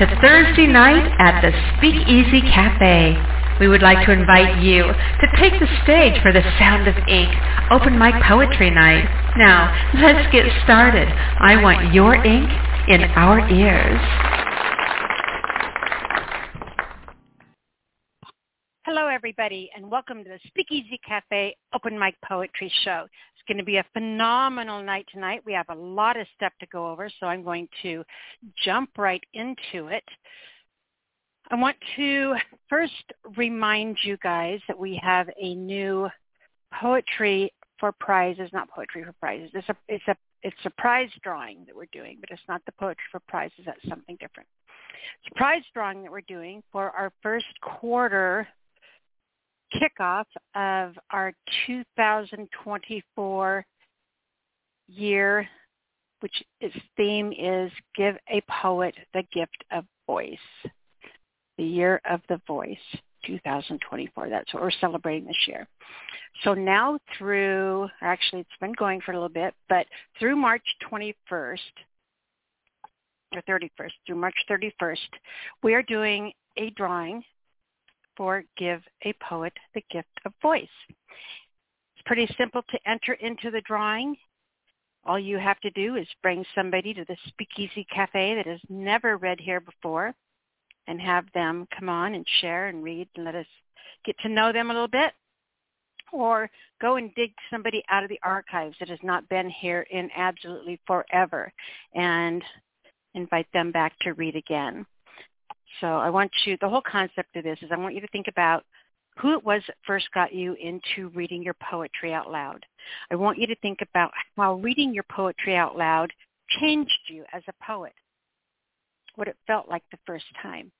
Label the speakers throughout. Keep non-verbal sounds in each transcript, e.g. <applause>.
Speaker 1: to Thursday night at the Speakeasy Cafe. We would like to invite you to take the stage for the Sound of Ink Open Mic Poetry Night. Now, let's get started. I want your ink in our ears.
Speaker 2: Hello, everybody, and welcome to the Speakeasy Cafe Open Mic Poetry Show. It's going to be a phenomenal night tonight. We have a lot of stuff to go over, so I'm going to jump right into it. I want to first remind you guys that we have a new poetry for prizes, not poetry for prizes. It's a it's a it's a prize drawing that we're doing, but it's not the poetry for prizes. That's something different. It's a prize drawing that we're doing for our first quarter kickoff of our 2024 year, which its theme is Give a Poet the Gift of Voice. The Year of the Voice, 2024. That's what we're celebrating this year. So now through, actually it's been going for a little bit, but through March 21st, or 31st, through March 31st, we are doing a drawing for Give a Poet the Gift of Voice. It's pretty simple to enter into the drawing. All you have to do is bring somebody to the Speakeasy Cafe that has never read here before and have them come on and share and read and let us get to know them a little bit. Or go and dig somebody out of the archives that has not been here in absolutely forever and invite them back to read again. So I want you, the whole concept of this is I want you to think about who it was that first got you into reading your poetry out loud. I want you to think about how reading your poetry out loud changed you as a poet, what it felt like the first time,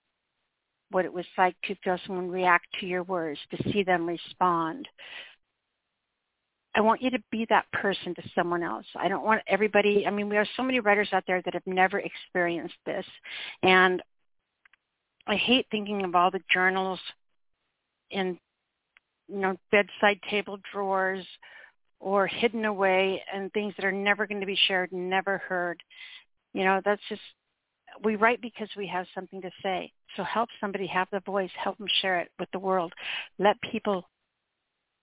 Speaker 2: what it was like to feel someone react to your words, to see them respond. I want you to be that person to someone else. I don't want everybody, I mean, we have so many writers out there that have never experienced this. And I hate thinking of all the journals in you know bedside table drawers or hidden away and things that are never going to be shared and never heard. You know, that's just we write because we have something to say. So help somebody have the voice, help them share it with the world. Let people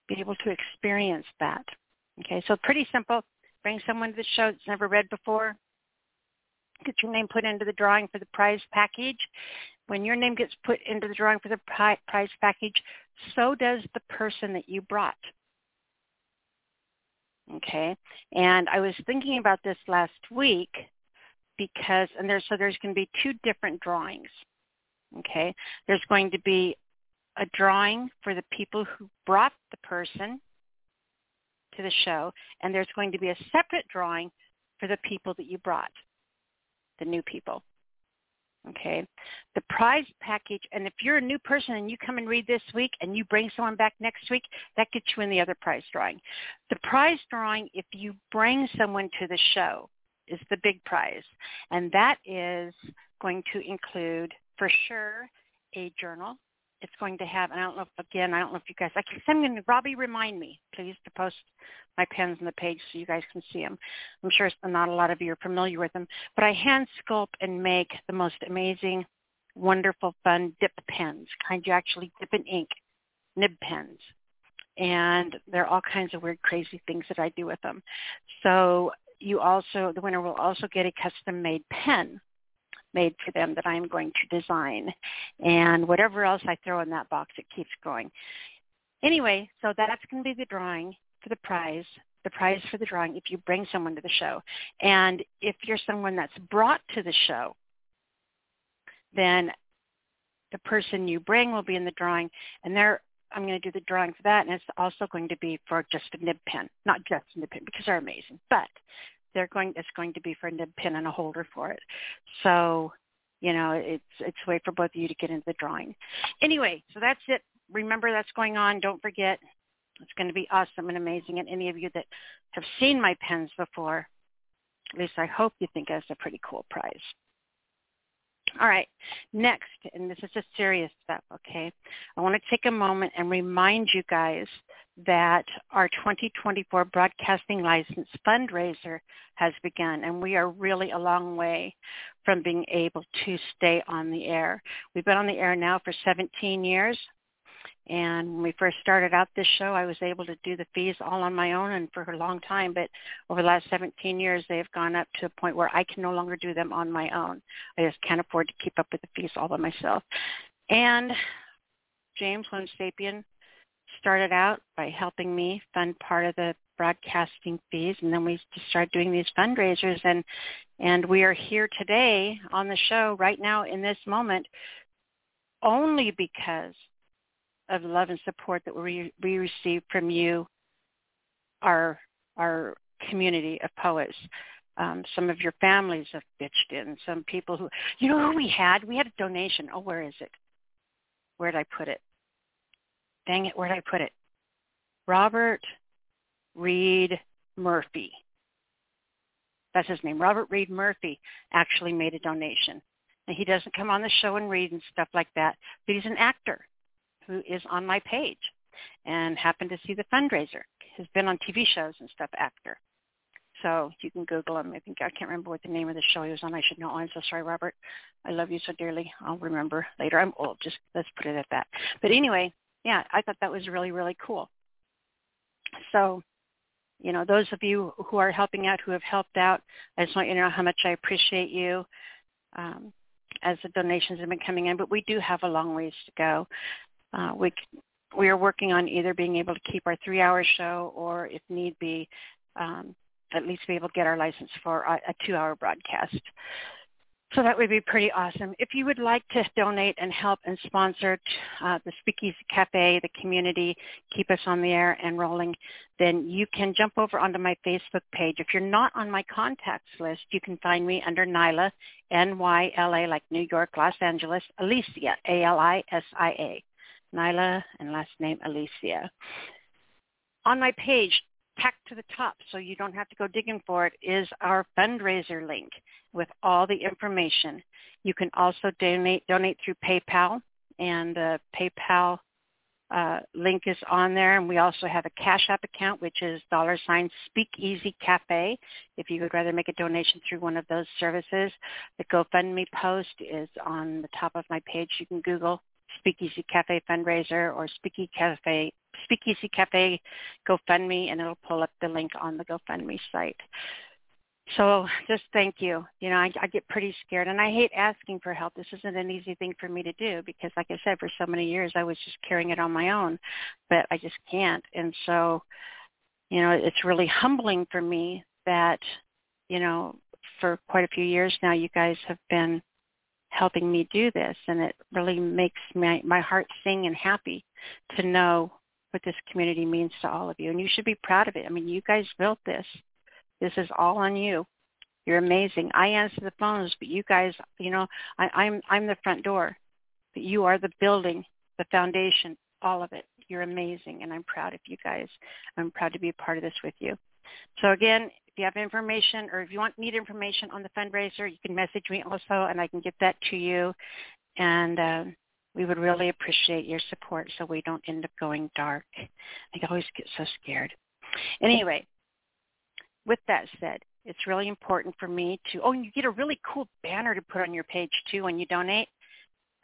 Speaker 2: be able to experience that. Okay, so pretty simple. Bring someone to the show that's never read before. Get your name put into the drawing for the prize package when your name gets put into the drawing for the prize package, so does the person that you brought. Okay, and I was thinking about this last week because, and there's so there's going to be two different drawings. Okay, there's going to be a drawing for the people who brought the person to the show, and there's going to be a separate drawing for the people that you brought, the new people. Okay. The prize package, and if you're a new person and you come and read this week and you bring someone back next week, that gets you in the other prize drawing. The prize drawing, if you bring someone to the show, is the big prize. And that is going to include, for sure, a journal. It's going to have, and I don't know if, again, I don't know if you guys, I keep saying, Robbie, remind me, please, to post my pens on the page so you guys can see them. I'm sure not a lot of you are familiar with them, but I hand sculpt and make the most amazing, wonderful, fun dip pens, kind you actually dip in ink, nib pens. And there are all kinds of weird, crazy things that I do with them. So you also, the winner will also get a custom-made pen made for them that I'm going to design. And whatever else I throw in that box, it keeps going. Anyway, so that's going to be the drawing for the prize, the prize for the drawing if you bring someone to the show. And if you're someone that's brought to the show, then the person you bring will be in the drawing and they're I'm going to do the drawing for that and it's also going to be for just a nib pen. Not just a nib pen because they're amazing, but they're going it's going to be for a pen and a holder for it. So, you know, it's it's a way for both of you to get into the drawing. Anyway, so that's it. Remember that's going on. Don't forget it's going to be awesome and amazing. And any of you that have seen my pens before, at least I hope you think it's a pretty cool prize. All right, next, and this is just serious stuff, okay? I want to take a moment and remind you guys that our 2024 broadcasting license fundraiser has begun, and we are really a long way from being able to stay on the air. We've been on the air now for 17 years. And when we first started out this show, I was able to do the fees all on my own and for a long time. But over the last 17 years, they have gone up to a point where I can no longer do them on my own. I just can't afford to keep up with the fees all by myself. And James Lone Sapien started out by helping me fund part of the broadcasting fees and then we just started doing these fundraisers and and we are here today on the show right now in this moment only because of love and support that we we receive from you our our community of poets um, some of your families have pitched in some people who you know who we had we had a donation oh where is it where did i put it dang it, where did I put it? Robert Reed Murphy. That's his name. Robert Reed Murphy actually made a donation. And he doesn't come on the show and read and stuff like that, but he's an actor who is on my page and happened to see the fundraiser. Has been on TV shows and stuff, actor. So you can Google him. I think I can't remember what the name of the show he was on. I should know. I'm so sorry, Robert. I love you so dearly. I'll remember later. I'm old. Just let's put it at that. But anyway, yeah, I thought that was really, really cool. So, you know, those of you who are helping out, who have helped out, I just want you to know how much I appreciate you um, as the donations have been coming in. But we do have a long ways to go. Uh, we we are working on either being able to keep our three-hour show, or if need be, um, at least be able to get our license for a, a two-hour broadcast. So that would be pretty awesome. If you would like to donate and help and sponsor uh, the Speakeasy Cafe, the community, keep us on the air and rolling, then you can jump over onto my Facebook page. If you're not on my contacts list, you can find me under Nyla, N-Y-L-A, like New York, Los Angeles, Alisia, A-L-I-S-I-A. Nyla and last name Alisia. On my page, tacked to the top so you don't have to go digging for it is our fundraiser link with all the information. You can also donate donate through PayPal and the PayPal uh, link is on there and we also have a Cash App account which is dollar sign Speakeasy Cafe if you would rather make a donation through one of those services. The GoFundMe post is on the top of my page. You can Google Speakeasy Cafe fundraiser or Speakeasy Cafe Speakeasy Cafe GoFundMe, and it'll pull up the link on the GoFundMe site. So just thank you. You know, I, I get pretty scared, and I hate asking for help. This isn't an easy thing for me to do because, like I said, for so many years I was just carrying it on my own, but I just can't. And so, you know, it's really humbling for me that, you know, for quite a few years now, you guys have been helping me do this and it really makes my my heart sing and happy to know what this community means to all of you. And you should be proud of it. I mean you guys built this. This is all on you. You're amazing. I answer the phones but you guys you know i i'm i'm the front door. But you are the building the foundation all of it. You're amazing and i'm proud of you guys. I'm proud to be a part of this with you. So again you have information or if you want need information on the fundraiser, you can message me also and I can get that to you. And uh, we would really appreciate your support so we don't end up going dark. I always get so scared. Anyway, with that said, it's really important for me to, oh, and you get a really cool banner to put on your page too when you donate.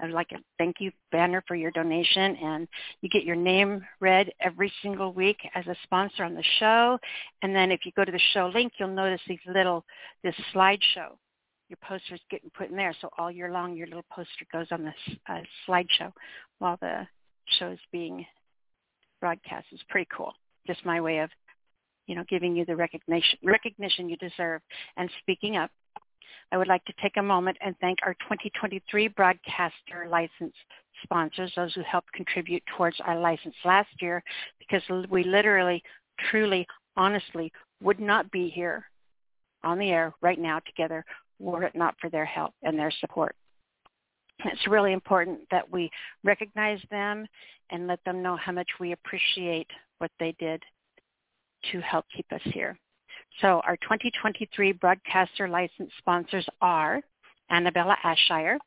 Speaker 2: I would like a thank you banner for your donation and you get your name read every single week as a sponsor on the show. And then if you go to the show link, you'll notice these little, this slideshow. Your poster's getting put in there. So all year long, your little poster goes on this uh, slideshow while the show is being broadcast. It's pretty cool. Just my way of, you know, giving you the recognition, recognition you deserve. And speaking up, I would like to take a moment and thank our 2023 broadcaster license sponsors, those who helped contribute towards our license last year, because we literally, truly, honestly would not be here on the air right now together were it not for their help and their support. It's really important that we recognize them and let them know how much we appreciate what they did to help keep us here. So our 2023 broadcaster license sponsors are Annabella Ashire,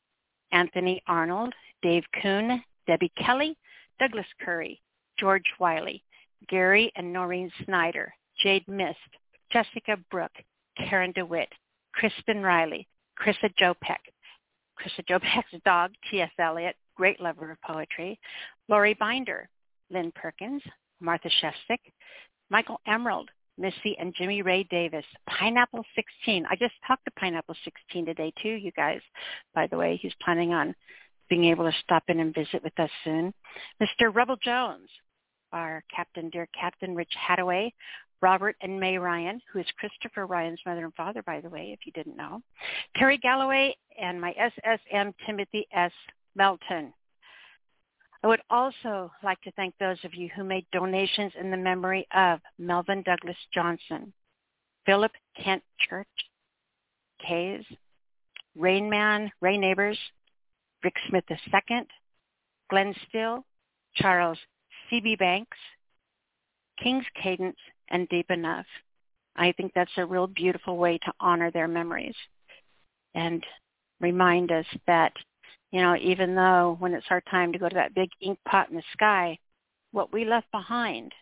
Speaker 2: Anthony Arnold, Dave Kuhn, Debbie Kelly, Douglas Curry, George Wiley, Gary and Noreen Snyder, Jade Mist, Jessica Brooke, Karen DeWitt, Crispin Riley, Peck. Chrissa Joe Peck's dog, T.S. Eliot, great lover of poetry. Lori Binder, Lynn Perkins, Martha Shefstick, Michael Emerald, Missy and Jimmy Ray Davis. Pineapple 16. I just talked to Pineapple 16 today too, you guys. By the way, he's planning on being able to stop in and visit with us soon. Mr. Rebel Jones, our captain, dear Captain Rich Hadaway, Robert and May Ryan, who is Christopher Ryan's mother and father, by the way, if you didn't know. Terry Galloway and my SSM Timothy S. Melton. I would also like to thank those of you who made donations in the memory of Melvin Douglas Johnson, Philip Kent Church, Kays, Rainman, Ray Neighbors, Rick Smith II, Glenn Still, Charles C.B. Banks, King's Cadence, and Deep Enough. I think that's a real beautiful way to honor their memories and remind us that, you know, even though when it's our time to go to that big ink pot in the sky, what we left behind,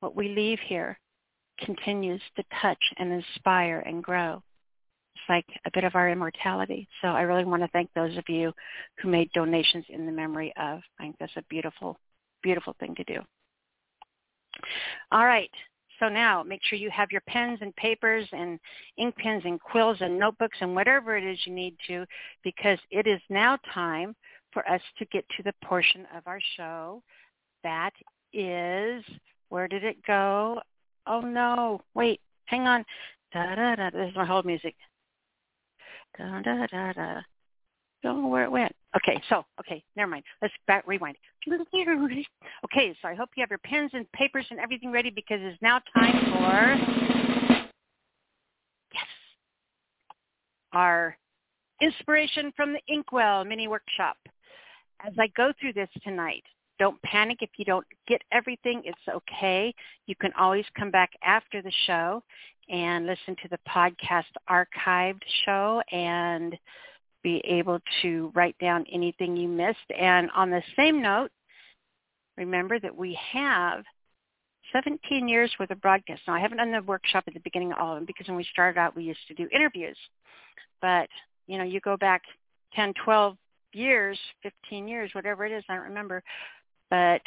Speaker 2: what we leave here, continues to touch and inspire and grow. It's like a bit of our immortality. So I really want to thank those of you who made donations in the memory of. I think that's a beautiful, beautiful thing to do. All right. So now make sure you have your pens and papers and ink pens and quills and notebooks and whatever it is you need to because it is now time for us to get to the portion of our show that is, where did it go? Oh no, wait, hang on. Da da da. This is my whole music. Da da da da. Don't know where it went. Okay, so, okay, never mind. Let's back, rewind. Okay, so I hope you have your pens and papers and everything ready because it's now time for, yes, our Inspiration from the Inkwell mini workshop. As I go through this tonight, don't panic if you don't get everything. It's okay. You can always come back after the show and listen to the podcast archived show and be able to write down anything you missed. And on the same note, remember that we have 17 years worth of broadcasts. Now, I haven't done the workshop at the beginning of all of them because when we started out, we used to do interviews. But, you know, you go back 10, 12 years, 15 years, whatever it is, I don't remember. But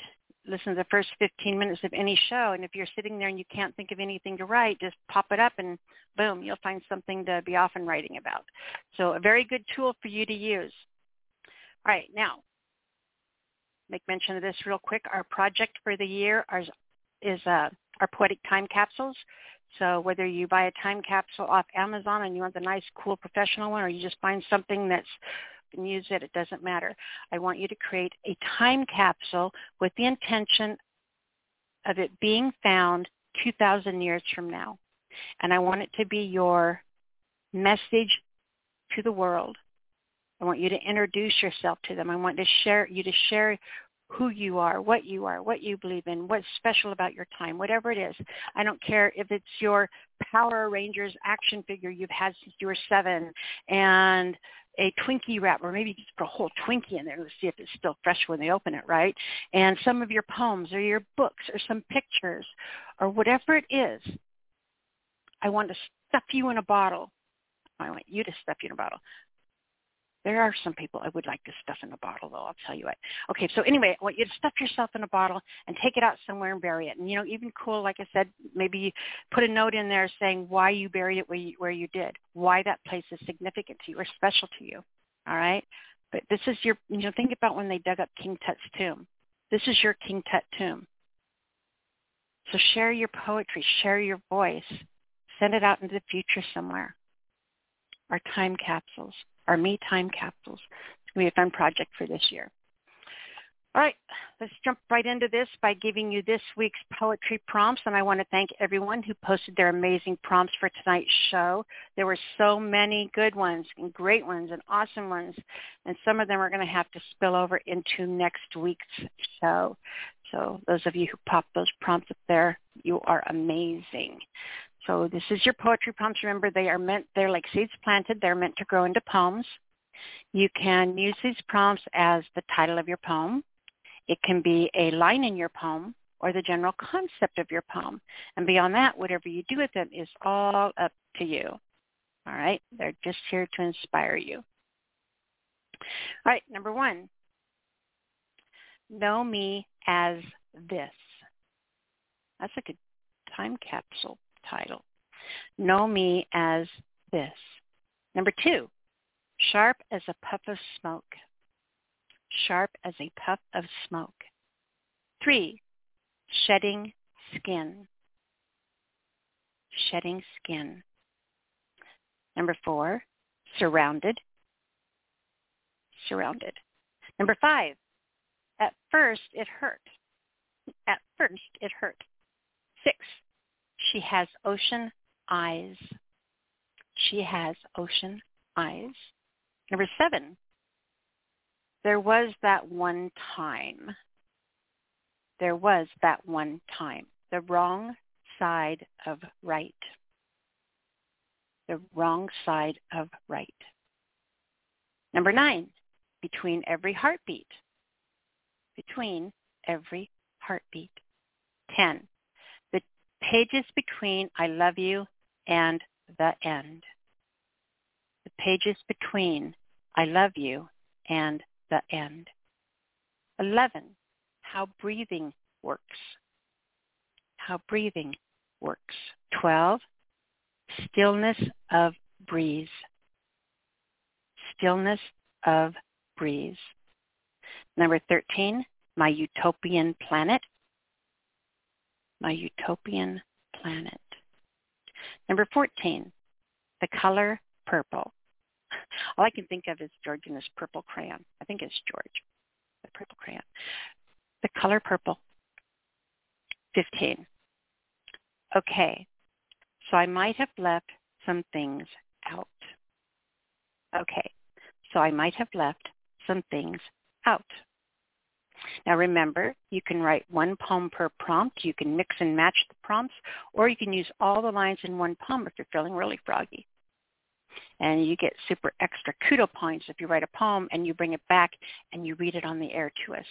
Speaker 2: listen to the first 15 minutes of any show. And if you're sitting there and you can't think of anything to write, just pop it up and boom, you'll find something to be off and writing about. So a very good tool for you to use. All right, now, make mention of this real quick. Our project for the year is uh, our poetic time capsules. So whether you buy a time capsule off Amazon and you want the nice, cool, professional one, or you just find something that's can use it. It doesn't matter. I want you to create a time capsule with the intention of it being found 2,000 years from now. And I want it to be your message to the world. I want you to introduce yourself to them. I want to share you to share who you are, what you are, what you believe in, what's special about your time, whatever it is. I don't care if it's your Power Rangers action figure you've had since you were seven and a Twinkie wrap, or maybe just put a whole Twinkie in there to see if it's still fresh when they open it, right? And some of your poems or your books or some pictures or whatever it is. I want to stuff you in a bottle. I want you to stuff you in a bottle. There are some people I would like to stuff in a bottle, though. I'll tell you what. Okay, so anyway, I want you to stuff yourself in a bottle and take it out somewhere and bury it. And you know, even cool, like I said, maybe put a note in there saying why you buried it where you, where you did, why that place is significant to you or special to you. All right, but this is your. You know, think about when they dug up King Tut's tomb. This is your King Tut tomb. So share your poetry, share your voice, send it out into the future somewhere. Our time capsules our Me Time capsules. It's going to be a fun project for this year. All right, let's jump right into this by giving you this week's poetry prompts. And I want to thank everyone who posted their amazing prompts for tonight's show. There were so many good ones and great ones and awesome ones. And some of them are going to have to spill over into next week's show. So those of you who popped those prompts up there, you are amazing. So this is your poetry prompts. Remember, they are meant, they're like seeds planted. They're meant to grow into poems. You can use these prompts as the title of your poem. It can be a line in your poem or the general concept of your poem. And beyond that, whatever you do with them is all up to you. All right? They're just here to inspire you. All right, number one. Know me as this. That's like a good time capsule title. Know me as this. Number two, sharp as a puff of smoke. Sharp as a puff of smoke. Three, shedding skin. Shedding skin. Number four, surrounded. Surrounded. Number five, at first it hurt. At first it hurt. Six, she has ocean eyes. She has ocean eyes. Number seven, there was that one time. There was that one time. The wrong side of right. The wrong side of right. Number nine, between every heartbeat. Between every heartbeat. Ten, pages between I love you and the end. The pages between I love you and the end. 11. How breathing works. How breathing works. 12. Stillness of breeze. Stillness of breeze. Number 13. My utopian planet. My utopian planet. Number 14, the color purple. <laughs> All I can think of is George and his purple crayon. I think it's George, the purple crayon. The color purple. 15. Okay, so I might have left some things out. Okay, so I might have left some things out. Now remember, you can write one poem per prompt. You can mix and match the prompts, or you can use all the lines in one poem if you're feeling really froggy. And you get super extra kudo points if you write a poem and you bring it back and you read it on the air to us.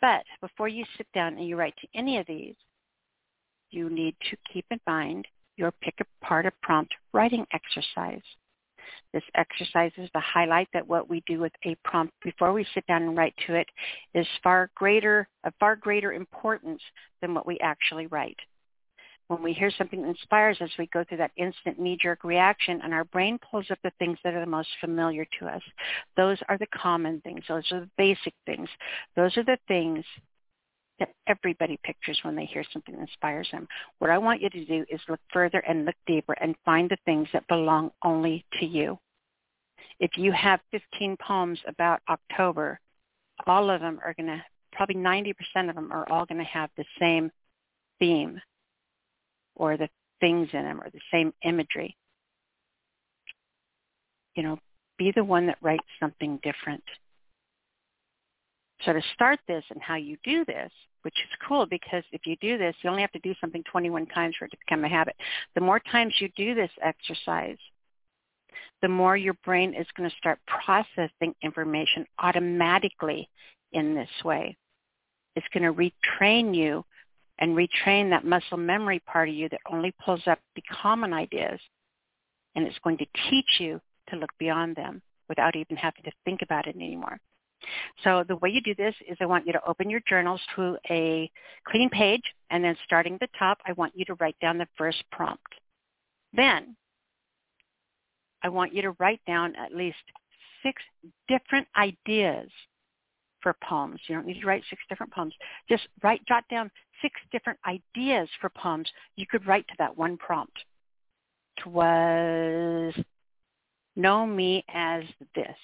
Speaker 2: But before you sit down and you write to any of these, you need to keep in mind your pick apart a prompt writing exercise. This exercise is to highlight that what we do with a prompt before we sit down and write to it is far greater, of far greater importance than what we actually write. When we hear something that inspires us, we go through that instant knee-jerk reaction and our brain pulls up the things that are the most familiar to us. Those are the common things. Those are the basic things. Those are the things that everybody pictures when they hear something that inspires them. What I want you to do is look further and look deeper and find the things that belong only to you. If you have 15 poems about October, all of them are going to, probably 90% of them are all going to have the same theme or the things in them or the same imagery. You know, be the one that writes something different. So to start this and how you do this, which is cool because if you do this, you only have to do something 21 times for it to become a habit. The more times you do this exercise, the more your brain is going to start processing information automatically in this way. It's going to retrain you and retrain that muscle memory part of you that only pulls up the common ideas. And it's going to teach you to look beyond them without even having to think about it anymore. So the way you do this is I want you to open your journals to a clean page and then starting at the top, I want you to write down the first prompt. Then I want you to write down at least six different ideas for poems. You don't need to write six different poems. Just write, jot down six different ideas for poems you could write to that one prompt. Was know me as this.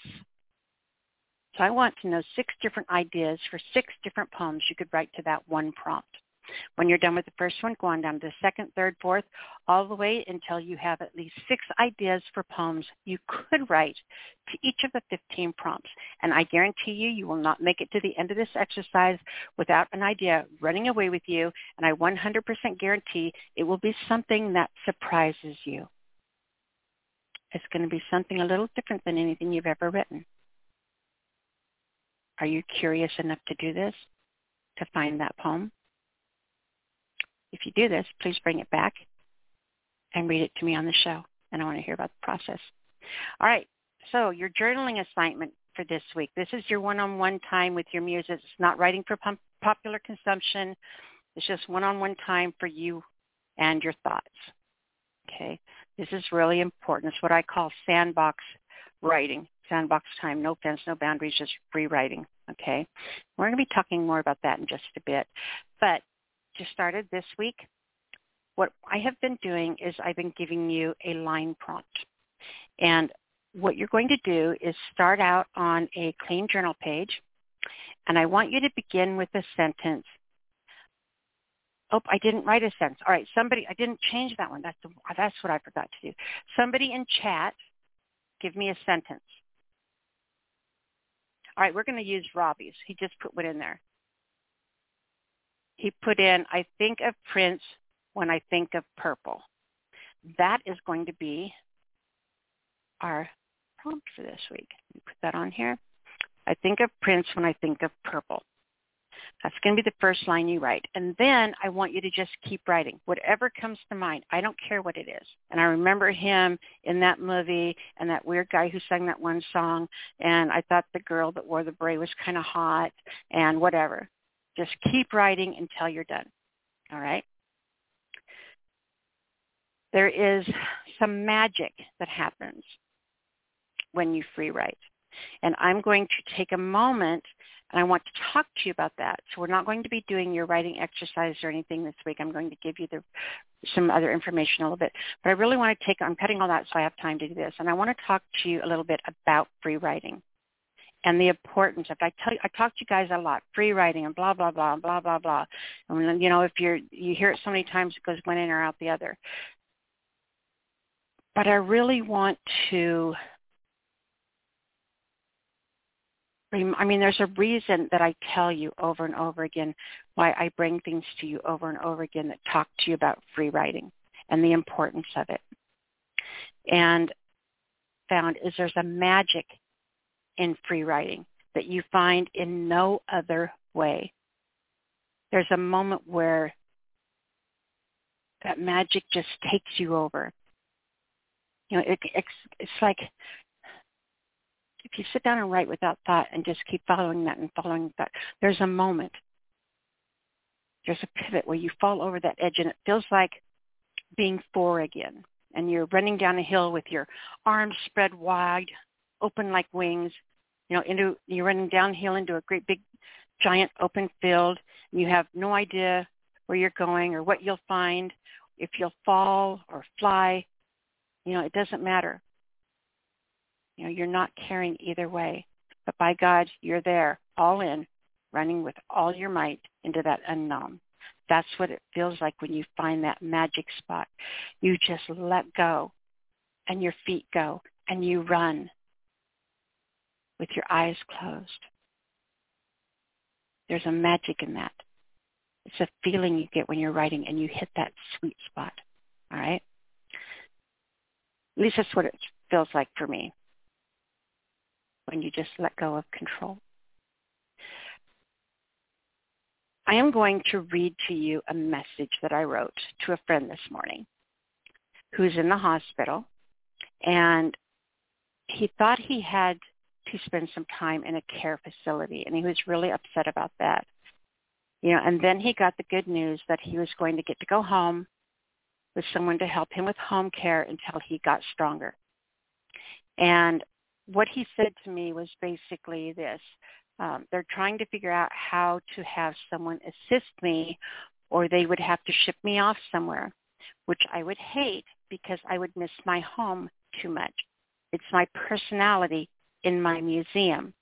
Speaker 2: So I want to know six different ideas for six different poems you could write to that one prompt. When you're done with the first one, go on down to the second, third, fourth, all the way until you have at least six ideas for poems you could write to each of the 15 prompts. And I guarantee you, you will not make it to the end of this exercise without an idea running away with you. And I 100% guarantee it will be something that surprises you. It's going to be something a little different than anything you've ever written. Are you curious enough to do this, to find that poem? If you do this, please bring it back and read it to me on the show. and I want to hear about the process. All right. So your journaling assignment for this week. This is your one-on-one time with your muse. It's not writing for popular consumption. It's just one-on-one time for you and your thoughts. Okay. This is really important. It's what I call sandbox writing. Sandbox time. No fence, no boundaries, just free writing. Okay. We're going to be talking more about that in just a bit. But just started this week, what I have been doing is I've been giving you a line prompt. And what you're going to do is start out on a clean journal page, and I want you to begin with a sentence. Oh, I didn't write a sentence. All right, somebody, I didn't change that one. That's, the, that's what I forgot to do. Somebody in chat, give me a sentence. All right, we're going to use Robbie's. He just put one in there. He put in, I think of Prince when I think of purple. That is going to be our prompt for this week. Put that on here. I think of Prince when I think of purple. That's going to be the first line you write. And then I want you to just keep writing. Whatever comes to mind. I don't care what it is. And I remember him in that movie and that weird guy who sang that one song. And I thought the girl that wore the beret was kind of hot and whatever. Just keep writing until you're done. All right? There is some magic that happens when you free write. And I'm going to take a moment and I want to talk to you about that. So we're not going to be doing your writing exercise or anything this week. I'm going to give you the, some other information a little bit. But I really want to take, I'm cutting all that so I have time to do this. And I want to talk to you a little bit about free writing and the importance of I tell you, I talk to you guys a lot, free writing and blah blah blah blah blah blah. And you know, if you're you hear it so many times, it goes one in or out the other. But I really want to I mean, there's a reason that I tell you over and over again why I bring things to you over and over again that talk to you about free writing and the importance of it. And found is there's a magic in free writing that you find in no other way. There's a moment where that magic just takes you over. You know, it, it's, it's like if you sit down and write without thought and just keep following that and following that, there's a moment. There's a pivot where you fall over that edge and it feels like being four again. And you're running down a hill with your arms spread wide, open like wings. You know, into you're running downhill into a great big giant open field and you have no idea where you're going or what you'll find, if you'll fall or fly. You know, it doesn't matter. You know, you're not caring either way. But by God, you're there, all in, running with all your might into that unknown. That's what it feels like when you find that magic spot. You just let go and your feet go and you run with your eyes closed. There's a magic in that. It's a feeling you get when you're writing and you hit that sweet spot. All right? At least that's what it feels like for me when you just let go of control. I am going to read to you a message that I wrote to a friend this morning who's in the hospital and he thought he had to spend some time in a care facility and he was really upset about that. You know, and then he got the good news that he was going to get to go home with someone to help him with home care until he got stronger. And what he said to me was basically this. Um, they're trying to figure out how to have someone assist me or they would have to ship me off somewhere, which I would hate because I would miss my home too much. It's my personality in my museum.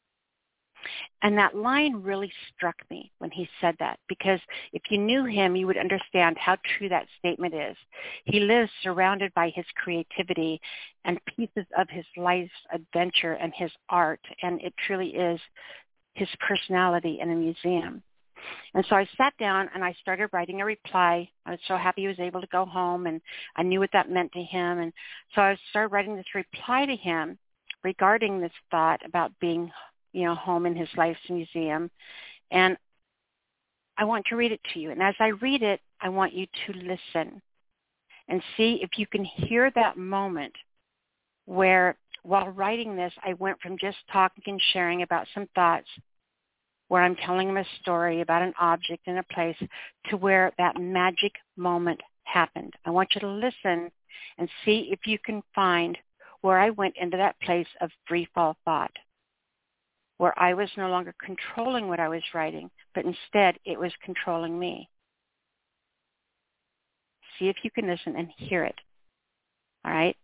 Speaker 2: And that line really struck me when he said that because if you knew him, you would understand how true that statement is. He lives surrounded by his creativity and pieces of his life's adventure and his art, and it truly is his personality in a museum. And so I sat down and I started writing a reply. I was so happy he was able to go home and I knew what that meant to him. And so I started writing this reply to him regarding this thought about being you know, home in his life's museum. And I want to read it to you. And as I read it, I want you to listen and see if you can hear that moment where while writing this, I went from just talking and sharing about some thoughts where I'm telling them a story about an object in a place to where that magic moment happened. I want you to listen and see if you can find where I went into that place of free fall thought, where I was no longer controlling what I was writing, but instead it was controlling me. See if you can listen and hear it. All right?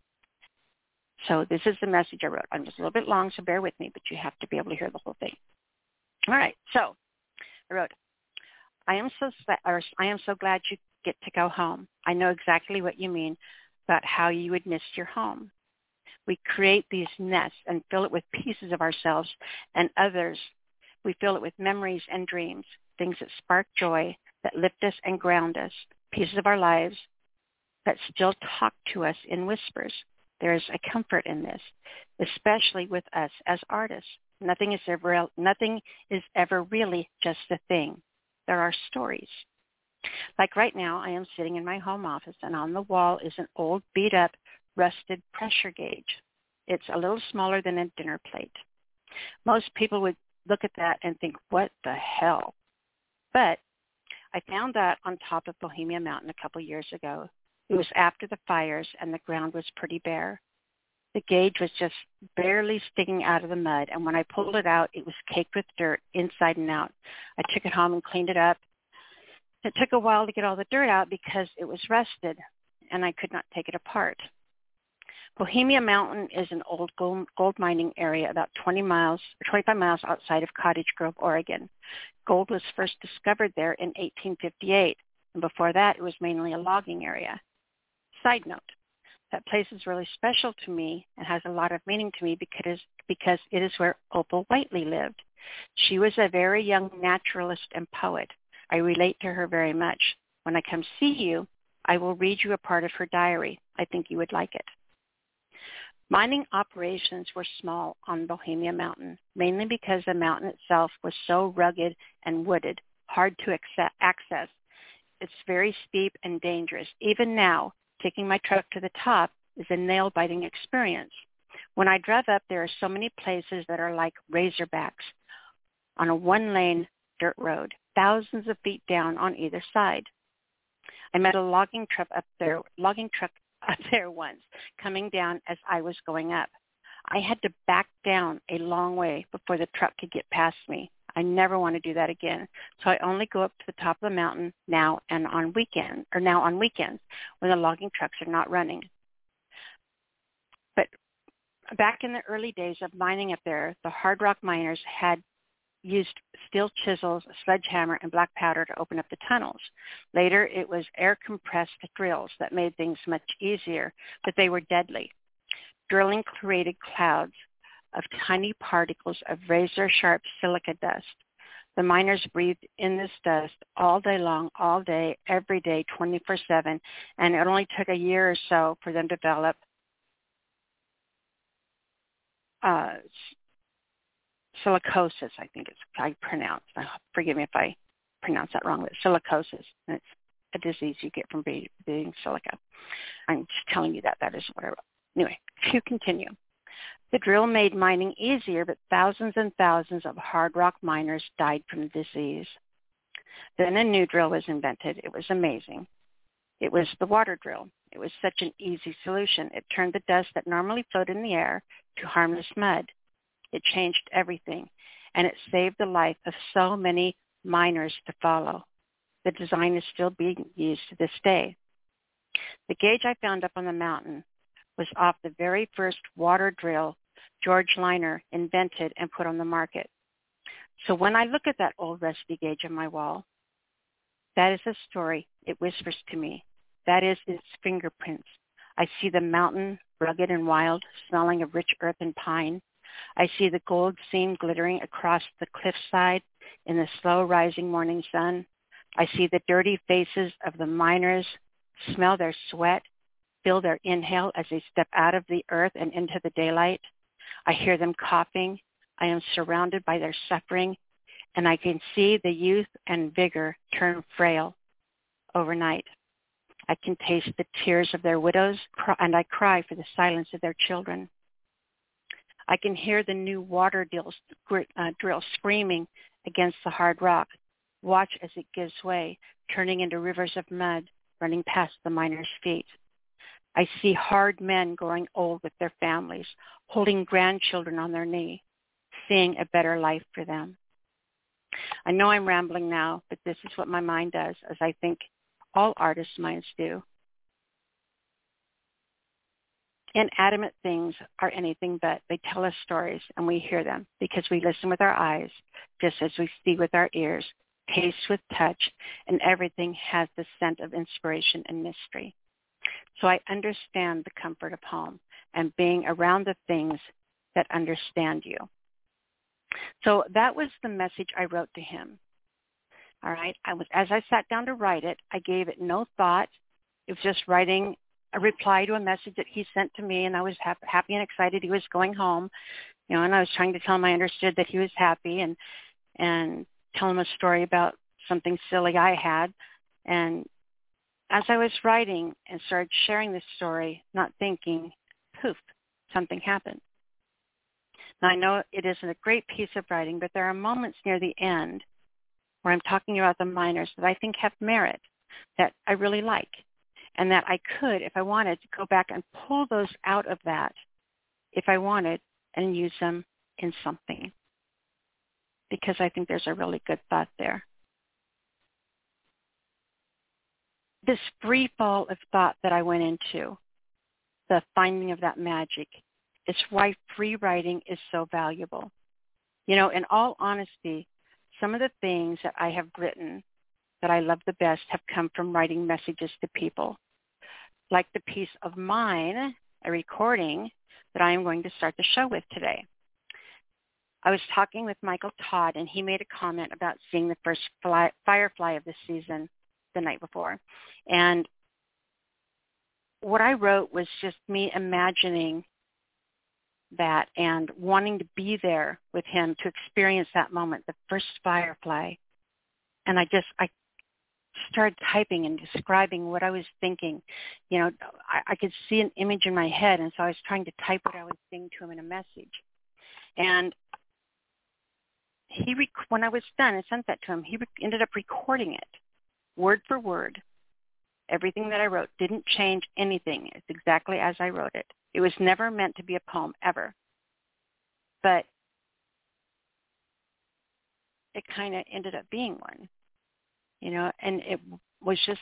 Speaker 2: So this is the message I wrote. I'm just a little bit long, so bear with me, but you have to be able to hear the whole thing. All right. So I wrote, I am so or I am so glad you get to go home. I know exactly what you mean about how you would miss your home. We create these nests and fill it with pieces of ourselves and others. We fill it with memories and dreams, things that spark joy, that lift us and ground us, pieces of our lives that still talk to us in whispers. There is a comfort in this, especially with us as artists. Nothing is ever, nothing is ever really just a thing. There are stories. Like right now, I am sitting in my home office and on the wall is an old beat up rusted pressure gauge. It's a little smaller than a dinner plate. Most people would look at that and think, what the hell? But I found that on top of Bohemia Mountain a couple years ago. It was after the fires and the ground was pretty bare. The gauge was just barely sticking out of the mud, and when I pulled it out, it was caked with dirt inside and out. I took it home and cleaned it up. It took a while to get all the dirt out because it was rusted, and I could not take it apart. Bohemia Mountain is an old gold, gold mining area about 20 miles, 25 miles outside of Cottage Grove, Oregon. Gold was first discovered there in 1858, and before that it was mainly a logging area. Side note, that place is really special to me and has a lot of meaning to me because, because it is where Opal Whiteley lived. She was a very young naturalist and poet. I relate to her very much. When I come see you, I will read you a part of her diary. I think you would like it. Mining operations were small on Bohemia Mountain, mainly because the mountain itself was so rugged and wooded, hard to access. It's very steep and dangerous. Even now, taking my truck to the top is a nail-biting experience. When I drive up, there are so many places that are like razorbacks on a one-lane dirt road, thousands of feet down on either side. I met a logging truck up there, logging truck up there once, coming down as I was going up. I had to back down a long way before the truck could get past me. I never want to do that again. So I only go up to the top of the mountain now and on weekends, or now on weekends when the logging trucks are not running. But back in the early days of mining up there, the hard rock miners had used steel chisels, a sledgehammer, and black powder to open up the tunnels. Later, it was air-compressed drills that made things much easier, but they were deadly. Drilling created clouds of tiny particles of razor-sharp silica dust. The miners breathed in this dust all day long, all day, every day, 24-7, and it only took a year or so for them to develop uh, silicosis, I think it's I pronounce. Uh, forgive me if I pronounce that wrong, but silicosis. And it's a disease you get from breathing silica. I'm just telling you that. That is what I wrote. Anyway, to continue. The drill made mining easier, but thousands and thousands of hard rock miners died from the disease. Then a new drill was invented. It was amazing. It was the water drill. It was such an easy solution. It turned the dust that normally floated in the air to harmless mud. It changed everything, and it saved the life of so many miners to follow. The design is still being used to this day. The gauge I found up on the mountain was off the very first water drill George Leyner invented and put on the market. So when I look at that old rusty gauge on my wall, that is a story it whispers to me. That is its fingerprints. I see the mountain, rugged and wild, smelling of rich earth and pine. I see the gold seam glittering across the cliffside in the slow rising morning sun. I see the dirty faces of the miners, smell their sweat, feel their inhale as they step out of the earth and into the daylight. I hear them coughing. I am surrounded by their suffering, and I can see the youth and vigor turn frail overnight. I can taste the tears of their widows, and I cry for the silence of their children. I can hear the new water uh, drill screaming against the hard rock. Watch as it gives way, turning into rivers of mud running past the miners' feet. I see hard men growing old with their families, holding grandchildren on their knee, seeing a better life for them. I know I'm rambling now, but this is what my mind does, as I think all artists' minds do. Inanimate things are anything but. They tell us stories and we hear them because we listen with our eyes, just as we see with our ears, taste with touch, and everything has the scent of inspiration and mystery. So I understand the comfort of home and being around the things that understand you. So that was the message I wrote to him. All right. I was as I sat down to write it, I gave it no thought. It was just writing a reply to a message that he sent to me, and I was happy and excited he was going home. You know, and I was trying to tell him I understood that he was happy, and and tell him a story about something silly I had. And as I was writing and started sharing this story, not thinking, poof, something happened. Now I know it isn't a great piece of writing, but there are moments near the end where I'm talking about the miners that I think have merit, that I really like, and that I could, if I wanted, go back and pull those out of that, if I wanted, and use them in something. Because I think there's a really good thought there. This free fall of thought that I went into, the finding of that magic, is why free writing is so valuable. You know, in all honesty, some of the things that I have written that I love the best have come from writing messages to people. Like the piece of mine, a recording that I am going to start the show with today. I was talking with Michael Todd and he made a comment about seeing the first fly, firefly of the season the night before. And what I wrote was just me imagining that and wanting to be there with him to experience that moment, the first firefly. And I just, I started typing and describing what I was thinking. You know, I, I could see an image in my head, and so I was trying to type what I was saying to him in a message. And he, rec- when I was done and sent that to him, he re- ended up recording it, word for word. Everything that I wrote didn't change anything. It's exactly as I wrote it. It was never meant to be a poem ever. But it kind of ended up being one, you know, and it was just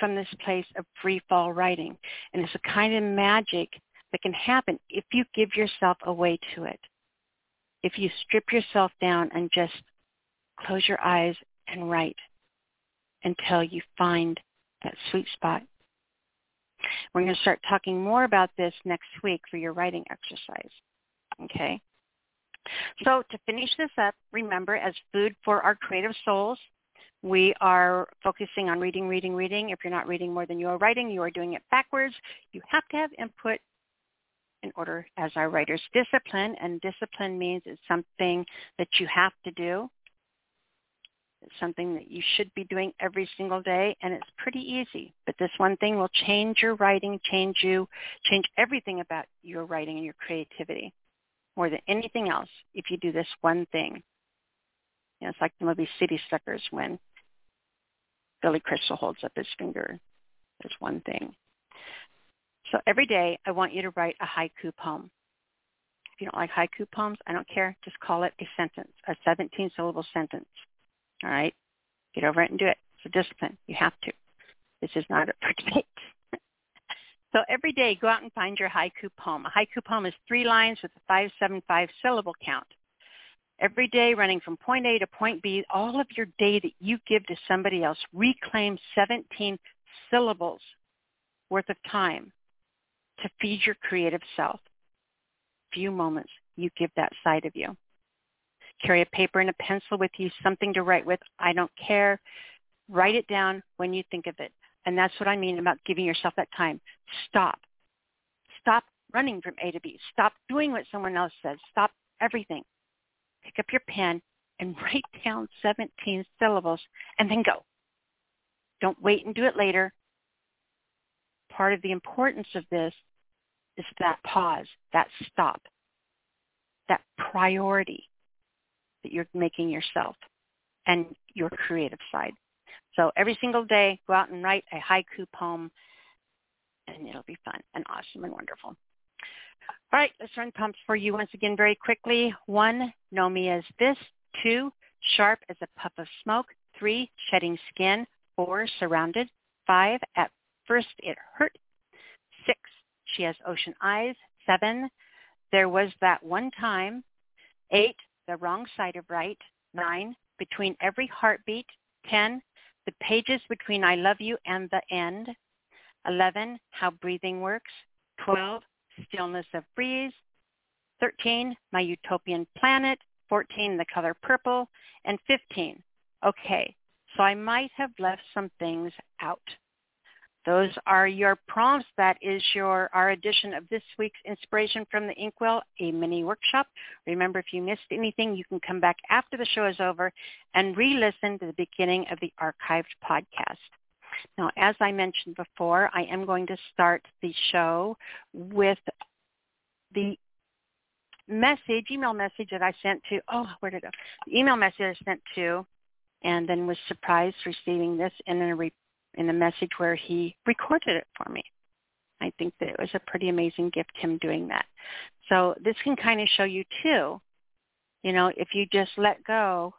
Speaker 2: from this place of free fall writing. And it's a kind of magic that can happen if you give yourself away to it. If you strip yourself down and just close your eyes and write until you find that sweet spot. We're going to start talking more about this next week for your writing exercise. Okay? So to finish this up, remember as food for our creative souls, we are focusing on reading, reading, reading. If you're not reading more than you are writing, you are doing it backwards. You have to have input in order as our writer's discipline, and discipline means it's something that you have to do. It's something that you should be doing every single day, and it's pretty easy. But this one thing will change your writing, change you, change everything about your writing and your creativity more than anything else if you do this one thing. You know, it's like the movie City Slickers when Billy Crystal holds up his finger. There's one thing. So every day I want you to write a haiku poem. If you don't like haiku poems, I don't care. Just call it a sentence, a 17-syllable sentence. All right? Get over it and do it. It's a discipline. You have to. This is not a <laughs> debate. so every day, go out and find your haiku poem. A haiku poem is three lines with a 575 syllable count. Every day, running from point A to point B, all of your day that you give to somebody else, reclaim 17 syllables worth of time to feed your creative self. Few moments you give that side of you. Carry a paper and a pencil with you, something to write with. I don't care. Write it down when you think of it. And that's what I mean about giving yourself that time. Stop. Stop running from A to B. Stop doing what someone else says. Stop everything. Pick up your pen and <laughs> write down 17 syllables and then go. Don't wait and do it later. part of the importance of this is that pause, that stop, that priority that you're making yourself and your creative side. So every single day, go out and write a haiku poem, and it'll be fun and awesome and wonderful. All right, let's run pumps for you once again very quickly. One, know me as this. Two, sharp as a puff of smoke. Three, shedding skin. Four, surrounded. Five, at first it hurt. Six, she has ocean eyes. Seven, there was that one time. Eight, the wrong side of right. Nine, between every heartbeat. Ten, the pages between I love you and the end. 11, how breathing works. 12, stillness of breeze. 13, my utopian planet. 14, the color purple. And 15, okay, so I might have left some things out. Those are your prompts. That is your our edition of this week's Inspiration from the Inkwell, a mini workshop. Remember, if you missed anything, you can come back after the show is over and re-listen to the beginning of the archived podcast. Now, as I mentioned before, I am going to start the show with the message, email message that I sent to, oh, where did it go? The email message I sent to, and then was surprised receiving this in a re- in a message where he recorded it for me. I think that it was a pretty amazing gift him doing that. So this can kind of show you too, you know, if you just let go.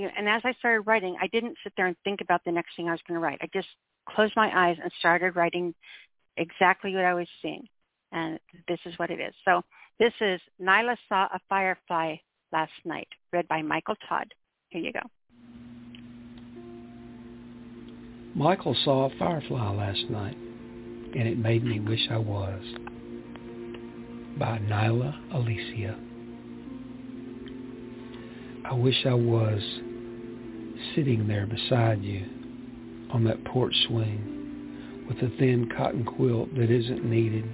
Speaker 2: You know, and as I started writing, I didn't sit there and think about the next thing I was going to write. I just closed my eyes and started writing exactly what I was seeing. And this is what it is. So this is Nyla Saw a Firefly Last Night, read by Michael Todd. Here you go.
Speaker 3: Michael saw a firefly last night, and it made me wish I was. By Nyla Alisia. I wish I was sitting there beside you on that porch swing with a thin cotton quilt that isn't needed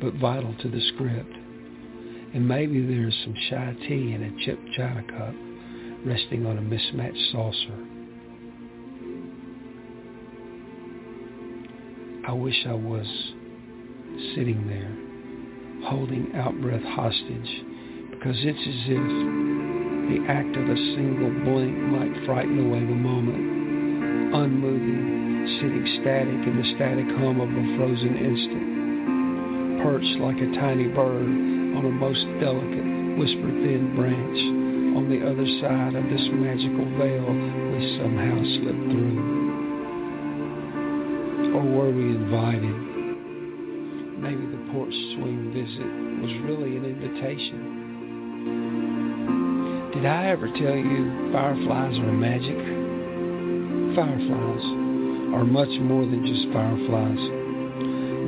Speaker 3: but vital to the script. And maybe there's some shy tea in a chipped china cup resting on a mismatched saucer. I wish I was sitting there holding out-breath hostage because it's as if the act of a single blink might frighten away the moment, unmoving, sitting static in the static hum of a frozen instant, perched like a tiny bird on a most delicate, whisper-thin branch on the other side of this magical veil we somehow slipped through. Or were we invited? Maybe the porch swing visit was really an invitation. Did I ever tell you fireflies are magic? Fireflies are much more than just fireflies.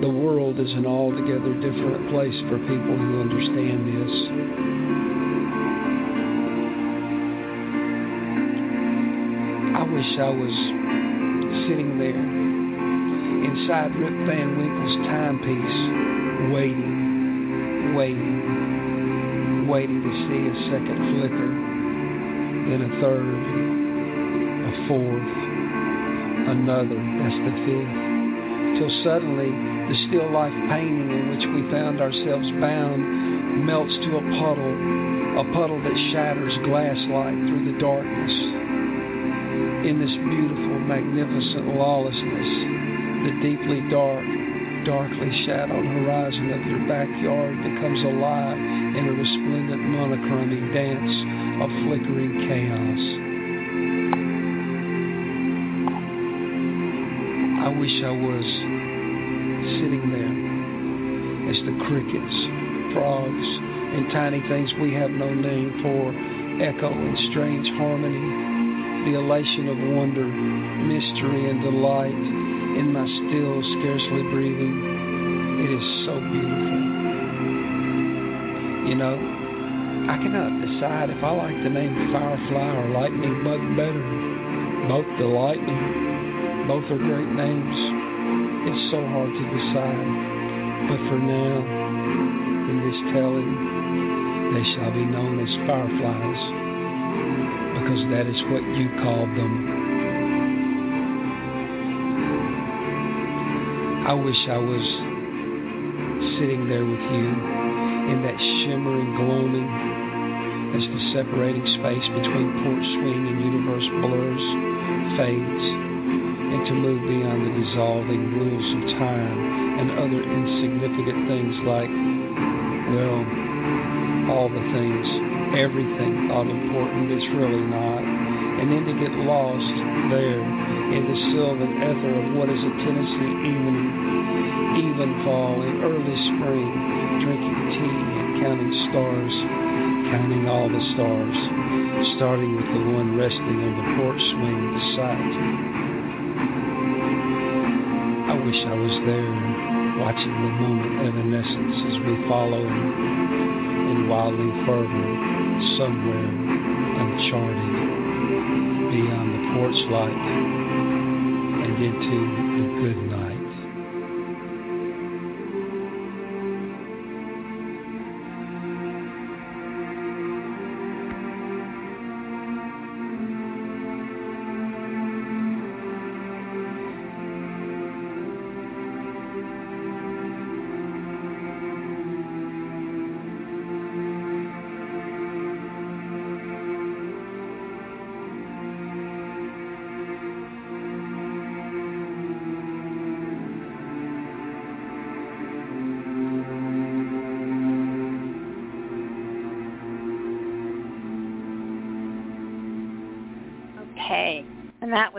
Speaker 3: The world is an altogether different place for people who understand this. I wish I was sitting there inside Rip Van Winkle's timepiece, waiting, waiting, waiting to see a second flicker, then a third, a fourth, another, that's the fifth, till suddenly the still life painting in which we found ourselves bound melts to a puddle, a puddle that shatters glass-like through the darkness. In this beautiful, magnificent lawlessness, the deeply dark, darkly shadowed horizon of your backyard becomes alive in a resplendent monochromic dance of flickering chaos. I wish I was sitting there as the crickets, frogs, and tiny things we have no name for echo in strange harmony, the elation of wonder, mystery, and delight in my still, scarcely breathing. It is so beautiful. Know, I cannot decide if I like the name Firefly or Lightning Bug better. Both the Lightning, Both are great names. It's so hard to decide. But for now, in this telling, they shall be known as fireflies, because that is what you called them I wish I was sitting there with you in that shimmering gloaming as the separating space between porch swing and universe blurs, fades, and to move beyond the dissolving rules of time and other insignificant things like, well, all the things, everything thought important is really not, and then to get lost there in the sylvan ether of what is a Tennessee evening, even fall in early spring, drinking tea and counting stars, counting all the stars, starting with the one resting on the porch swing beside you. I wish I was there, watching the moment evanescence as we follow in wildly fervor somewhere uncharted beyond the porch light and into the good night.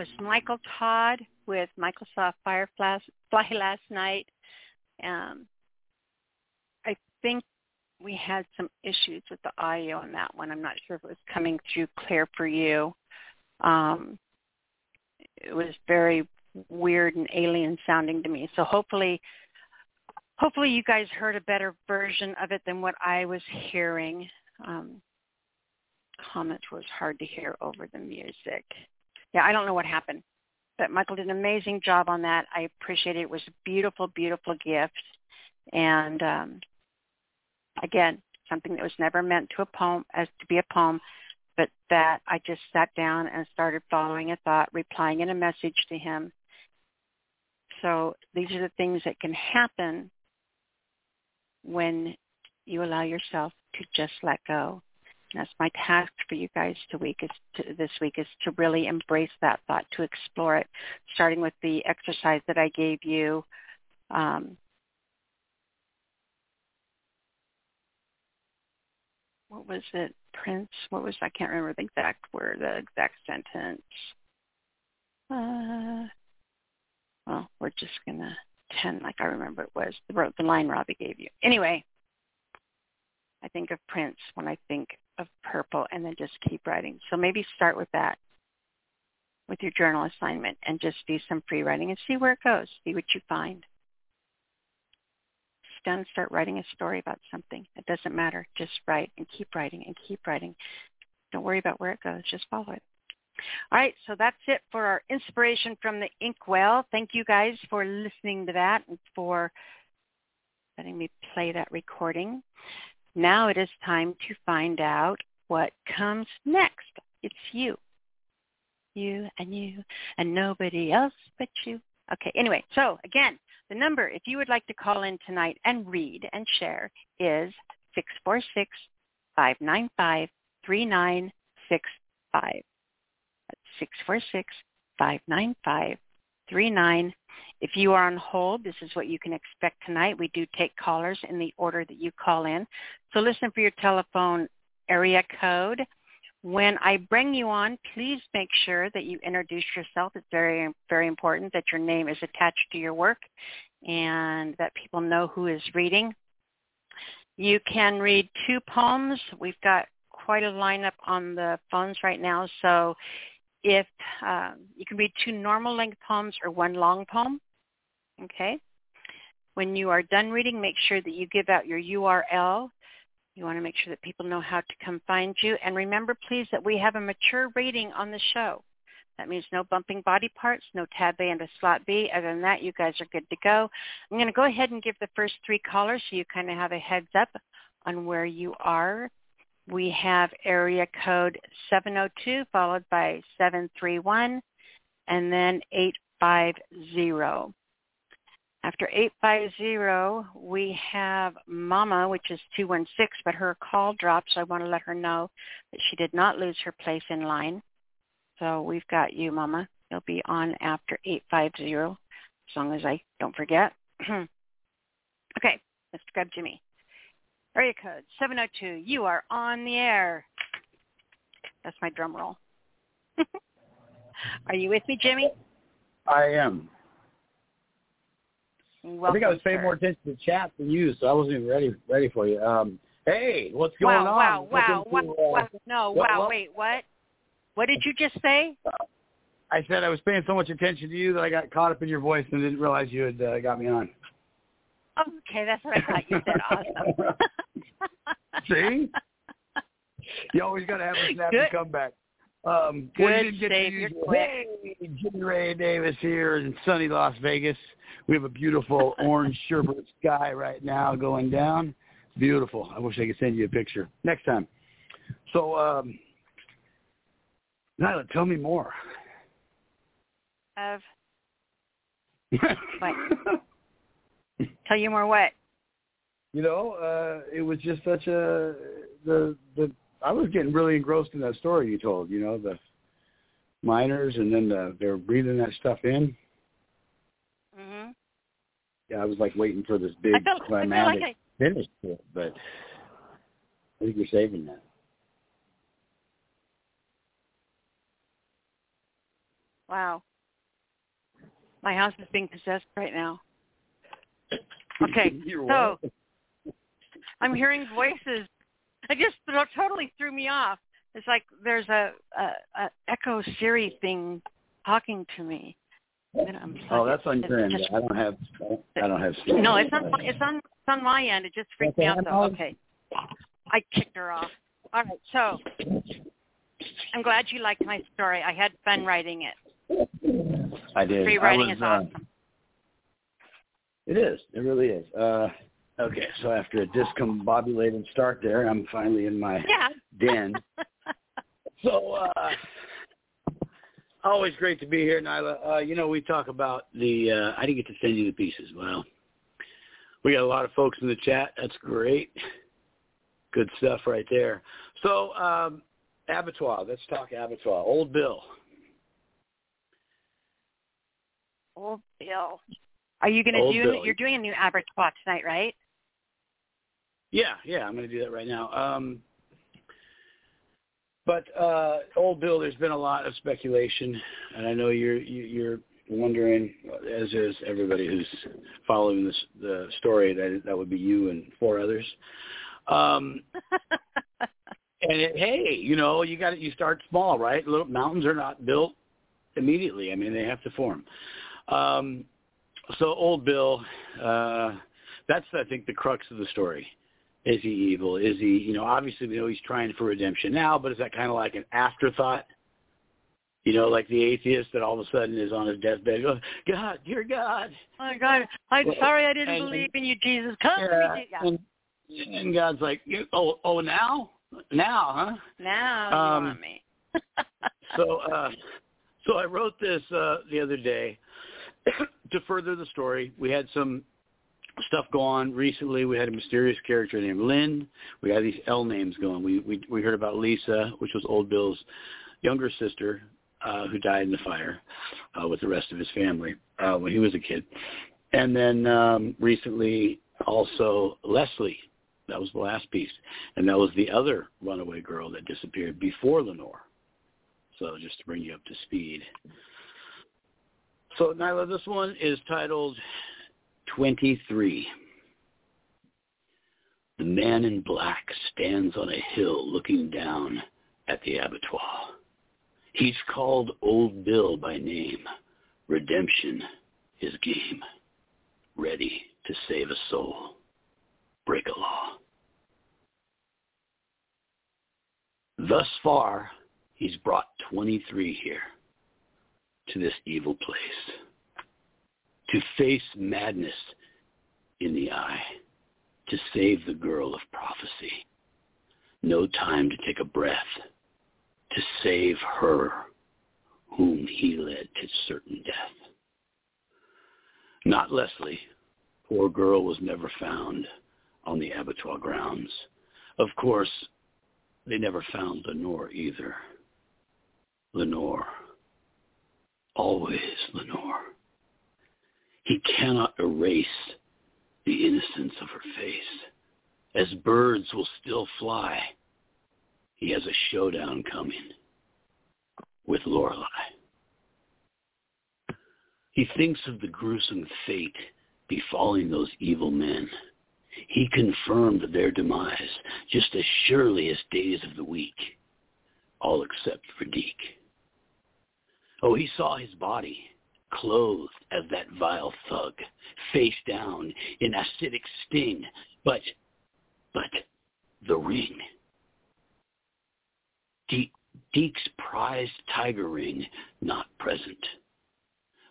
Speaker 2: Was Michael Todd with Microsoft Firefly last night. Um, I think we had some issues with the audio on that one. I'm not sure if it was coming through clear for you. Um, it was very weird and alien sounding to me. So hopefully, hopefully you guys heard a better version of it than what I was hearing. Um, comments was hard to hear over the music yeah, I don't know what happened, but Michael did an amazing job on that. I appreciate it. It was a beautiful, beautiful gift, and um, again, something that was never meant to a poem as to be a poem, but that I just sat down and started following a thought, replying in a message to him. So these are the things that can happen when you allow yourself to just let go my task for you guys to week is to, this week is to really embrace that thought, to explore it, starting with the exercise that I gave you. Um, what was it, Prince? What was I can't remember the exact word, the exact sentence. Uh, well, we're just gonna pretend like I remember it was the, the line Robbie gave you. Anyway, I think of Prince when I think of purple and then just keep writing. So maybe start with that with your journal assignment and just do some free writing and see where it goes. See what you find. Then start writing a story about something. It doesn't matter. Just write and keep writing and keep writing. Don't worry about where it goes. Just follow it. All right, so that's it for our inspiration from the inkwell. Thank you guys for listening to that and for letting me play that recording. Now it is time to find out what comes next. It's you. You and you and nobody else but you. Okay, anyway, so again, the number, if you would like to call in tonight and read and share, is 646-595-3965. That's 646-595-3965. If you are on hold, this is what you can expect tonight. We do take callers in the order that you call in. So listen for your telephone area code. When I bring you on, please make sure that you introduce yourself. It's very, very important that your name is attached to your work and that people know who is reading. You can read two poems. We've got quite a lineup on the phones right now. So if um, you can read two normal length poems or one long poem. Okay. When you are done reading, make sure that you give out your URL. You want to make sure that people know how to come find you. And remember, please, that we have a mature rating on the show. That means no bumping body parts, no tab A and a slot B. Other than that, you guys are good to go. I'm going to go ahead and give the first three callers so you kind of have a heads up on where you are we have area code 702 followed by 731 and then 850. After 850, we have Mama, which is 216, but her call dropped, so I want to let her know that she did not lose her place in line. So we've got you, Mama. You'll be on after 850, as long as I don't forget. <clears throat> okay, let's grab Jimmy. Area code 702. You are on the air. That's my drum roll. <laughs> are you with me, Jimmy?
Speaker 4: I am.
Speaker 2: Welcome,
Speaker 4: I think I was paying
Speaker 2: sir.
Speaker 4: more attention to chat than you, so I wasn't even ready ready for you. Um, hey, what's going
Speaker 2: wow,
Speaker 4: on?
Speaker 2: Wow, wow, wow,
Speaker 4: to, uh,
Speaker 2: wow. No,
Speaker 4: what-
Speaker 2: wow,
Speaker 4: what-
Speaker 2: wait, what? What did you just say?
Speaker 4: I said I was paying so much attention to you that I got caught up in your voice and didn't realize you had uh, got me on.
Speaker 2: Okay, that's what I thought you said. Awesome. <laughs>
Speaker 4: See? You always got to have a <laughs> snappy
Speaker 2: Good.
Speaker 4: comeback. Um,
Speaker 2: Good
Speaker 4: you didn't get to
Speaker 2: save
Speaker 4: use
Speaker 2: your
Speaker 4: your-
Speaker 2: quick.
Speaker 4: Hey, Jimmy Ray Davis here in sunny Las Vegas. We have a beautiful <laughs> orange sherbet sky right now going down. It's beautiful. I wish I could send you a picture next time. So, um, Nyla, tell me more.
Speaker 2: Of tell you more what?
Speaker 4: you know, uh, it was just such a the the I was getting really engrossed in that story you told. You know, the miners and then the, they're breathing that stuff in.
Speaker 2: Mhm.
Speaker 4: Yeah, I was like waiting for this big
Speaker 2: I felt I like I
Speaker 4: finish to it, but I think you're saving that.
Speaker 2: wow. My house is being possessed right now. Okay, <laughs> so
Speaker 4: welcome.
Speaker 2: I'm hearing voices. I just totally threw me off. It's like there's a, a, a echo Siri thing talking to me. I'm
Speaker 4: Oh, that's on your end. I don't have. I don't have. Siri.
Speaker 2: No, it's on it's on it's on my end. It just freaked me out though. Okay. I kicked her off. All right, so I'm glad you liked my story. I had fun writing it.
Speaker 4: I did.
Speaker 2: Free
Speaker 4: I
Speaker 2: writing
Speaker 4: was,
Speaker 2: is
Speaker 4: uh,
Speaker 2: awesome.
Speaker 4: It is. It really is. Uh, okay, so after a discombobulated start there, I'm finally in my
Speaker 2: Yeah.
Speaker 4: den. <laughs> So, uh, always great to be here, Nyla. Uh, you know, we talk about the, uh, I didn't get to send you the pieces. Well, we got a lot of folks in the chat. That's great. Good stuff right there. So, um, Abattoir. Let's talk Abattoir. Old Bill.
Speaker 2: Old Bill. Are you going to
Speaker 4: Old
Speaker 2: do?
Speaker 4: Bill.
Speaker 2: You're doing a new average abattoir tonight, right?
Speaker 4: Yeah, yeah, I'm going to do that right now. Um, but uh, old Bill, there's been a lot of speculation, and I know you're you, you're wondering, as is everybody who's following this the story. That that would be you and four others. Um, <laughs> and it, hey, you know, you got to you start small, right? Little mountains are not built immediately. I mean, they have to form. Um, so old Bill, uh, that's I think the crux of the story. Is he evil? Is he, you know, obviously we know he's trying for redemption now, but is that kind of like an afterthought? You know, like the atheist that all of a sudden is on his deathbed, goes, God, dear God.
Speaker 2: Oh my God! I'm
Speaker 4: Well,
Speaker 2: sorry I didn't
Speaker 4: and-
Speaker 2: believe in you, Jesus. Come
Speaker 4: Yeah,
Speaker 2: me, yeah.
Speaker 4: and, and God's like, oh, oh, now, now, huh?
Speaker 2: Now
Speaker 4: Um,
Speaker 2: you want me. <laughs>
Speaker 4: So, uh, so I wrote this uh, the other day <coughs> to further the story. We had some stuff go on recently. We had a mysterious character named Lynn. We had these L names going. We we we heard about Lisa, which was Old Bill's younger sister, uh, who died in the fire uh, with the rest of his family uh, when he was a kid. And then um, recently, also Leslie. That was the last piece, and that was the other runaway girl that disappeared before Lenore. So just to bring you up to speed. So Nyla, this one is titled 23. The man in black stands on a hill looking down at the abattoir. He's called Old Bill by name. Redemption is game. Ready to save a soul. Break a law. Thus far, he's brought 23 here to this evil place to face madness in the eye, to save the girl of prophecy. No time to take a breath, to save her whom he led to certain death. Not Leslie, poor girl was never found on the abattoir grounds. Of course, they never found Lenore either. Lenore. Always Lenore. He cannot erase the innocence of her face. As birds will still fly, he has a showdown coming with Lorelei. He thinks of the gruesome fate befalling those evil men. He confirmed their demise just as surely as days of the week, all except for Deke. Oh, he saw his body, clothed as that vile thug, face down in acidic sting, but, but the ring. Deke, Deke's prized tiger ring not present.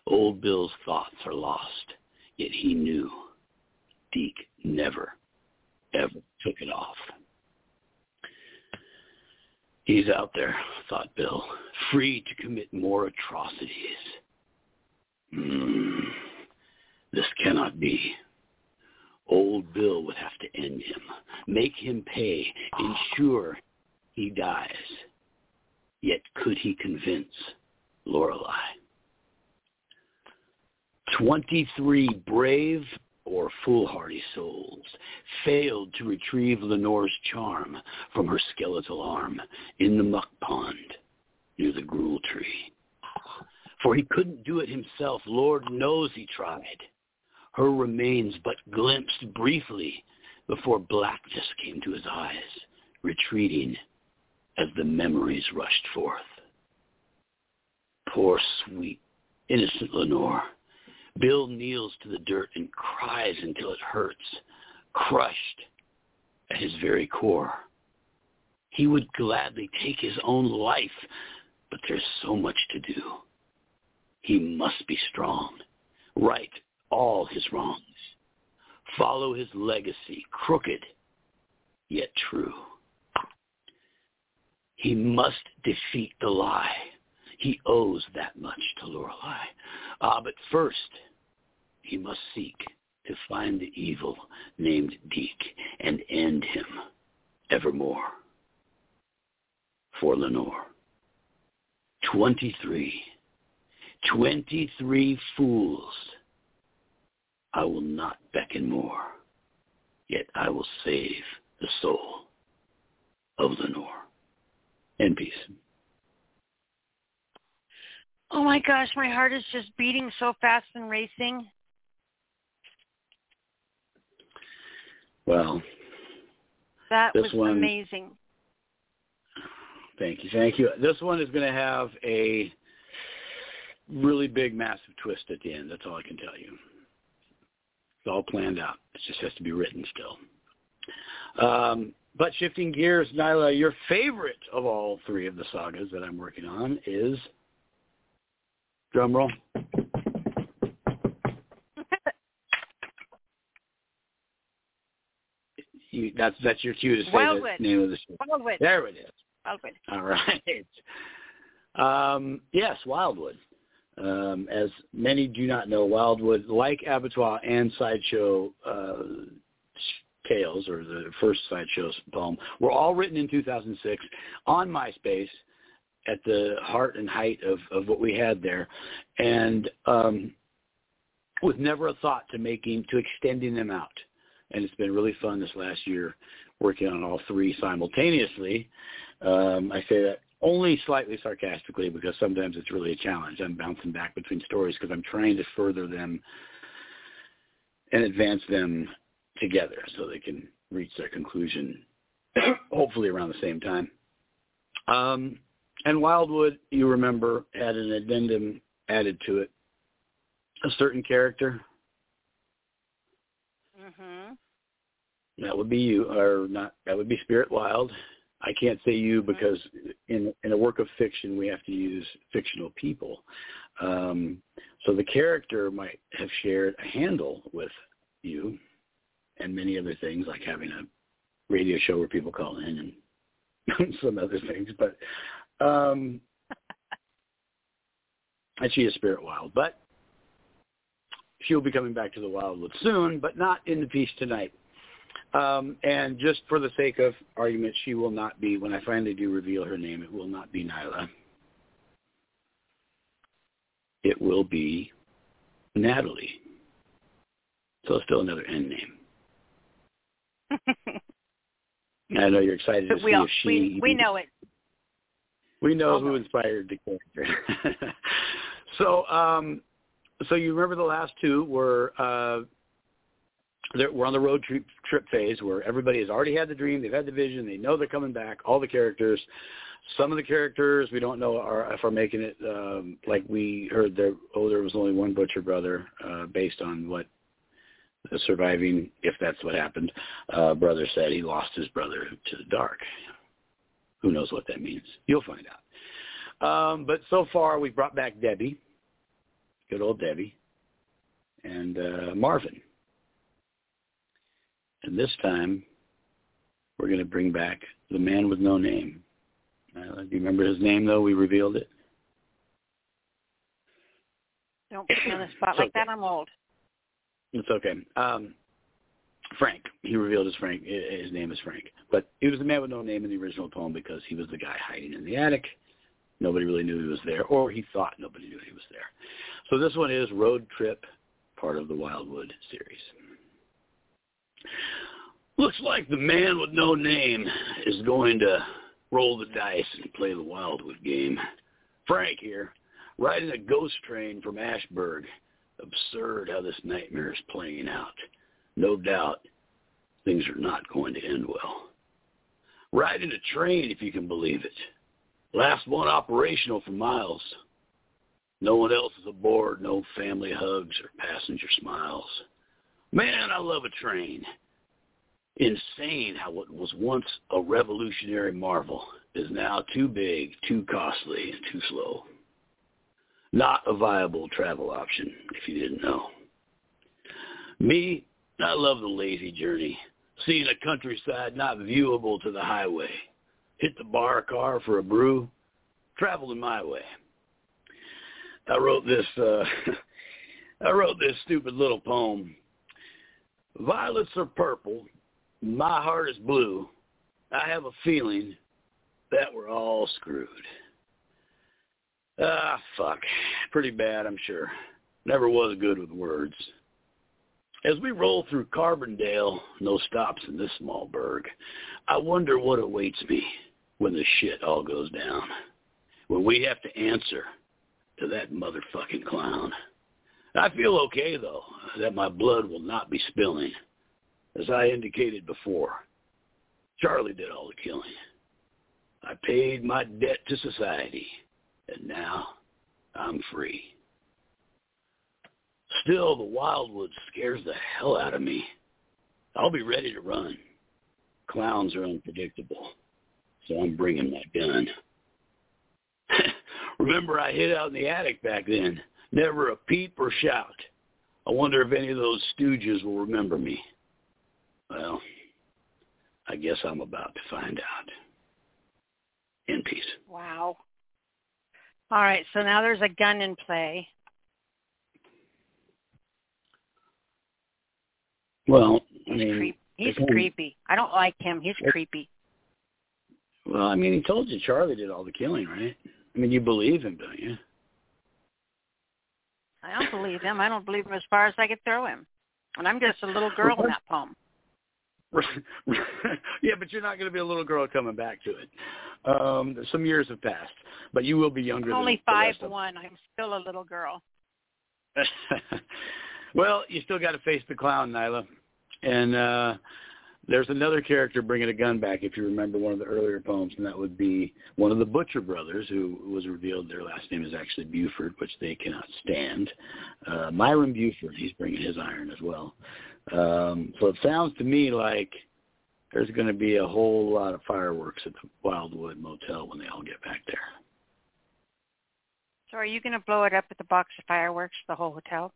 Speaker 4: Old Bill's thoughts are lost, yet he knew Deke never, ever took it off. He's out there, thought Bill, free to commit more atrocities. Mm, this cannot be. Old Bill would have to end him, make him pay, ensure he dies. Yet could he convince Lorelei? Twenty-three brave or foolhardy souls failed to retrieve Lenore's charm from her skeletal arm in the muck pond near the gruel tree. For he couldn't do it himself. Lord knows he tried. Her remains but glimpsed briefly before blackness came to his eyes, retreating as the memories rushed forth. Poor, sweet, innocent Lenore Bill kneels to the dirt and cries until it hurts, crushed at his very core. He would gladly take his own life, but there's so much to do. He must be strong, right all his wrongs, follow his legacy, crooked yet true. He must defeat the lie. He owes that much to Lorelei. Ah, but first, he must seek to find the evil named Deke and end him evermore. For Lenore. 23. 23 fools. I will not beckon more, yet I will save the soul of Lenore. And peace.
Speaker 2: Oh my gosh, my heart is just beating so fast and racing.
Speaker 4: Well,
Speaker 2: that was
Speaker 4: one,
Speaker 2: amazing.
Speaker 4: Thank you, thank you. This one is going to have a really big, massive twist at the end. That's all I can tell you. It's all planned out. It just has to be written still. Um, but shifting gears, Nyla, your favorite of all three of the sagas that I'm working on is Drum roll. you, that's that's your cue to say
Speaker 2: Wildwood.
Speaker 4: the name of the show.
Speaker 2: Wildwood.
Speaker 4: There it is.
Speaker 2: Wildwood.
Speaker 4: All right. Um, yes, Wildwood. Um, as many do not know, Wildwood, like Abattoir and Sideshow uh, Tales, or the first Sideshow's poem, were all written in 2006 on MySpace at the heart and height of, of what we had there, and um, with never a thought to making to extending them out. And it's been really fun this last year working on all three simultaneously. Um, I say that only slightly sarcastically because sometimes it's really a challenge. I'm bouncing back between stories because I'm trying to further them and advance them together so they can reach their conclusion <coughs> hopefully around the same time. Um, and Wildwood, you remember, had an addendum added to it. A certain character.
Speaker 2: Mhm.
Speaker 4: That would be you, or not? That would be Spirit Wild. I can't say you
Speaker 2: Mm-hmm.
Speaker 4: because in in a work of fiction we have to use fictional people. Um, so the character might have shared a handle with you, and many other things like having a radio show where people call in and <laughs> some other things. But um, and she is spirit wild. But She will be coming back to the Wildwood soon, but not in the piece tonight. Um, and just for the sake of argument, she will not be, when I finally do reveal her name, it will not be Nyla. It will be Natalie. So still another N name. <laughs> I know you're excited to
Speaker 2: but
Speaker 4: see
Speaker 2: we all,
Speaker 4: if she.
Speaker 2: we, we know it.
Speaker 4: We know who inspired the character. <laughs> so, um, so you remember the last two were uh, we're on the road trip trip phase where everybody has already had the dream, they've had the vision, they know they're coming back. All the characters, some of the characters we don't know are if are making it. Um, like we heard there, oh, there was only one butcher brother, uh, based on what the surviving, if that's what happened, uh, brother said he lost his brother to the dark. Who knows what that means? You'll find out. Um, but so far, we've brought back Debbie, good old Debbie, and uh, Marvin. And this time, we're going to bring back the man with no name. Uh, do you remember his name, though? We revealed it.
Speaker 2: Don't put me on the spot like
Speaker 4: okay.
Speaker 2: that. I'm old.
Speaker 4: It's okay. Um, Frank. He revealed his Frank. Eh, his name is Frank, but he was the man with no name in the original poem because he was the guy hiding in the attic. Nobody really knew he was there, or he thought nobody knew he was there. So this one is Road Trip, part of the Wildwood series. Looks like the man with no name is going to roll the dice and play the Wildwood game. Frank here, riding a ghost train from Ashburg. Absurd how this nightmare is playing out. No doubt things are not going to end well. Riding a train, if you can believe it. Last one operational for miles. No one else is aboard, no family hugs or passenger smiles. Man, I love a train. Insane how what was once a revolutionary marvel is now too big, too costly, and too slow. Not a viable travel option, if you didn't know. Me, I love the lazy journey, seeing a countryside not viewable to the highway. Hit the bar car for a brew, traveling my way. I wrote this uh <laughs> I wrote this stupid little poem. Violets are purple, my heart is blue. I have a feeling that we're all screwed. Ah, fuck. Pretty bad, I'm sure. Never was good with words. As we roll through Carbondale, no stops in this small burg, I wonder what awaits me when the shit all goes down. When we have to answer to that motherfucking clown. I feel okay, though, that my blood will not be spilling. As I indicated before, Charlie did all the killing. I paid my debt to society, and now I'm free. Still, the wildwood scares the hell out of me. I'll be ready to run. Clowns are unpredictable, so I'm bringing my gun. <laughs> Remember, I hid out in the attic back then. Never a peep or shout. I wonder if any of those stooges will remember me. Well, I guess I'm about to find out. In peace.
Speaker 2: Wow. All right, so now there's a gun in play.
Speaker 4: Well, I
Speaker 2: He's
Speaker 4: mean,
Speaker 2: creep. He's creepy. I don't like him. He's creepy.
Speaker 4: well, I mean, he told you Charlie did all the killing, right? I mean, you believe him, don't you?
Speaker 2: I don't believe him. I don't believe him as far as I could throw him. And I'm just a little girl in that poem. <laughs>
Speaker 4: yeah, but you're not going to be a little girl coming back to it. Um, some years have passed, but you will be younger.
Speaker 2: I'm
Speaker 4: than
Speaker 2: only five one. I'm still a little girl. <laughs>
Speaker 4: well, you still got to face the clown, Nyla. And uh, there's another character bringing a gun back, if you remember one of the earlier poems, and that would be one of the Butcher brothers, who was revealed their last name is actually Buford, which they cannot stand. Uh, Myron Buford, he's bringing his iron as well. Um, so it sounds to me like there's going to be a whole lot of fireworks at the Wildwood Motel when they all get back there.
Speaker 2: So are you going to blow it up with a box of fireworks, the whole hotel?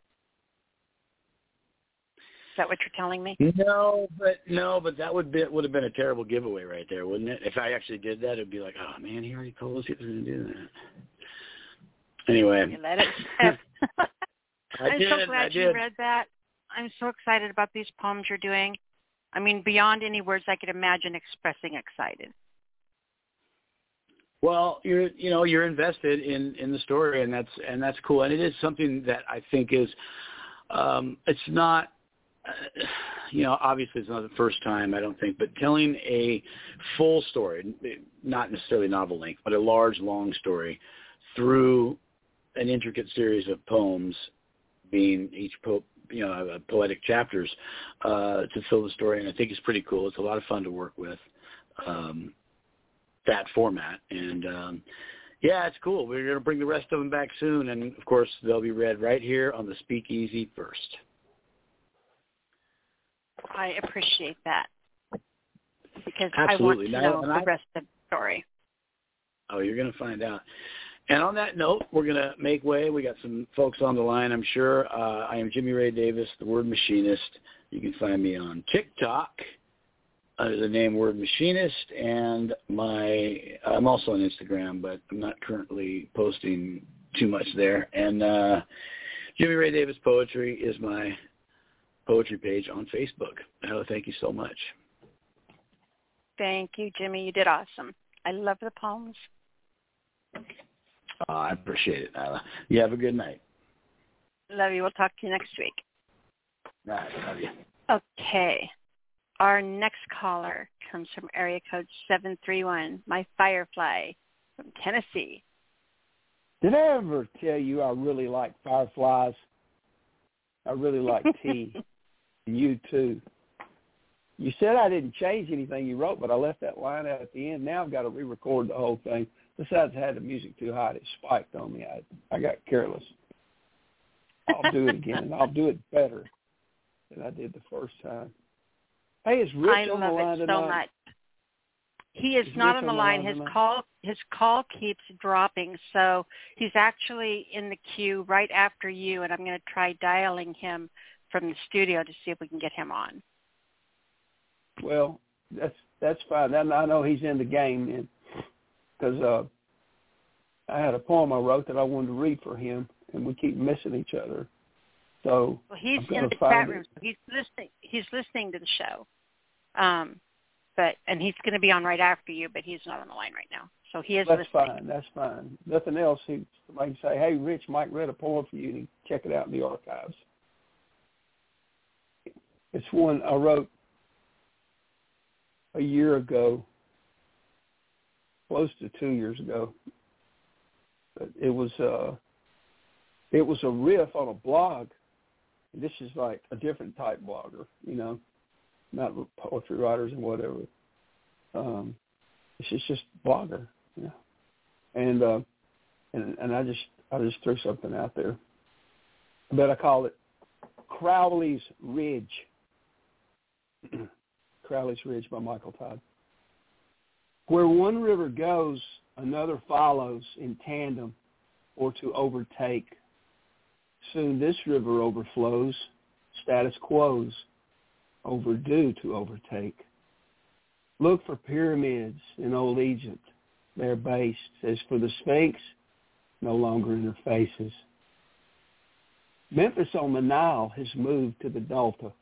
Speaker 2: Is that what you're telling me?
Speaker 4: No, but no, but that would be would have been a terrible giveaway right there, wouldn't it? If I actually did that, it'd be like, oh man, he already told us he was going to do that. Anyway,
Speaker 2: You let it. <laughs> <laughs>
Speaker 4: I
Speaker 2: I'm
Speaker 4: did,
Speaker 2: so glad
Speaker 4: I
Speaker 2: you read that. I'm so excited about these poems you're doing. I mean, beyond any words I could imagine expressing excited.
Speaker 4: Well, you're you know you're invested in in the story, and that's and that's cool. And it is something that I think is um, it's not <sighs> you know obviously it's not the first time I don't think, but telling a full story, not necessarily novel length, but a large long story through an intricate series of poems, being each po- you know poetic chapters uh, to fill the story, and I think it's pretty cool. It's a lot of fun to work with. Um, that format. And um, yeah, it's cool. We're going to bring the rest of them back soon, and of course they'll be read right here on the Speakeasy first.
Speaker 2: I appreciate that because
Speaker 4: Absolutely.
Speaker 2: I want to
Speaker 4: and
Speaker 2: know
Speaker 4: I-
Speaker 2: the rest of the story.
Speaker 4: Oh, you're going to find out. And on that note, we're going to make way. We got some folks on the line, I'm sure. Uh, I am Jimmy Ray Davis, the Word Machinist. You can find me on TikTok under the name Word Machinist, and my I'm also on Instagram, but I'm not currently posting too much there. And uh, Jimmy Ray Davis Poetry is my poetry page on Facebook. Oh, thank you so much.
Speaker 2: Thank you, Jimmy. You did awesome. I love the poems.
Speaker 4: Oh, I appreciate it, Nyla. You have a good night.
Speaker 2: Love you. We'll talk to you next week.
Speaker 4: All right, love you.
Speaker 2: Okay. Our next caller comes from area code 731, my Firefly from Tennessee.
Speaker 5: Did I ever tell you I really like fireflies? I really like <laughs> tea. You too. You said I didn't change anything you wrote, but I left that line out at the end. Now I've got to re-record the whole thing. Besides, I had the music too hot. It spiked on me. I I got careless. I'll do it again, and <laughs> I'll do it better than I did the first time. Hey, is Rich
Speaker 2: I
Speaker 5: on the
Speaker 2: love
Speaker 5: line
Speaker 2: it so much. He is
Speaker 5: Is
Speaker 2: not
Speaker 5: Rich
Speaker 2: on the line. His
Speaker 5: tonight?
Speaker 2: call his call keeps dropping, so he's actually in the queue right after you, and I'm going to try dialing him from the studio to see if we can get him on.
Speaker 5: Well, that's that's fine. I, I know he's in the game, and because uh, I had a poem I wrote that I wanted to read for him, and we keep missing each other. So
Speaker 2: Well, he's in the chat room. So he's listening. He's listening to the show, um, but and he's going to be on right after you, but he's not on the line right now. So he is
Speaker 5: that's
Speaker 2: listening.
Speaker 5: fine. That's fine. Nothing else. He can say, "Hey, Rich, Mike read a poem for you," and he check it out in the archives. It's one I wrote a year ago, close to two years ago. But it was uh, it was a riff on a blog. This is like a different type blogger, you know, not poetry writers and whatever. Um, is just blogger, you know. And uh, and and I just I just threw something out there. But I call it Crowley's Ridge. <clears throat> Crowley's Ridge by Michael Todd. Where one river goes, another follows in tandem or to overtake. Soon this river overflows, status quos, overdue to overtake. Look for pyramids in old Egypt, their based, as for the Sphinx, no longer in their faces. Memphis on the Nile has moved to the Delta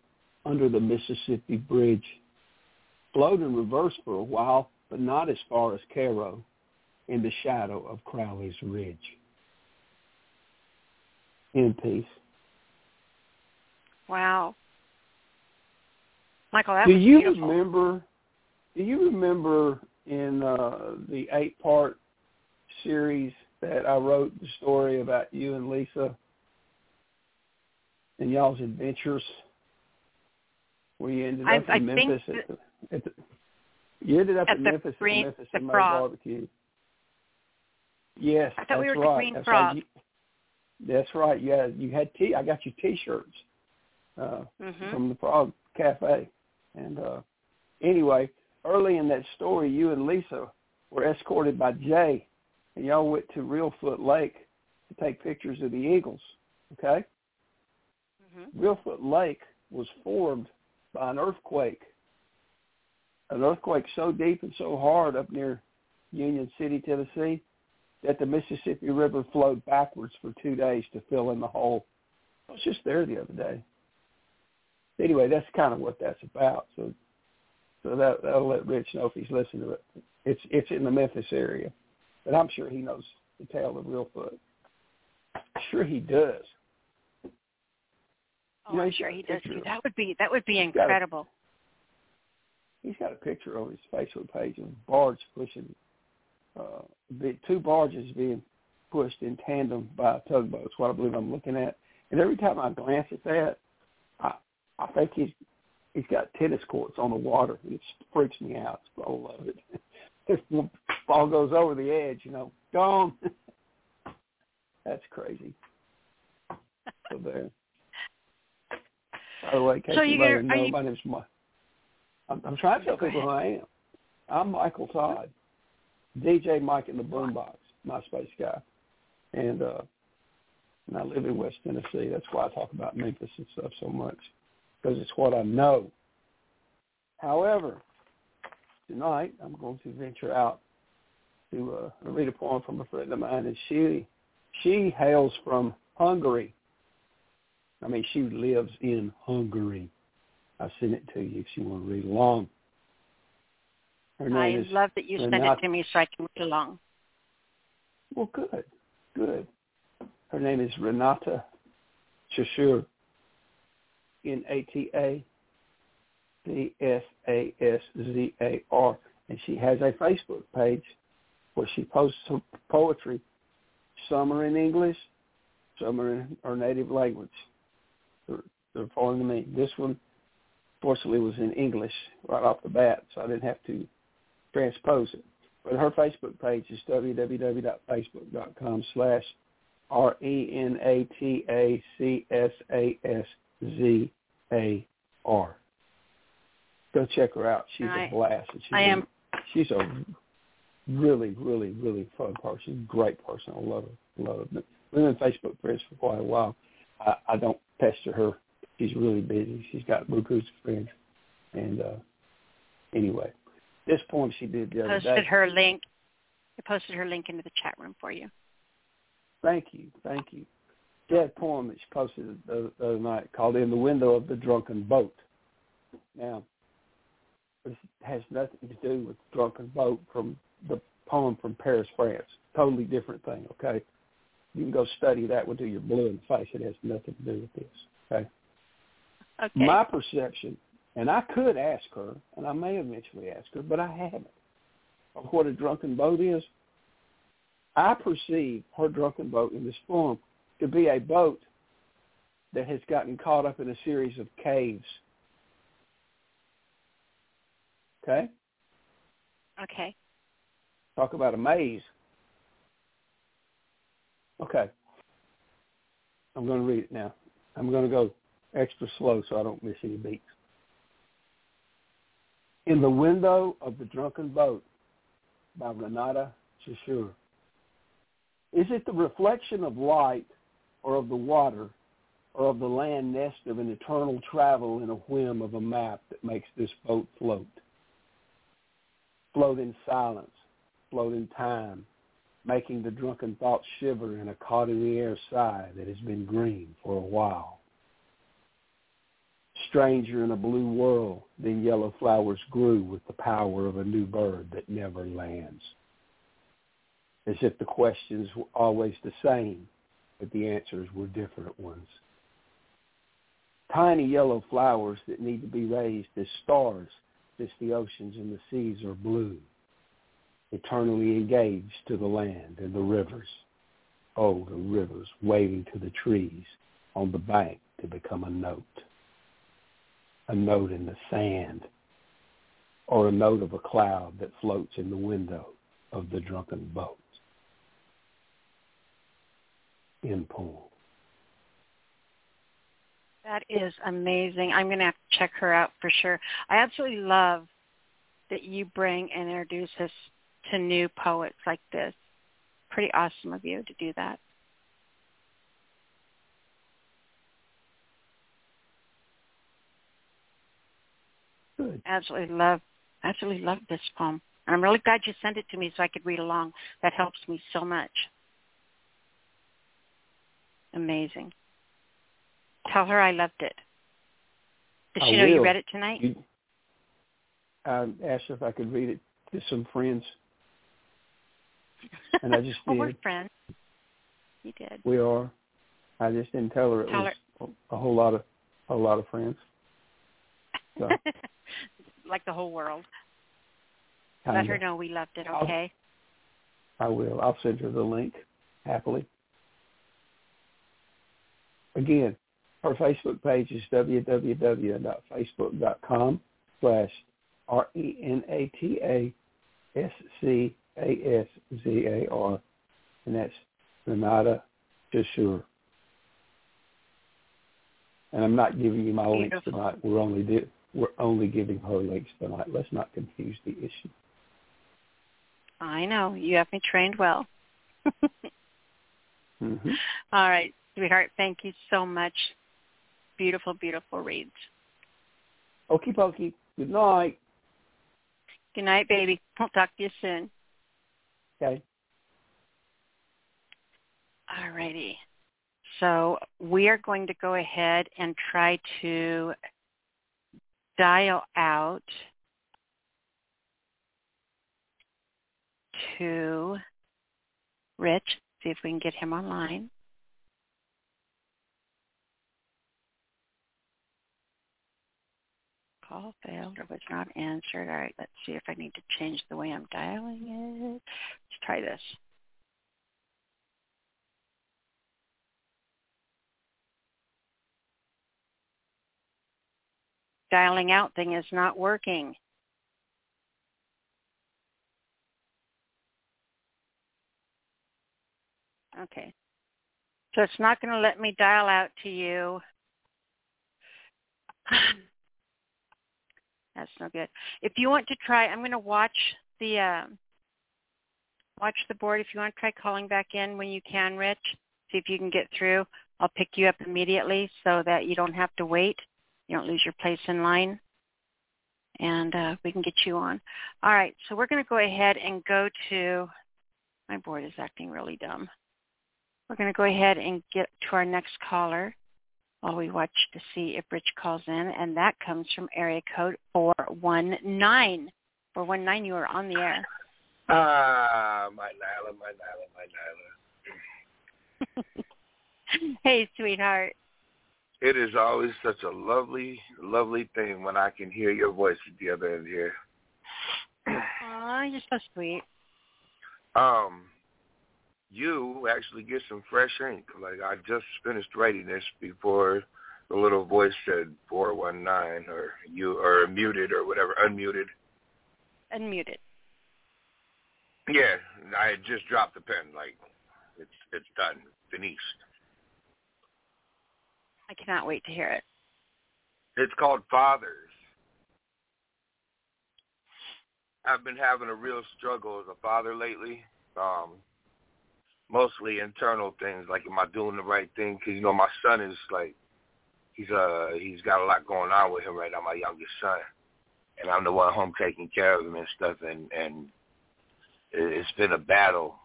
Speaker 5: under the Mississippi Bridge. Flowed in reverse for a while, but not as far as Cairo, in the shadow of Crowley's Ridge. In peace.
Speaker 2: Wow. Michael, that
Speaker 5: do
Speaker 2: was
Speaker 5: you
Speaker 2: beautiful.
Speaker 5: remember? Do you remember in uh, the eight-part series that I wrote the story about you and Lisa and y'all's adventures, where you ended
Speaker 2: I-
Speaker 5: up
Speaker 2: I
Speaker 5: in
Speaker 2: think
Speaker 5: Memphis at the, at the you ended up
Speaker 2: At
Speaker 5: in
Speaker 2: the
Speaker 5: Memphis
Speaker 2: Green-
Speaker 5: at Memphis
Speaker 2: the
Speaker 5: and made
Speaker 2: Frog.
Speaker 5: barbecue. Yes,
Speaker 2: I thought we
Speaker 5: that's
Speaker 2: were
Speaker 5: right.
Speaker 2: Green
Speaker 5: that's
Speaker 2: Frog.
Speaker 5: Right. You, that's right. You had you had t. I got you T-shirts. Uh,
Speaker 2: hmm
Speaker 5: from the Frog Cafe. And uh, anyway, early in that story, you and Lisa were escorted by Jay, and y'all went to Reelfoot Lake to take pictures of the eagles. Okay,
Speaker 2: hmm
Speaker 5: Reelfoot Lake was formed by an earthquake. An earthquake so deep and so hard up near Union City, Tennessee, that the Mississippi River flowed backwards for two days to fill in the hole. I was just there the other day. Anyway, that's kind of what that's about. So, so that that'll let Rich know if he's listening to it. It's it's in the Memphis area, but I'm sure he knows the tale of Reelfoot. Sure, he does.
Speaker 2: Oh, you know, I'm sure he does too. That would be that would be incredible.
Speaker 5: He's got a picture on his Facebook page of barge pushing uh, two barges being pushed in tandem by a tugboat. That's what I believe I'm looking at. And every time I glance at that, I I think he's he's got tennis courts on the water. It freaks me out. I love it. if the ball goes over the edge, you know, gone. <laughs> That's crazy. So there. By the way, Casey,
Speaker 2: so you,
Speaker 5: know,
Speaker 2: you,
Speaker 5: my name's Mike. I'm, I'm trying to tell people who I am. I'm Michael Todd, DJ Mike in the Boombox, MySpace guy, and uh, and I live in West Tennessee. That's why I talk about Memphis and stuff so much because it's what I know. However, tonight I'm going to venture out to uh, read a poem from a friend of mine, and she she hails from Hungary. I mean, she lives in Hungary. I sent it to you if you want to read along.
Speaker 2: I love that you Renata. sent it to me so I can read along.
Speaker 5: Well, good, good. Her name is Renata Csaszar, N-A-T-A-C-S-A-S-Z-A-R, and she has a Facebook page where she posts her poetry. Some are in English, some are in her native language. They're, they're foreign to me. This one, fortunately, was in English right off the bat, so I didn't have to transpose it. But her Facebook page is www.facebook.com slash R-E-N-A-T-A-C-S-A-S-Z-A-R. Go check her out. She's
Speaker 2: I,
Speaker 5: a blast. She's
Speaker 2: I am.
Speaker 5: A, she's a really, really, really fun person. Great person. I love her. Love her. We've been Facebook friends for quite a while. I, I don't pester her. She's really busy. She's got of friends. And uh, anyway, this poem she did the other
Speaker 2: posted
Speaker 5: day.
Speaker 2: her link. I posted her link into the chat room for you.
Speaker 5: Thank you, thank you. That poem that she posted the, the other night called "In the Window of the Drunken Boat." Now, this has nothing to do with drunken boat from the poem from Paris, France. Totally different thing. Okay, you can go study that one till you're blue in the face. It has nothing to do with this. Okay.
Speaker 2: Okay.
Speaker 5: My perception, and I could ask her, and I may eventually ask her, but I haven't, of what a drunken boat is. I perceive her drunken boat in this poem to be a boat that has gotten caught up in a series of caves. Okay?
Speaker 2: Okay.
Speaker 5: Talk about a maze. Okay. I'm going to read it now. I'm going to go extra slow so I don't miss any beats. In the Window of the Drunken Boat by Renata Csaszar. Is it the reflection of light or of the water or of the land nest of an eternal travel in a whim of a map that makes this boat float? Float in silence, float in time, making the drunken thoughts shiver in a caught in the air sigh that has been green for a while. Stranger in a blue world, then yellow flowers grew with the power of a new bird that never lands as if the questions were always the same, but the answers were different ones. Tiny yellow flowers that need to be raised as stars since the oceans and the seas are blue, eternally engaged to the land and the rivers. Oh, the rivers waving to the trees on the bank to become a note. A note in the sand, or a note of a cloud that floats in the window of the drunken boat. in pool.
Speaker 2: That is amazing. I'm going to have to check her out for sure. I absolutely love that you bring and introduce us to new poets like this. Pretty awesome of you to do that.
Speaker 5: Good.
Speaker 2: Absolutely love, absolutely love this poem. And I'm really glad you sent it to me so I could read along. That helps me so much amazing. Tell her I loved it. Does she
Speaker 5: I
Speaker 2: know you read it tonight?
Speaker 5: You, um, I asked if I could read it to some friends, and I just <laughs>
Speaker 2: well,
Speaker 5: did.
Speaker 2: we're friends. You did.
Speaker 5: We are. I just didn't tell her it
Speaker 2: Tell
Speaker 5: was a whole lot of a lot of friends. So, <laughs>
Speaker 2: like the whole world.
Speaker 5: kinda.
Speaker 2: Let her know we loved it,
Speaker 5: I'll-
Speaker 2: okay?
Speaker 5: I will. I'll send her the link happily. Again, her Facebook page is www.facebook.com slash R-E-N-A-T-A-S-C-A-S-Z-A-R. And that's Renata Csaszar. And I'm not giving you my links tonight. We're only di- we're only giving her links tonight. Let's not confuse the issue.
Speaker 2: I know. You have me trained well.
Speaker 5: hmm <laughs>
Speaker 2: All right, sweetheart. Thank you so much. Beautiful, beautiful reads.
Speaker 5: Okie pokey. Good night.
Speaker 2: Good night, baby. I'll talk to you soon.
Speaker 5: Okay.
Speaker 2: All righty. So we are going to go ahead and try to dial out to Rich, see if we can get him online. Call failed or was not answered. All right, let's see if I need to change the way I'm dialing it. Let's try this. Dialing out thing is not working. Okay. So it's not going to let me dial out to you. <clears throat> That's no good. If you want to try, I'm going to watch the uh, watch the board. If you want to try calling back in when you can, Rich, see if you can get through. I'll pick you up immediately so that you don't have to wait. You don't lose your place in line, and uh, we can get you on. All right. So we're going to go ahead and go to. My board is acting really dumb. We're going to go ahead and get to our next caller while we watch to see if Rich calls in, and that comes from area code 419. 419, you are on the air.
Speaker 6: Ah, my Nyla, my Nyla, my Nyla. <laughs>
Speaker 2: hey, sweetheart.
Speaker 6: It is always such a lovely, lovely thing when I can hear your voice at the other end here.
Speaker 2: Aw, you're so sweet.
Speaker 6: Um, you actually get some fresh ink. Like I just finished writing this before the little voice said 419 or you or muted or whatever, unmuted.
Speaker 2: Unmuted.
Speaker 6: Yeah, I just dropped the pen. Like it's it's done, finished.
Speaker 2: I cannot wait to hear it.
Speaker 6: It's called Fathers. I've been having a real struggle as a father lately. Um, mostly internal things, like am I doing the right thing? Because you know my son is like, he's uh he's got a lot going on with him right now. My youngest son, and I'm the one home taking care of him and stuff, and and it- it's been a battle.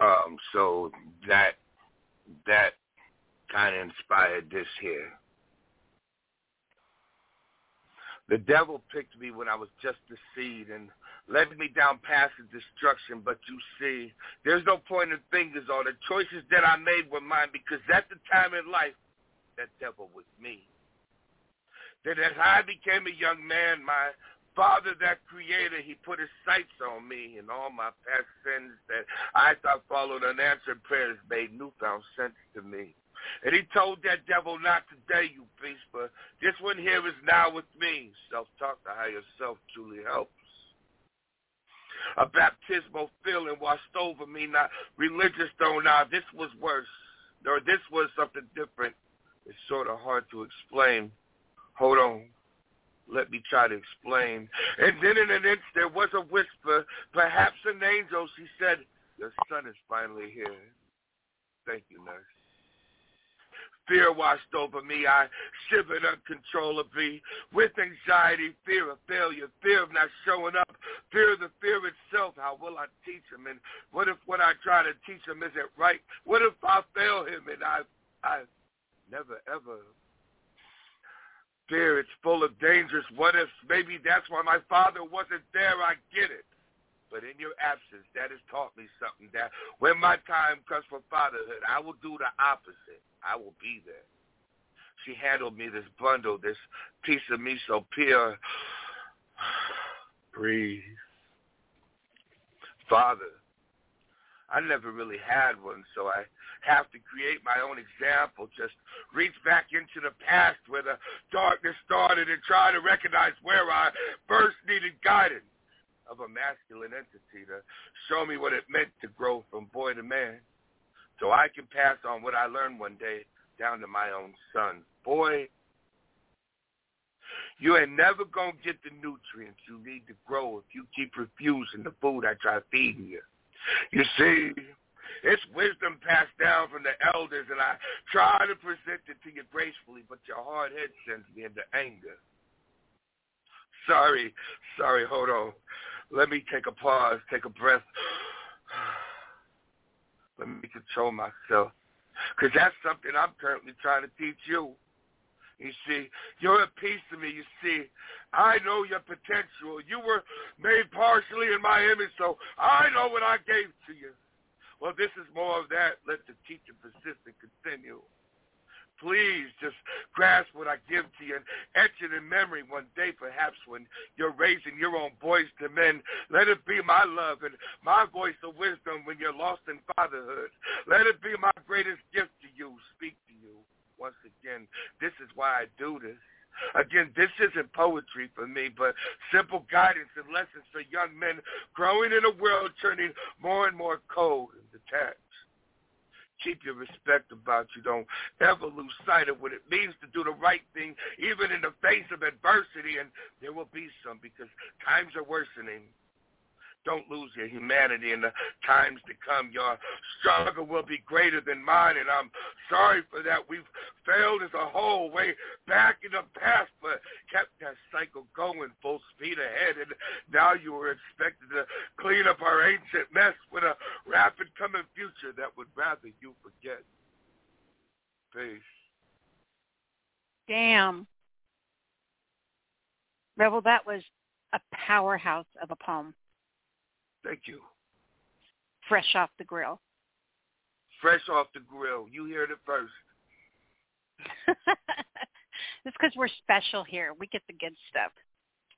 Speaker 6: Um, so that that kind of inspired this here. The devil picked me when I was just a seed and led me down paths of destruction, but you see, there's no pointing fingers on the choices that I made were mine because at the time in life, that devil was me. Then as I became a young man, my Father, that creator, he put his sights on me and all my past sins that I thought followed unanswered prayers made newfound sense to me. And he told that devil not today, you beast, but this one here is now with me. Self-talk to higher self truly helps. A baptismal feeling washed over me, not religious though now. This was worse, or this was something different. It's sort of hard to explain. Hold on. Let me try to explain. And then in an instant, there was a whisper, perhaps an angel. She said, your son is finally here. Thank you, nurse. Fear washed over me. I shivered uncontrollably with anxiety, fear of failure, fear of not showing up, fear of the fear itself. How will I teach him? And what if what I try to teach him isn't right? What if I fail him and I I never ever fear. It's full of dangers. what if Maybe that's why my father wasn't there. I get it. But in your absence, that has taught me something that when my time comes for fatherhood, I will do the opposite. I will be there. She handled me this bundle, this piece of me so pure. <sighs> Breathe. Father, I never really had one, so I have to create my own example. Just reach back into the past where the darkness started and try to recognize where I first needed guidance of a masculine entity to show me what it meant to grow from boy to man so I can pass on what I learned one day down to my own son. Boy, you ain't never going to get the nutrients you need to grow if you keep refusing the food I try feeding you. You see, it's wisdom passed down from the elders, and I try to present it to you gracefully, but your hard head sends me into anger. Sorry, sorry, hold on. Let me take a pause, take a breath. <sighs> Let me control myself. Because that's something I'm currently trying to teach you. You see, you're a piece of me. You see, I know your potential. You were made partially in my image, so I know what I gave to you. Well, this is more of that. Let the teaching persist and continue. Please just grasp what I give to you and etch it in memory one day, perhaps when you're raising your own boys to men. Let it be my love and my voice of wisdom when you're lost in fatherhood. Let it be my greatest gift to you. Speak to you once again. This is why I do this. Again, this isn't poetry for me, but simple guidance and lessons for young men growing in a world turning more and more cold and detached keep your respect about you. Don't ever lose sight of what it means to do the right thing, even in the face of adversity. And there will be some because times are worsening. Don't lose your humanity in the times to come. Your struggle will be greater than mine, and I'm sorry for that. We've failed as a whole way back in the past, but kept that cycle going full speed ahead, and now you are expected to clean up our ancient mess with a rapid coming future that would rather you forget. Peace.
Speaker 2: Damn. Rebel, that was a powerhouse of a poem.
Speaker 6: Thank you.
Speaker 2: Fresh off the grill.
Speaker 6: Fresh off the grill. You heard it first. <laughs>
Speaker 2: it's because we're special here. We get the good stuff.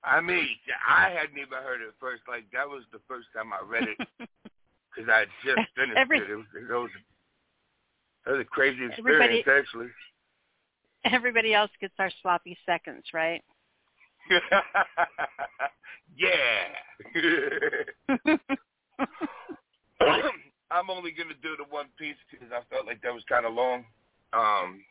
Speaker 6: I mean, I hadn't even heard it first. Like that was the first time I read it <laughs> because I just finished
Speaker 2: Every,
Speaker 6: it. It was, it was that was a crazy experience,
Speaker 2: Everybody-
Speaker 6: actually.
Speaker 2: Everybody else gets our sloppy seconds, right? <laughs>
Speaker 6: yeah. <laughs> I'm only gonna do the one piece because I felt like that was kind of long. Um,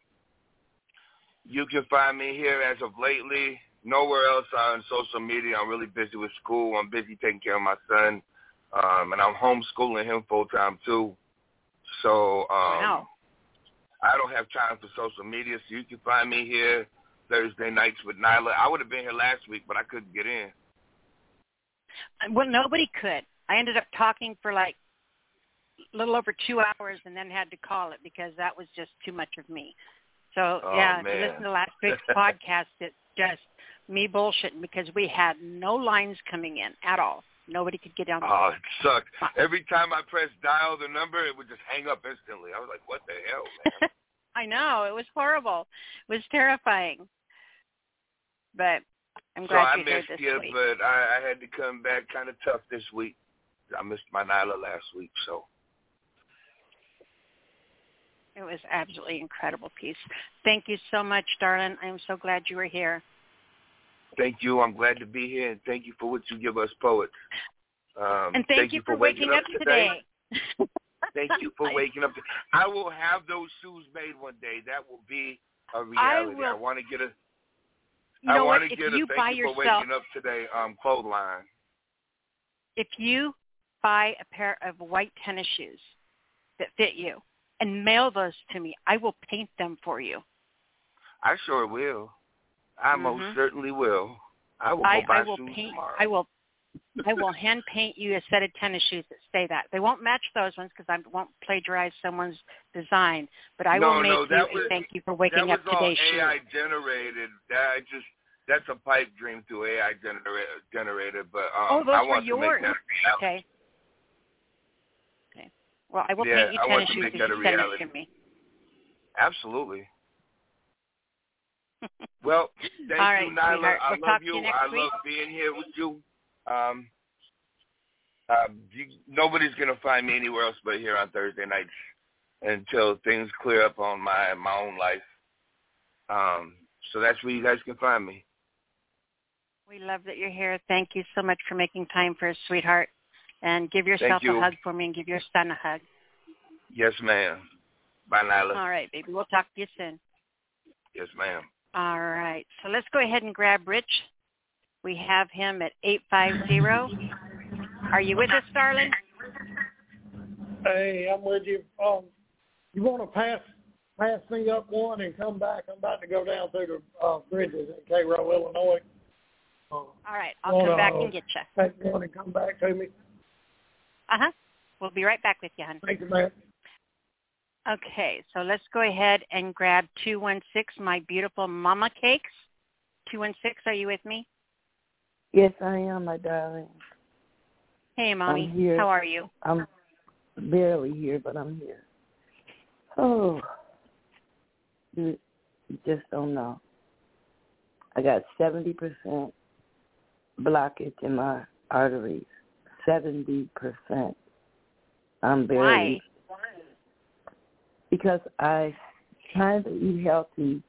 Speaker 6: you can find me here as of lately. Nowhere else on social media. I'm really busy with school. I'm busy taking care of my son, um, and I'm homeschooling him full time too. So um,
Speaker 2: Wow.
Speaker 6: I don't have time for social media. So you can find me here Thursday nights with Nyla. I would have been here last week, but I couldn't get in.
Speaker 2: Well, nobody could. I ended up talking for like a little over two hours and then had to call it because that was just too much of me. So
Speaker 6: Oh,
Speaker 2: yeah, if you listen to last <laughs> week's podcast, it's just me bullshitting because we had no lines coming in at all. Nobody could get down. the
Speaker 6: Oh, it sucked. Every time I pressed dial the number, it would just hang up instantly. I was like, what the hell, man? <laughs>
Speaker 2: I know it was horrible. It was terrifying. But I'm
Speaker 6: so
Speaker 2: glad
Speaker 6: I
Speaker 2: you're here
Speaker 6: missed
Speaker 2: this
Speaker 6: you,
Speaker 2: week.
Speaker 6: but I, I had to come back kind of tough this week. I missed my Nyla last week, so
Speaker 2: It was absolutely incredible piece. Thank you so much, darling. I'm so glad you were here.
Speaker 6: thank you. I'm glad to be here, and thank you for what you give us poets. Um,
Speaker 2: And thank, you for waking up today. <laughs>
Speaker 6: Thank you for waking up. I will have those shoes made one day. That will be a reality. I,
Speaker 2: will-
Speaker 6: want to get a.
Speaker 2: You
Speaker 6: I want to get a
Speaker 2: you
Speaker 6: thank you for
Speaker 2: yourself,
Speaker 6: waking up today. Um, clothesline.
Speaker 2: if you buy a pair of white tennis shoes that fit you and mail those to me, I will paint them for you.
Speaker 6: I sure will. I
Speaker 2: Mhm.
Speaker 6: most certainly will. I will
Speaker 2: I,
Speaker 6: go buy
Speaker 2: I will
Speaker 6: shoes
Speaker 2: paint.
Speaker 6: tomorrow.
Speaker 2: I will. I will hand paint you a set of tennis shoes that say that. They won't match those ones because I won't plagiarize someone's design. But I
Speaker 6: no,
Speaker 2: will make
Speaker 6: no,
Speaker 2: you
Speaker 6: that
Speaker 2: a
Speaker 6: was,
Speaker 2: thank you for waking
Speaker 6: that
Speaker 2: up
Speaker 6: was all AI
Speaker 2: shoe.
Speaker 6: generated. That just that's a pipe dream through AI generated. Generated, but um,
Speaker 2: oh, those
Speaker 6: I
Speaker 2: were
Speaker 6: want to make that a reality.
Speaker 2: Okay. Okay. Well, I will
Speaker 6: Yeah,
Speaker 2: paint you
Speaker 6: I
Speaker 2: tennis shoes if
Speaker 6: that
Speaker 2: you send it to me.
Speaker 6: Absolutely. <laughs> Well, thank
Speaker 2: All right,
Speaker 6: you, Nyla. I
Speaker 2: We'll
Speaker 6: love you.
Speaker 2: you
Speaker 6: I
Speaker 2: week.
Speaker 6: love being here with you. Um, uh, you, nobody's gonna find me anywhere else but here on Thursday nights until things clear up on my my own life. Um, so that's where you guys can find me.
Speaker 2: We love that you're here. Thank you so much for making time for us, sweetheart. And give yourself
Speaker 6: you.
Speaker 2: a hug for me and give your son a hug.
Speaker 6: Yes, ma'am. Bye, Nyla.
Speaker 2: All right, baby. We'll talk to you soon.
Speaker 6: Yes, ma'am.
Speaker 2: All right. So let's go ahead and grab Rich. We have him at 850. Are you with us, darling?
Speaker 7: Hey, I'm with you. Um, you want to pass pass me up one and come back? I'm about to go down through the uh, bridges in Cairo, Illinois. Uh,
Speaker 2: All right. I'll
Speaker 7: Hold
Speaker 2: come back
Speaker 7: on.
Speaker 2: and get you.
Speaker 7: take one and come back to me.
Speaker 2: Uh-huh. We'll be right back with you, hon.
Speaker 7: Thank you, man.
Speaker 2: Okay, so let's go ahead and grab 216, my beautiful mama cakes. 216, are you with me?
Speaker 8: Yes, I am, my darling.
Speaker 2: Hey, mommy. How are you?
Speaker 8: I'm barely here, but I'm here. Oh, you, you just don't know. I got 70% blockage in my arteries. 70%. I'm barely. Because I trying to eat healthy,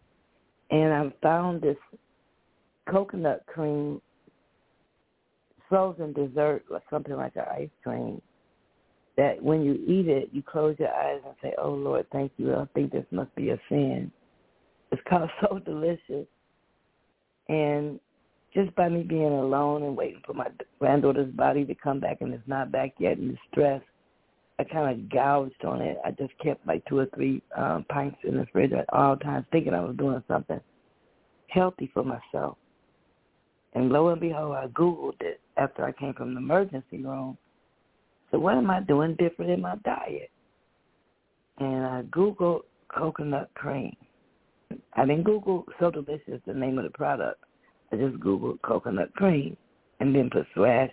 Speaker 8: and I found this coconut cream frozen dessert or something like an ice cream that when you eat it, you close your eyes and say, "Oh Lord, thank you. I think this must be a sin." It's called <laughs> so delicious, and just by me being alone and waiting for my granddaughter's body to come back and it's not back yet, and the stress, I kind of gouged on it. I just kept like two or three um, pints in the fridge at all times, thinking I was doing something healthy for myself. And lo and behold, I Googled it after I came from the emergency room. So what am I doing different in my diet? And I Googled coconut cream. I didn't Google So Delicious, the name of the product. I just Googled coconut cream and then put slash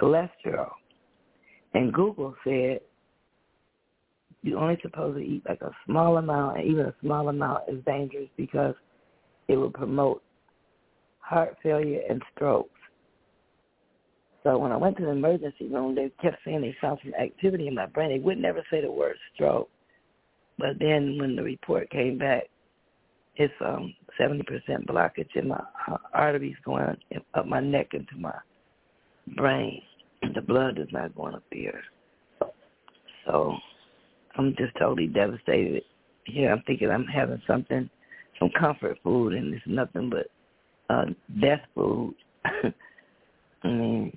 Speaker 8: cholesterol. And Google said you're only supposed to eat like a small amount, and even a small amount is dangerous because it will promote heart failure and strokes. So when I went to the emergency room, they kept saying they found some activity in my brain. They would never say the word stroke. But then when the report came back, it's um seventy percent blockage in my arteries going up my neck into my brain. The blood is not going up there. So I'm just totally devastated. Here I'm thinking I'm having something, some comfort food, and it's nothing but uh death food. <laughs> I mean,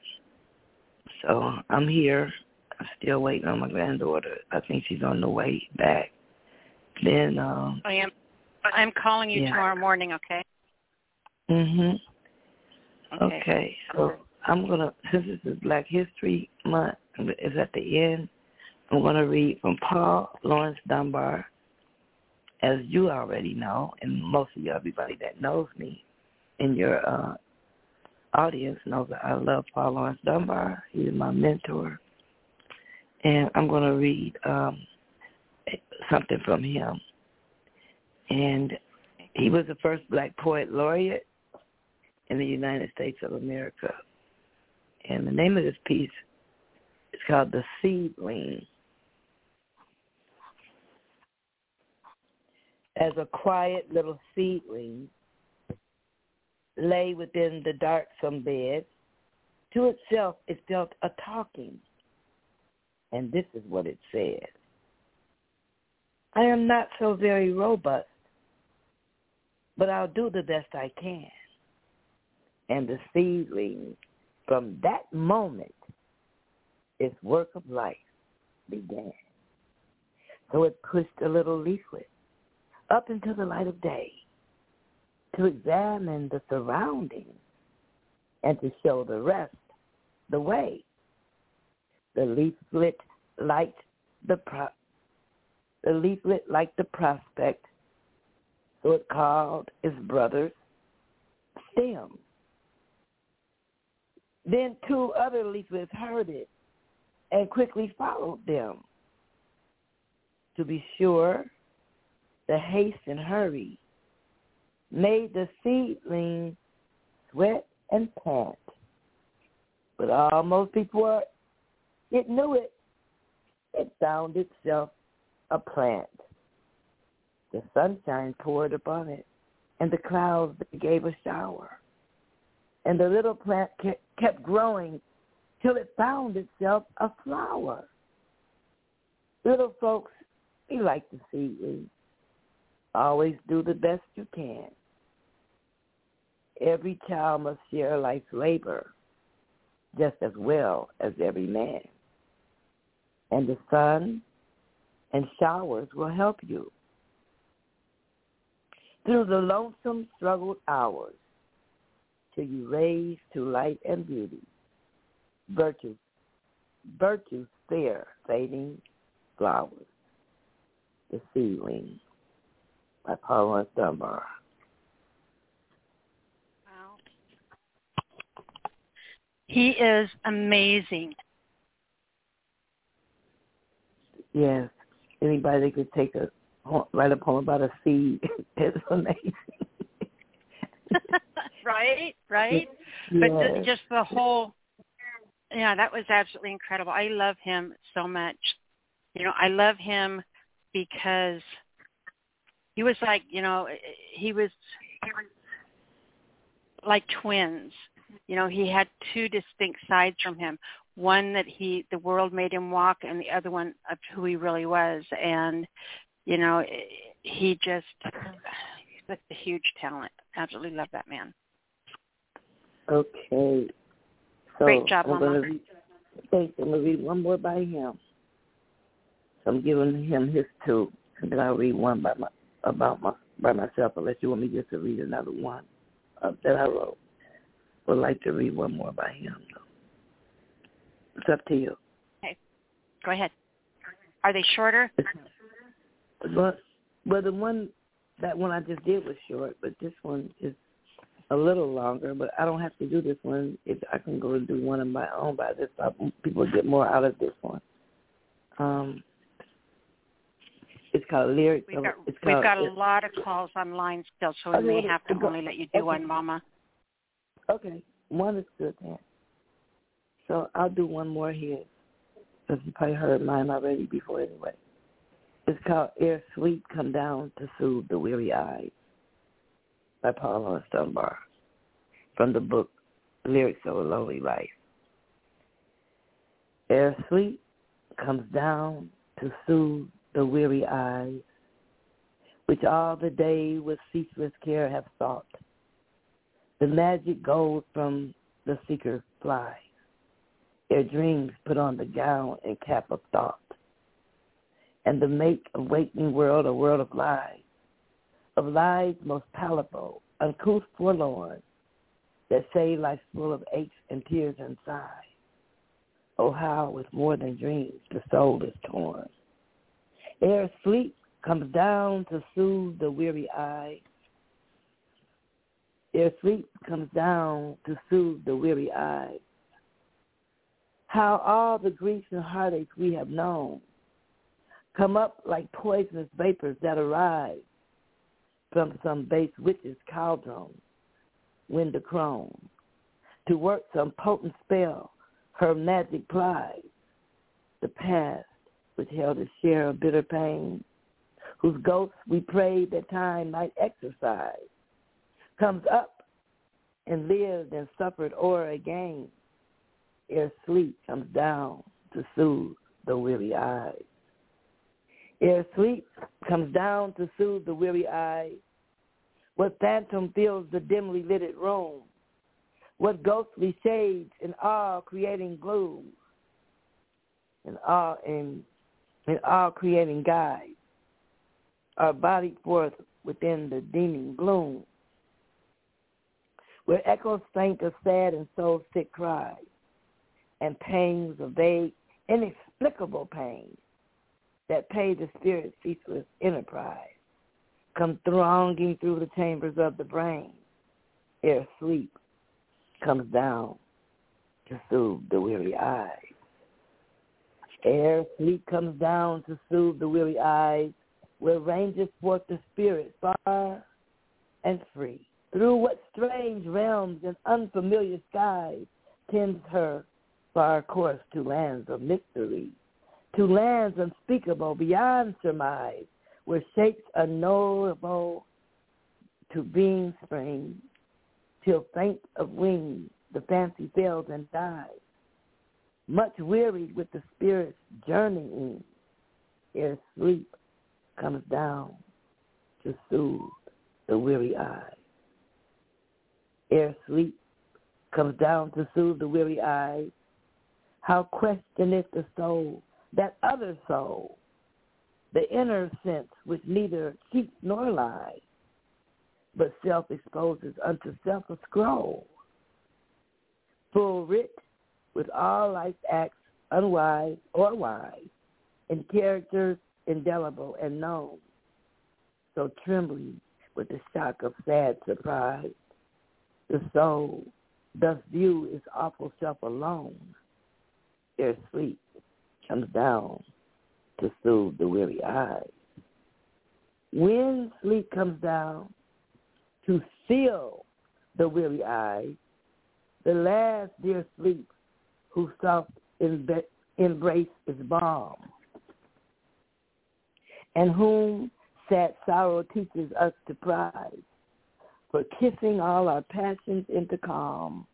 Speaker 8: so I'm here. I'm still waiting on my granddaughter. I think she's on the way back. Then, um,
Speaker 2: I am. I'm calling you
Speaker 8: Yeah.
Speaker 2: tomorrow morning. Okay.
Speaker 8: mhm.
Speaker 2: Okay.
Speaker 8: Okay. So I'm gonna since <laughs> this is Black History Month is at the end. I'm gonna read from Paul Laurence Dunbar. As you already know, and most of you, everybody that knows me in your uh, audience knows that I love Paul Laurence Dunbar. He's my mentor, and I'm gonna read um, something from him. And he was the first Black poet laureate in the United States of America. And the name of this piece is called The Seedling. As a quiet little seedling lay within the darksome bed, to itself it felt a talking. And this is what it said. I am not so very robust, but I'll do the best I can. And the seedling, from that moment, its work of life began. So it pushed a little leaflet up into the light of day to examine the surroundings and to show the rest the way. The leaflet light the pro- the leaflet like the prospect, so it called its brothers stem. Then two other leaflets heard it and quickly followed them. To be sure, the haste and hurry made the seedling sweat and pant. But almost before it knew it, it found itself a plant. The sunshine poured upon it, and the clouds gave a shower. And the little plant kept growing till it found itself a flower. Little folks, we like to see you. Always do the best you can. Every child must share life's labor just as well as every man. And the sun and showers will help you. Through the lonesome struggled hours till you raise to light and beauty, virtues, virtues fair, fading flowers, the seedling by Paula Dunbar.
Speaker 2: He is amazing.
Speaker 8: Yes. Anybody that could take a write a poem about a seed <laughs> is amazing. <laughs>
Speaker 2: right, right.
Speaker 8: Yes.
Speaker 2: But just the whole yeah, that was absolutely incredible. I love him so much. You know, I love him because he was like, you know, he was like twins. You know, he had two distinct sides from him. One that he the world made him walk and the other one of who he really was and you know, he just <sighs> he's a huge talent. Absolutely love that man.
Speaker 8: Okay. So
Speaker 2: Great job,
Speaker 8: I'm
Speaker 2: Mama.
Speaker 8: Read, thanks. I'm gonna read one more by him. So I'm giving him his two, and then I'll read one by my about my by myself. Unless you want me just to read another one uh, that I wrote. Would like to read one more by him. Though. It's up to you.
Speaker 2: Okay, go ahead. Are they shorter?
Speaker 8: But well, the one that one I just did was short, but this one is a little longer. But I don't have to do this one. If I can go and do one of my own by this, I, people get more out of this one. Um, it's called lyrics.
Speaker 2: We've got,
Speaker 8: it's
Speaker 2: we've got a lot of calls online still, so we may have to only let you do one, Mama.
Speaker 8: Okay, one is good then. So I'll do one more here, because you probably heard mine already before anyway. It's called Ere Sleep Come Down to Soothe the Weary Eyes by Paula Dunbar from the book Lyrics of a Lonely Life. Air sweet comes down to soothe the weary eyes, which all the day with ceaseless care have sought. The magic gold from the seeker flies. Their dreams put on the gown and cap of thought. And the make of waking world a world of lies, of lies most palatable, uncouth forlorn, that say life's full of aches and tears and sighs. Oh, how with more than dreams the soul is torn. Ere sleep comes down to soothe the weary eye. Ere sleep comes down to soothe the weary eyes. How all the griefs and heartaches we have known come up like poisonous vapors that arise from some base witch's cauldron, wind a crone, to work some potent spell her magic plies, the past which held a share of bitter pain, whose ghosts we prayed that time might exorcise, comes up and lived and suffered o'er again, ere sleep comes down to soothe the weary eyes. Ere sleep comes down to soothe the weary eyes, what phantom fills the dimly lighted room? What ghostly shades in awe creating gloom? In awe in, in awe creating guise are bodied forth within the deeming gloom, where echoes faint of sad and soul sick cries, and pangs of vague, inexplicable pain that pay the spirit's ceaseless enterprise come thronging through the chambers of the brain ere sleep comes down to soothe the weary eyes. Ere sleep comes down to soothe the weary eyes, where ranges forth the spirit far and free. Through what strange realms and unfamiliar skies tends her far course to lands of mystery, to lands unspeakable beyond surmise, where shapes unknowable to being spring, till faint of wings the fancy fails and dies. Much wearied with the spirit's journeying, ere sleep comes down to soothe the weary eyes. Ere sleep comes down to soothe the weary eyes, how questioneth the soul, that other soul, the inner sense which neither keeps nor lies, but self exposes unto self a scroll, full writ with all life's acts unwise or wise, in characters indelible and known. So trembling with the shock of sad surprise, the soul thus view its awful self alone, ere sleep comes down to soothe the weary eyes. When sleep comes down to still the weary eyes, the last dear sleep whose soft embrace is balm, and whom sad sorrow teaches us to prize, for kissing all our passions into calm.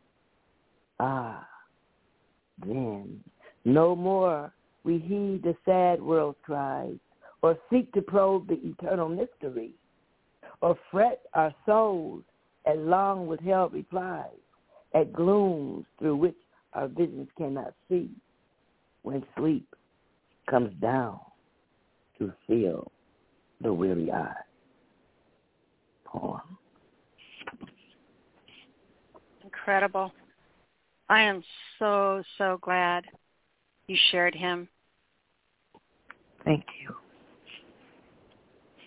Speaker 8: Ah, then no more we heed the sad world's cries, or seek to probe the eternal mystery, or fret our souls at long withheld replies, at glooms through which our visions cannot see, when sleep comes down to fill the weary eye. Poem.
Speaker 2: Incredible. I am so, so glad you shared him.
Speaker 8: Thank you.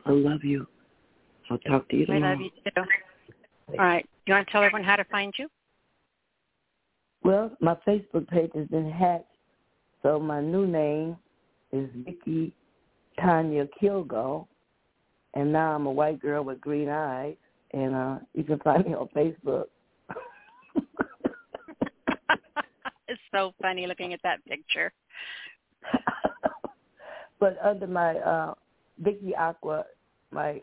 Speaker 8: I love you. I'll talk to you tomorrow.
Speaker 2: I love you too. All right. You want to tell everyone how to find you?
Speaker 8: Well, my Facebook page has been hacked, so my new name is Vicky Tanya Kilgo, and now I'm a white girl with green eyes, and uh you can find me on Facebook.
Speaker 2: it's so funny looking at that picture. <laughs>
Speaker 8: but under my uh Vicky Aqua, my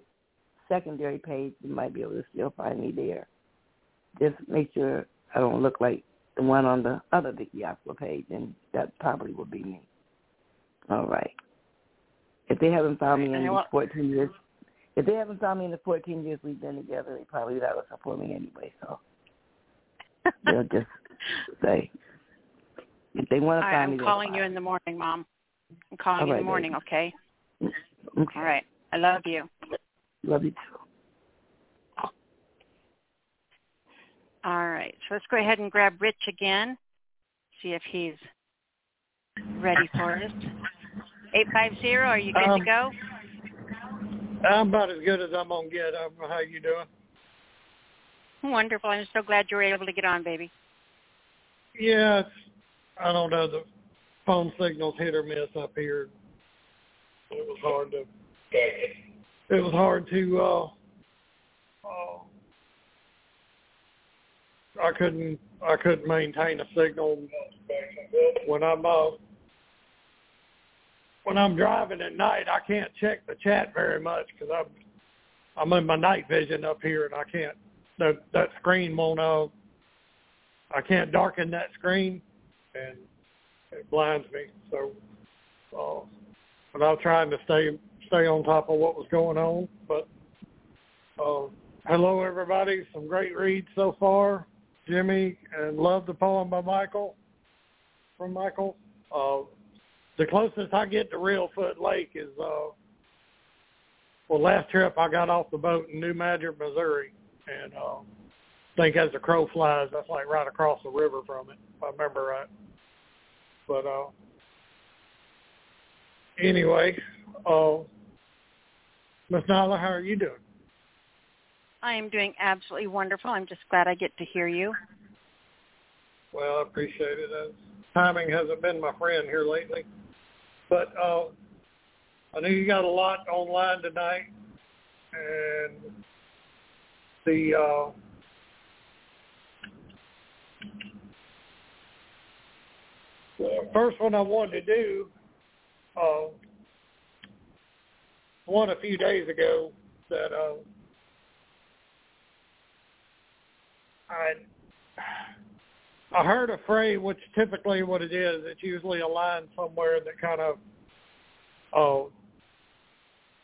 Speaker 8: secondary page, you might be able to still find me there. Just make sure I don't look like the one on the other Vicky Aqua page, and that probably will be me. All right. If they haven't found me in the 14 years, if they haven't found me in the 14 years we've been together, they probably not will support me anyway. So <laughs> they'll just say if they want to
Speaker 2: All
Speaker 8: find
Speaker 2: right,
Speaker 8: me.
Speaker 2: I'm calling you in the morning, Mom. I'm calling
Speaker 8: All
Speaker 2: you
Speaker 8: right,
Speaker 2: in the morning,
Speaker 8: baby.
Speaker 2: okay?
Speaker 8: Okay.
Speaker 2: All right. I love you.
Speaker 8: Love you too.
Speaker 2: All right. So let's go ahead and grab Rich again. See if he's ready for us. Eight five zero. Are you good
Speaker 7: Um,
Speaker 2: to go?
Speaker 7: I'm about as good as I'm gonna get. Um, how you doing?
Speaker 2: Wonderful. I'm so glad you were able to get on, baby.
Speaker 7: Yeah, it's, I don't know. The phone signal's hit or miss up here. It was hard to. It was hard to. uh uh, I couldn't. I couldn't maintain a signal when I'm uh, when I'm driving at night. I can't check the chat very much because I'm I'm in my night vision up here and I can't. That that screen won't. Uh, I can't darken that screen, and it blinds me. So, uh, but I was trying to stay stay on top of what was going on. But uh, hello, everybody. Some great reads so far, Jimmy, and love the poem by Michael. From Michael, uh, the closest I get to Reelfoot Lake is uh, well, last trip I got off the boat in New Madrid, Missouri, and uh, think as the crow flies, that's like right across the river from it, if I remember right. But uh, anyway, uh, Miss Nyla, how are you doing?
Speaker 2: I am doing absolutely wonderful. I'm just glad I get to hear you.
Speaker 7: Well, I appreciate it. Uh, timing hasn't been my friend here lately. But uh, I know you got a lot online tonight, and the uh, the first one I wanted to do, uh, one a few days ago that uh, I I heard a phrase, which typically what it is, it's usually a line somewhere that kind of, oh,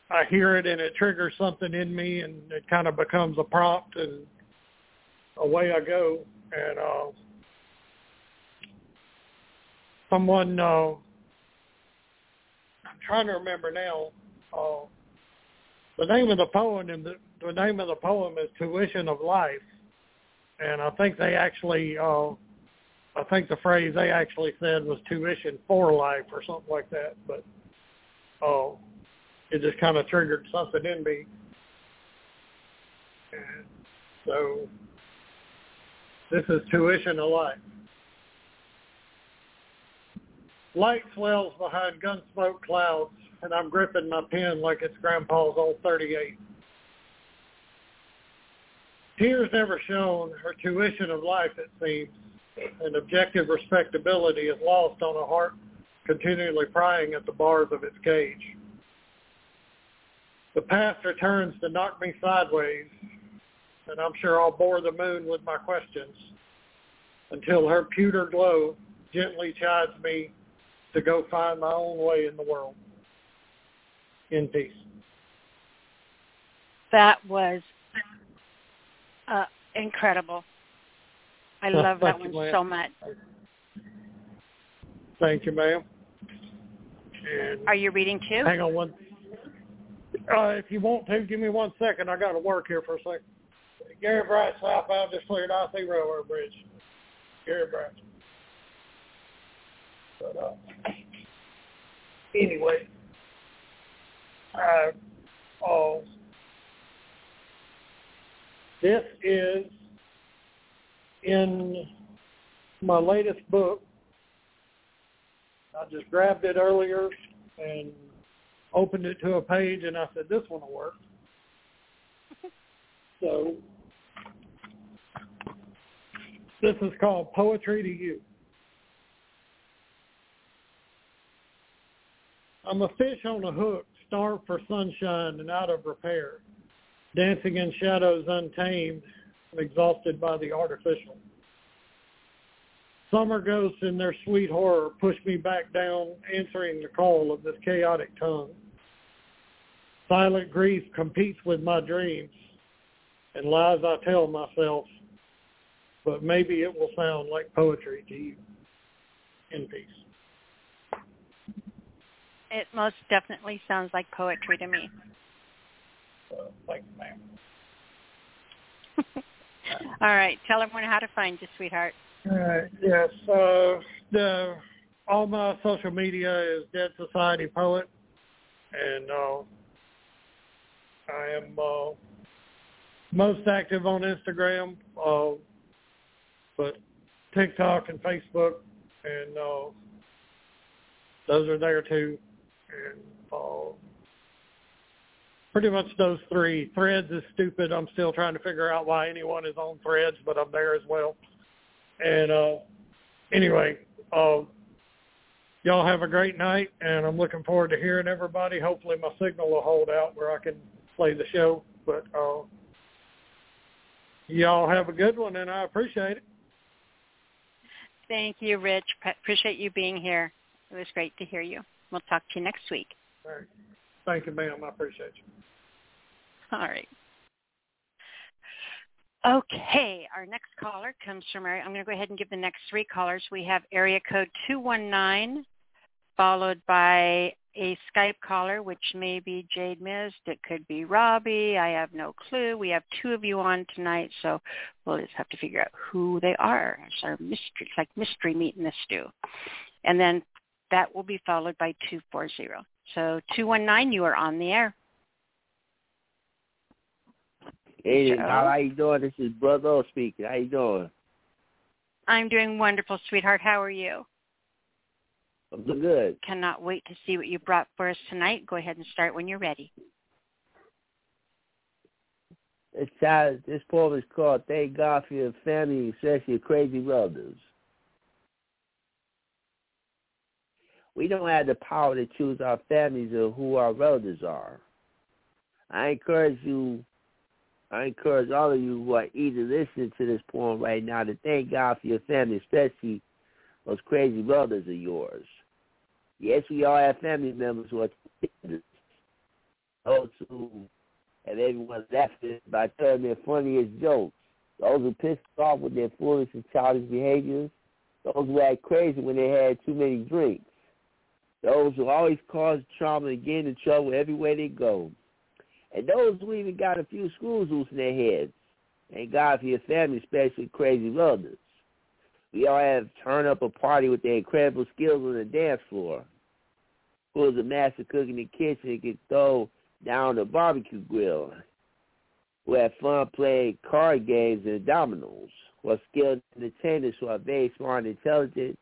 Speaker 7: I hear it and it triggers something in me and it kind of becomes a prompt and away I go. And uh, someone, uh, I'm trying to remember now, uh, the name of the poem and the, the name of the poem is Tuition of Life. And I think they actually uh, I think the phrase they actually said was tuition for life or something like that. But uh, it just kind of triggered something in me. And so this is tuition of life. Light swells behind gunsmoke clouds, and I'm gripping my pen like it's Grandpa's old 38. Tears never shown her tuition of life, it seems and objective respectability is lost on a heart continually prying at the bars of its cage. The past returns to knock me sideways, and I'm sure I'll bore the moon with my questions until her pewter glow gently chides me to go find my own way in the world. In peace.
Speaker 2: That was uh, incredible. I <laughs> love that one
Speaker 7: you,
Speaker 2: so much.
Speaker 7: Thank you, ma'am. And
Speaker 2: Are you reading too?
Speaker 7: Hang on one. Uh, if you want to, give me one second. I got to work here for a second. Gary Bright southbound just cleared IC Railroad Bridge. Gary Bright. But uh, anyway, uh, uh, this is in my latest book. I just grabbed it earlier and opened it to a page, and I said, this one will work. <laughs> so this is called Poetry to You. I'm a fish on a hook, starved for sunshine and out of repair, dancing in shadows untamed, exhausted by the artificial. Summer ghosts in their sweet horror push me back down, answering the call of this chaotic tongue. Silent grief competes with my dreams and lies I tell myself, but maybe it will sound like poetry to you. In peace.
Speaker 2: It most definitely sounds like poetry to me.
Speaker 7: Uh, thank you, ma'am.
Speaker 2: All right. Tell everyone how to find you, sweetheart.
Speaker 7: All right. Yes. Uh, the all my social media is Dead Society Poet, and uh, I am uh, most active on Instagram, uh, but TikTok and Facebook, and uh, those are there too. And uh, pretty much those three. Threads is stupid. I'm still trying to figure out why anyone is on Threads, but I'm there as well. And uh, anyway, uh, y'all have a great night, and I'm looking forward to hearing everybody. Hopefully, my signal will hold out where I can play the show. But uh, y'all have a good one, and I appreciate it.
Speaker 2: Thank you, Rich. appreciate you being here. It was great to hear you. We'll talk to you next week.
Speaker 7: All right. Thank you, ma'am. I appreciate you.
Speaker 2: All right. Okay, our next caller comes from area. I'm going to go ahead and give the next three callers. We have area code 219, followed by a Skype caller, which may be Jade Mist. It could be Robbie. I have no clue. We have two of you on tonight, so we'll just have to figure out who they are. It's our mystery. It's like mystery meat in the stew. and then that will be followed by 240. So 219, you are on the air.
Speaker 9: Hey, how are you doing? This is Brother o speaking. How you doing?
Speaker 2: I'm doing wonderful, sweetheart. How are you?
Speaker 9: I'm doing good.
Speaker 2: Cannot wait to see what you brought for us tonight. Go ahead and start when you're ready.
Speaker 9: This child, this poem is called "Thank God for Your Family, Especially Your Crazy Brothers." We don't have the power to choose our families or who our relatives are. I encourage you I encourage all of you who are either listening to this poem right now to thank God for your family, especially those crazy brothers of yours. Yes, we all have family members who are those who have everyone laughing by telling their funniest jokes. Those who pissed off with their foolish and childish behaviors. Those who act crazy when they had too many drinks. Those who always cause trauma and get into trouble everywhere they go. And those who even got a few screws loose in their heads. Thank God for your family, especially crazy relatives. We all have turned up a party with their incredible skills on the dance floor. Who is a master cook in the kitchen and can throw down the barbecue grill. Who have fun playing card games and dominoes. Who are skilled entertainers who are very smart and intelligent.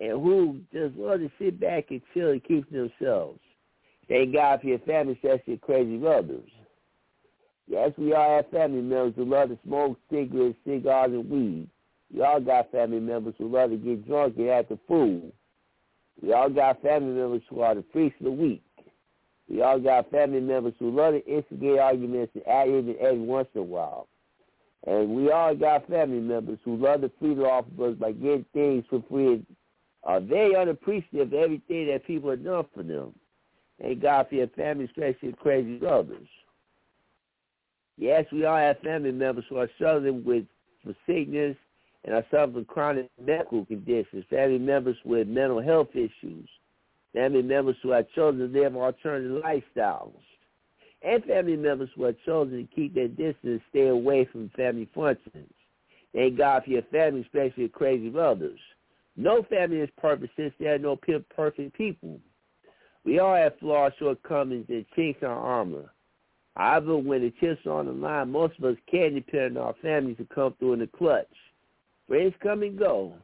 Speaker 9: And who just love to sit back and chill and keep to themselves. Thank God for your family, especially your crazy brothers. Yes, we all have family members who love to smoke cigarettes, cigars, and weed. We all got family members who love to get drunk and act a fool. We all got family members who are the freaks of the week. We all got family members who love to instigate arguments and add in every once in a while. And we all got family members who love to feed off of us by getting things for free are very unappreciative of everything that people have done for them. Thank God for your family, especially crazy brothers. Yes, we all have family members who are struggling with for sickness and are suffering chronic medical conditions, family members with mental health issues, family members who have chosen to live alternative lifestyles, and family members who have chosen to keep their distance and stay away from family functions. Thank God for your family, especially your crazy brothers. No family is perfect since there are no perfect people. We all have flaws, shortcomings, and chinks in our armor. However, when the chips are on the line, most of us can depend on our families to come through in the clutch. Friends come and go.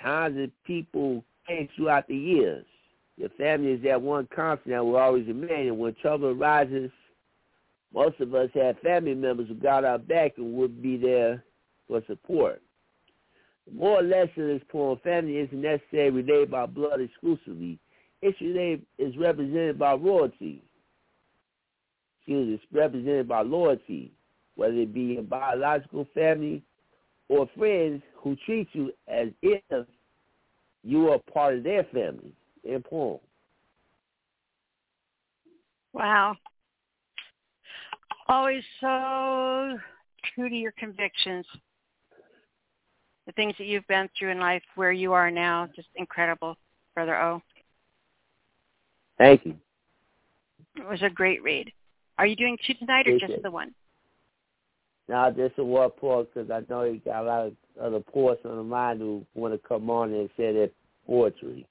Speaker 9: Times and people change throughout the years. Your family is that one constant that will always remain. And when trouble arises, most of us have family members who got our back and would be there for support. More or less in this poem, family isn't necessarily related by blood exclusively issue is represented by royalty. Excuse it's represented by loyalty, whether it be a biological family or friends who treat you as if you are part of their family. in Important.
Speaker 2: Wow. Always so true to your convictions. The things that you've been through in life, where you are now, just incredible, Brother O.
Speaker 9: Thank you.
Speaker 2: It was a great read. Are you doing two tonight or just the one?
Speaker 9: No, just the one pour because I know you got a lot of other poets on the mind who want to come on and say their poetry.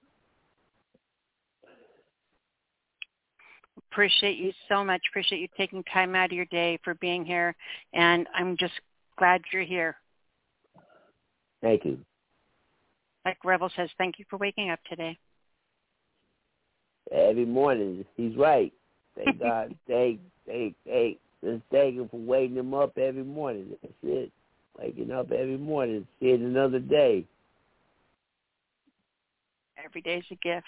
Speaker 2: Appreciate you so much. Appreciate you taking time out of your day for being here, and I'm just glad you're here.
Speaker 9: Thank you.
Speaker 2: Like Revel says, thank you for waking up today
Speaker 9: every morning. He's right. Thank <laughs> God. thank, thank, thank. Just thank him for waking him up every morning. That's it. Waking up every morning, seeing another day.
Speaker 2: Every day's a gift.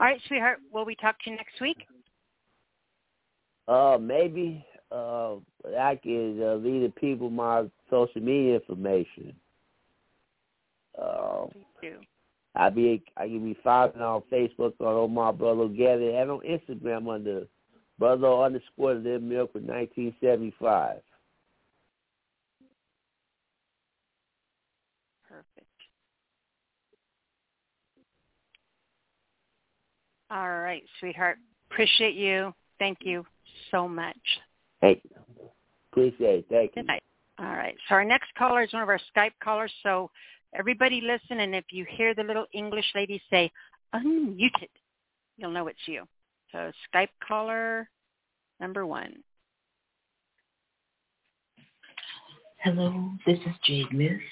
Speaker 2: All right, sweetheart. Will we talk to you next week?
Speaker 9: Uh, maybe. Uh, I can uh, leave the people my social media information.
Speaker 2: Um, Do.
Speaker 9: I be I can be following on Facebook on Omar Brother Gather and on Instagram under Brother underscore Live Miracle nineteen seventy five.
Speaker 2: Perfect. All right, sweetheart. Appreciate you. Thank you so much.
Speaker 9: Hey, appreciate it. Thank
Speaker 2: you. Good night. All right. So our next caller is one of our Skype callers. So everybody listen, and if you hear the little English lady say unmuted, you'll know it's you. So Skype caller number one.
Speaker 10: Hello, this is Jade Mist.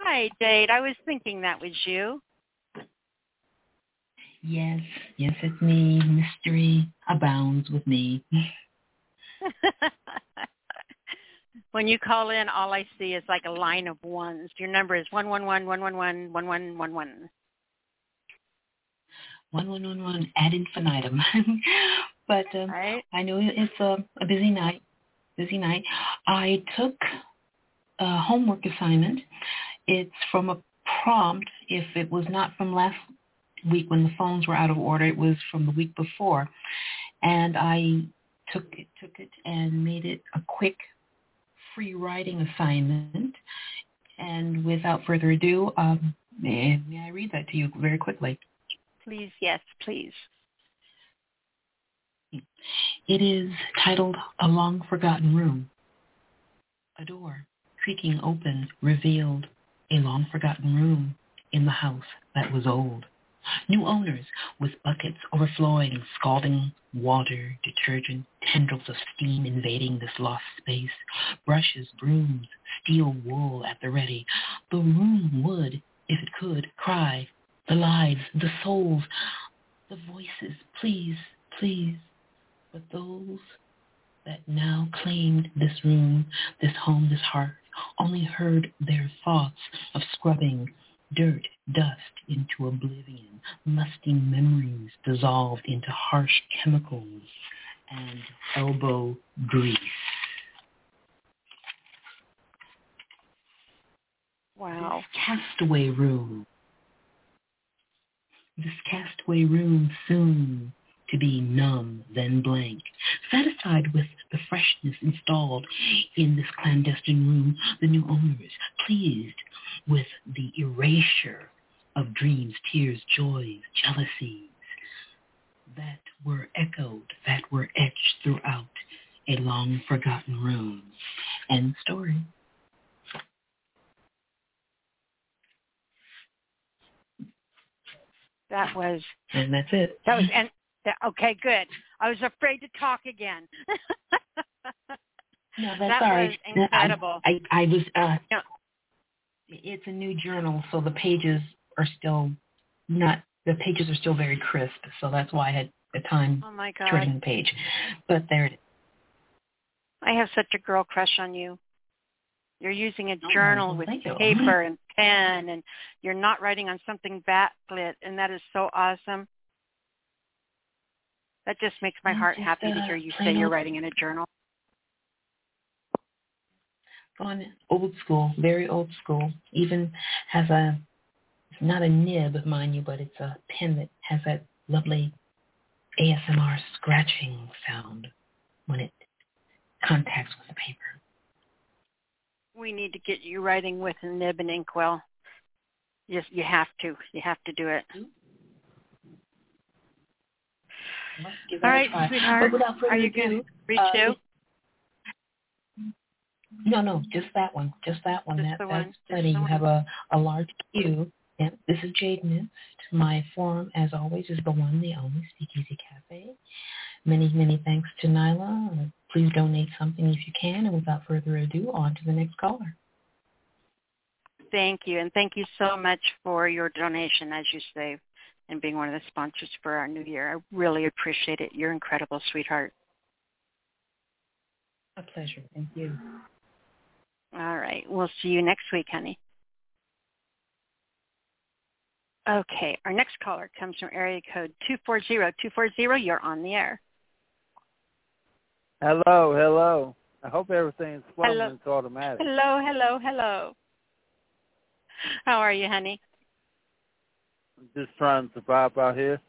Speaker 2: Hi, Jade. I was thinking that was you.
Speaker 10: Yes, yes, it's me. Mystery abounds with me. <laughs>
Speaker 2: when you call in, all I see is like a line of ones. Your number is one one one one one one one one one one.
Speaker 10: One one one one ad infinitum. but um,
Speaker 2: right.
Speaker 10: I know it's a, a busy night. Busy night. I took a homework assignment. It's from a prompt. If it was not from last week when the phones were out of order, it was from the week before, and I took it, took it and made it a quick free writing assignment. And without further ado, um, may, may I read that to you very quickly?
Speaker 2: Please, yes, please.
Speaker 10: It is titled A Long Forgotten Room. A door creaking open revealed a long forgotten room in the house that was old. New owners with buckets overflowing, scalding water, detergent, tendrils of steam invading this lost space, brushes, brooms, steel wool at the ready. The room would, if it could, cry. The lives, the souls, the voices, please, please. But those that now claimed this room, this home, this heart, only heard their thoughts of scrubbing, dirt, dust into oblivion, musty memories dissolved into harsh chemicals and elbow grease.
Speaker 2: Wow.
Speaker 10: This castaway room. This castaway room soon to be numb, then blank. Satisfied with the freshness installed in this clandestine room, the new owners, pleased with the erasure of dreams, tears, joys, jealousies that were echoed, that were etched throughout a long forgotten room. End story.
Speaker 2: That was
Speaker 10: and that's it.
Speaker 2: That was and that, okay, good. I was afraid to talk again.
Speaker 10: no, <laughs> that's
Speaker 2: that
Speaker 10: all
Speaker 2: was incredible.
Speaker 10: I, I, I was. Uh,
Speaker 2: yeah.
Speaker 10: It's a new journal, so the pages are still not. The pages are still very crisp, so that's why I had the time
Speaker 2: oh my God.
Speaker 10: turning the page. But there it is.
Speaker 2: I have such a girl crush on you. You're using a
Speaker 10: Oh,
Speaker 2: journal
Speaker 10: well,
Speaker 2: with
Speaker 10: thank you.
Speaker 2: paper and pen, and you're not writing on something backlit, and that is so awesome. That just makes my heart happy to
Speaker 10: uh,
Speaker 2: hear you say you're writing in a journal.
Speaker 10: on old school, very old school. Even has a it's not a nib, mind you, but it's a pen that has that lovely ASMR scratching sound when it contacts with the paper.
Speaker 2: We need to get you writing with a nib and inkwell. Yes, you have to. You have to do it.
Speaker 10: Let's give
Speaker 2: All
Speaker 10: that a
Speaker 2: right,
Speaker 10: try.
Speaker 2: sweetheart.
Speaker 10: But without further
Speaker 2: Are you
Speaker 10: ado,
Speaker 2: good? Reach
Speaker 10: uh,
Speaker 2: two?
Speaker 10: No, no, just that one. Just that one.
Speaker 2: Just
Speaker 10: that,
Speaker 2: the
Speaker 10: that's
Speaker 2: one. Just
Speaker 10: plenty. You have a, a large queue. Yep. This is Jade Mist. My forum, as always, is the one, the only Speakeasy Cafe. Many, many thanks to Nyla. Please donate something if you can. And without further ado, on to the next caller.
Speaker 2: Thank you, and thank you so much for your donation, as you say, and being one of the sponsors for our new year. I really appreciate it. You're incredible, sweetheart.
Speaker 10: A pleasure. Thank you.
Speaker 2: All right. We'll see you next week, honey. Okay. Our next caller comes from area code 240-240. You're on the air.
Speaker 11: Hello, hello. I hope everything's flowing.
Speaker 2: Hello.
Speaker 11: It's automatic.
Speaker 2: Hello, hello, hello. How are you, honey?
Speaker 11: Just trying to survive out here.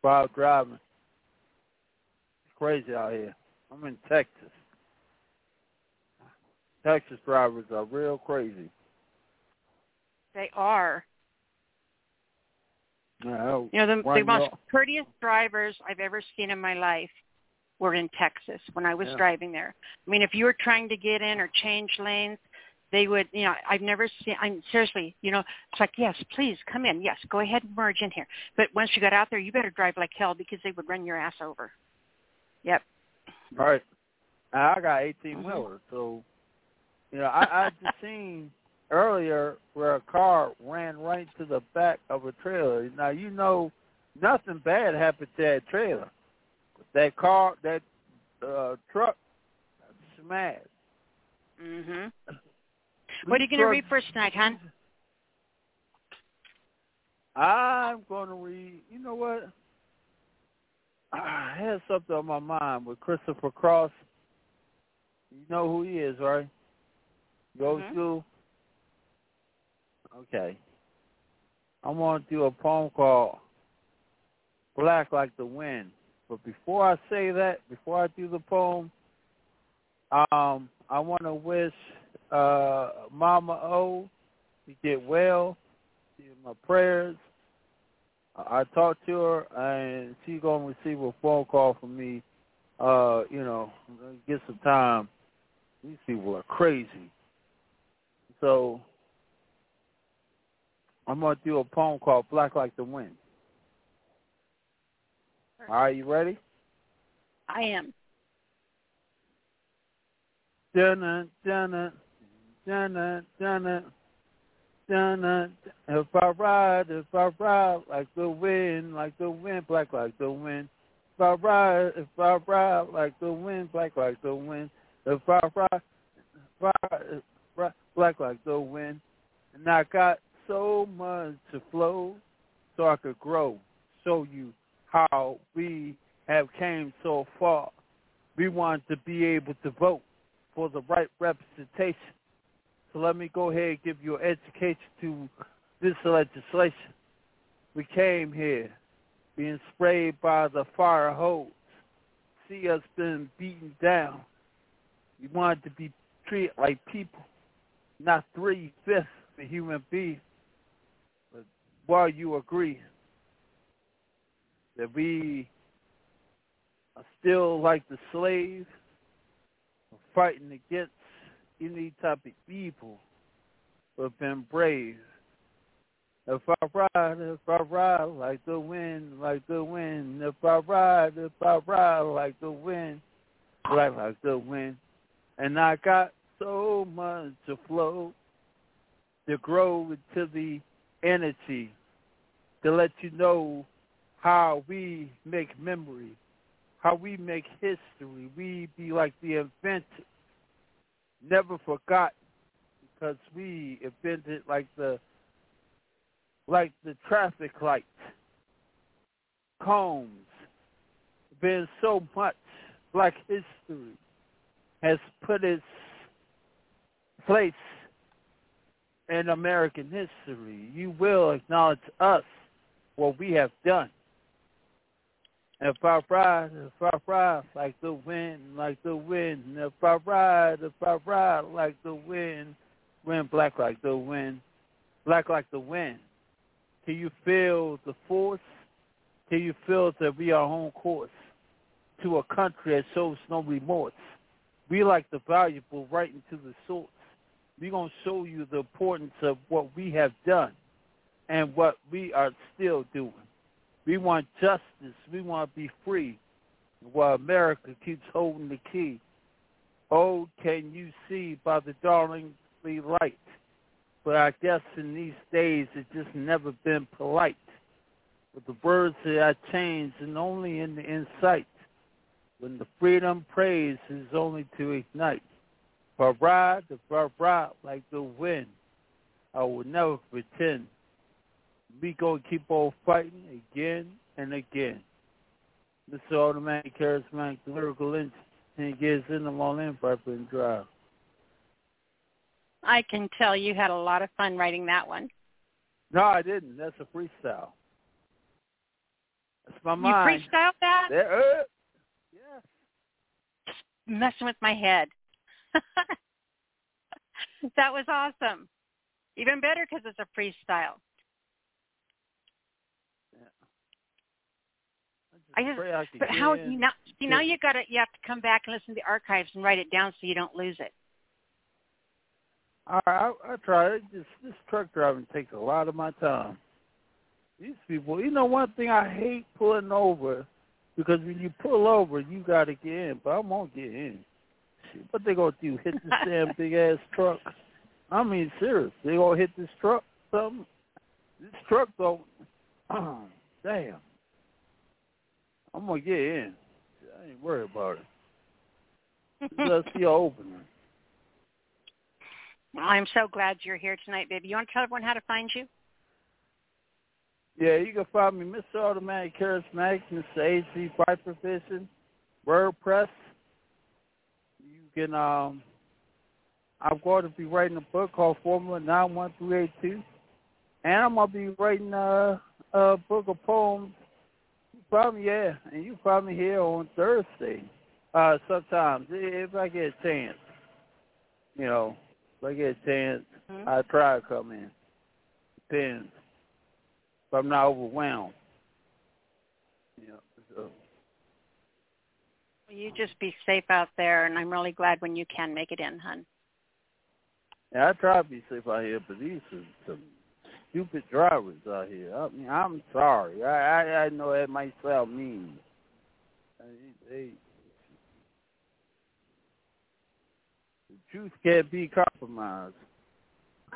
Speaker 11: While driving. It's crazy out here. I'm in Texas. Texas drivers are real crazy.
Speaker 2: They are.
Speaker 11: Oh,
Speaker 2: You know, the, the most
Speaker 11: your-
Speaker 2: courteous drivers I've ever seen in my life were in Texas when I was
Speaker 11: Yeah.
Speaker 2: driving there. I mean, if you were trying to get in or change lanes, they would, you know, I've never seen. I'm seriously, you know, it's like, yes, please come in. Yes, go ahead and merge in here. But once you got out there, you better drive like hell because they would run your ass over. Yep.
Speaker 11: All right. I got 18
Speaker 2: Mm-hmm.
Speaker 11: wheeler, so you know, I I just seen earlier where a car ran right to the back of a trailer. Now you know nothing bad happened to that trailer. That car, that uh truck, smashed.
Speaker 2: Mhm. What are you going to read first tonight, hon?
Speaker 11: I'm going to read. You know what? I had something on my mind with Christopher Cross. You know who he is, right? Go
Speaker 2: Mhm.
Speaker 11: school. Okay. I'm going to do a poem called "Black Like the Wind." But before I say that, before I do the poem, um, I want to wish uh, Mama O to get well. She Give my prayers. I I talked to her, and she's gonna receive a phone call from me. Uh, you know, get some time. These people are crazy. So I'm gonna do a poem called "Black Like the Wind." All right, you ready?
Speaker 2: I am.
Speaker 11: Dun dun dun dun dun If I ride, if I ride like the wind, like the wind, black like the wind. If I ride, if I ride like the wind, black like the wind. If I ride, ride, ride black like the wind. And I got so much to flow, so I could grow. Show you how we have came so far. We want to be able to vote for the right representation. So let me go ahead and give you an education to this legislation. We came here being sprayed by the fire hose. See us being beaten down. We wanted to be treated like people, not three-fifths of a human being. But while you agree that we are still like the slave, fighting against any type of evil, but been brave. If I ride, if I ride like the wind, like the wind. If I ride, if I ride like the wind, like the wind. And I got so much to flow, to grow into the energy, to let you know how we make memory, how we make history. We be like the invented, never forgot, because we invented like the like the traffic light, combs. Been so much black history has put its place in American history. You will acknowledge us, what we have done. If I ride, if I ride like the wind, like the wind. If I ride, if I ride like the wind, wind black like the wind, black like the wind. Can you feel the force? Can you feel that we are on course to a country that shows no remorse? We like the valuable right into the source. We're going to show you the importance of what we have done and what we are still doing. We want justice. We want to be free. While America keeps holding the key. Oh, can you see by the darlingly light? But I guess in these days it's just never been polite. But the words that I change and only in the insight. When the freedom praise is only to ignite. I ride, I ride like the wind, I will never pretend. We gonna keep on fighting again and again. This Mr. Automatic Charismatic Lyrical Engine and it gets in the morning Piper and Drive.
Speaker 2: I can tell you had a lot of fun writing that one.
Speaker 11: No, I didn't. That's a freestyle. That's my mind.
Speaker 2: You freestyled that?
Speaker 11: There, uh, yes.
Speaker 2: Messing with my head. <laughs> that was awesome. Even better because it's a freestyle. I just,
Speaker 11: I
Speaker 2: but how you now? See, now you got to you have to come back and listen to the archives and write it down so you don't lose it.
Speaker 11: I I, I try. Just this truck driving takes a lot of my time. These people, you know, one thing I hate pulling over because when you pull over, you got to get in, but I won't get in. What they gonna do? Hit this <laughs> damn big ass truck? I mean, serious. They gonna hit this truck? Something? This truck don't. <clears throat> Damn. I'm gonna get in. I ain't worried about it. Let's see opening.
Speaker 2: I'm so glad you're here tonight, baby. You want to tell everyone how to find you?
Speaker 11: Yeah, you can find me, Mr. Automatic Charismatic, Mr. AC Piper Fishing, WordPress. You can, um, I'm going to be writing a book called Formula 91382. And I'm going to be writing a, a book of poems. You probably, yeah, and you probably here on Thursday. Uh, sometimes, if I get a chance. You know, if I get a chance,
Speaker 2: Mm-hmm.
Speaker 11: I try to come in. Depends. If I'm not overwhelmed. Yeah. So,
Speaker 2: You just be safe out there, and I'm really glad when you can make it in, hun.
Speaker 11: yeah, I try to be safe out here, but these are some stupid drivers out here. I mean, I'm sorry. I I, I know that might sound mean. Uh, they, the truth can't be compromised.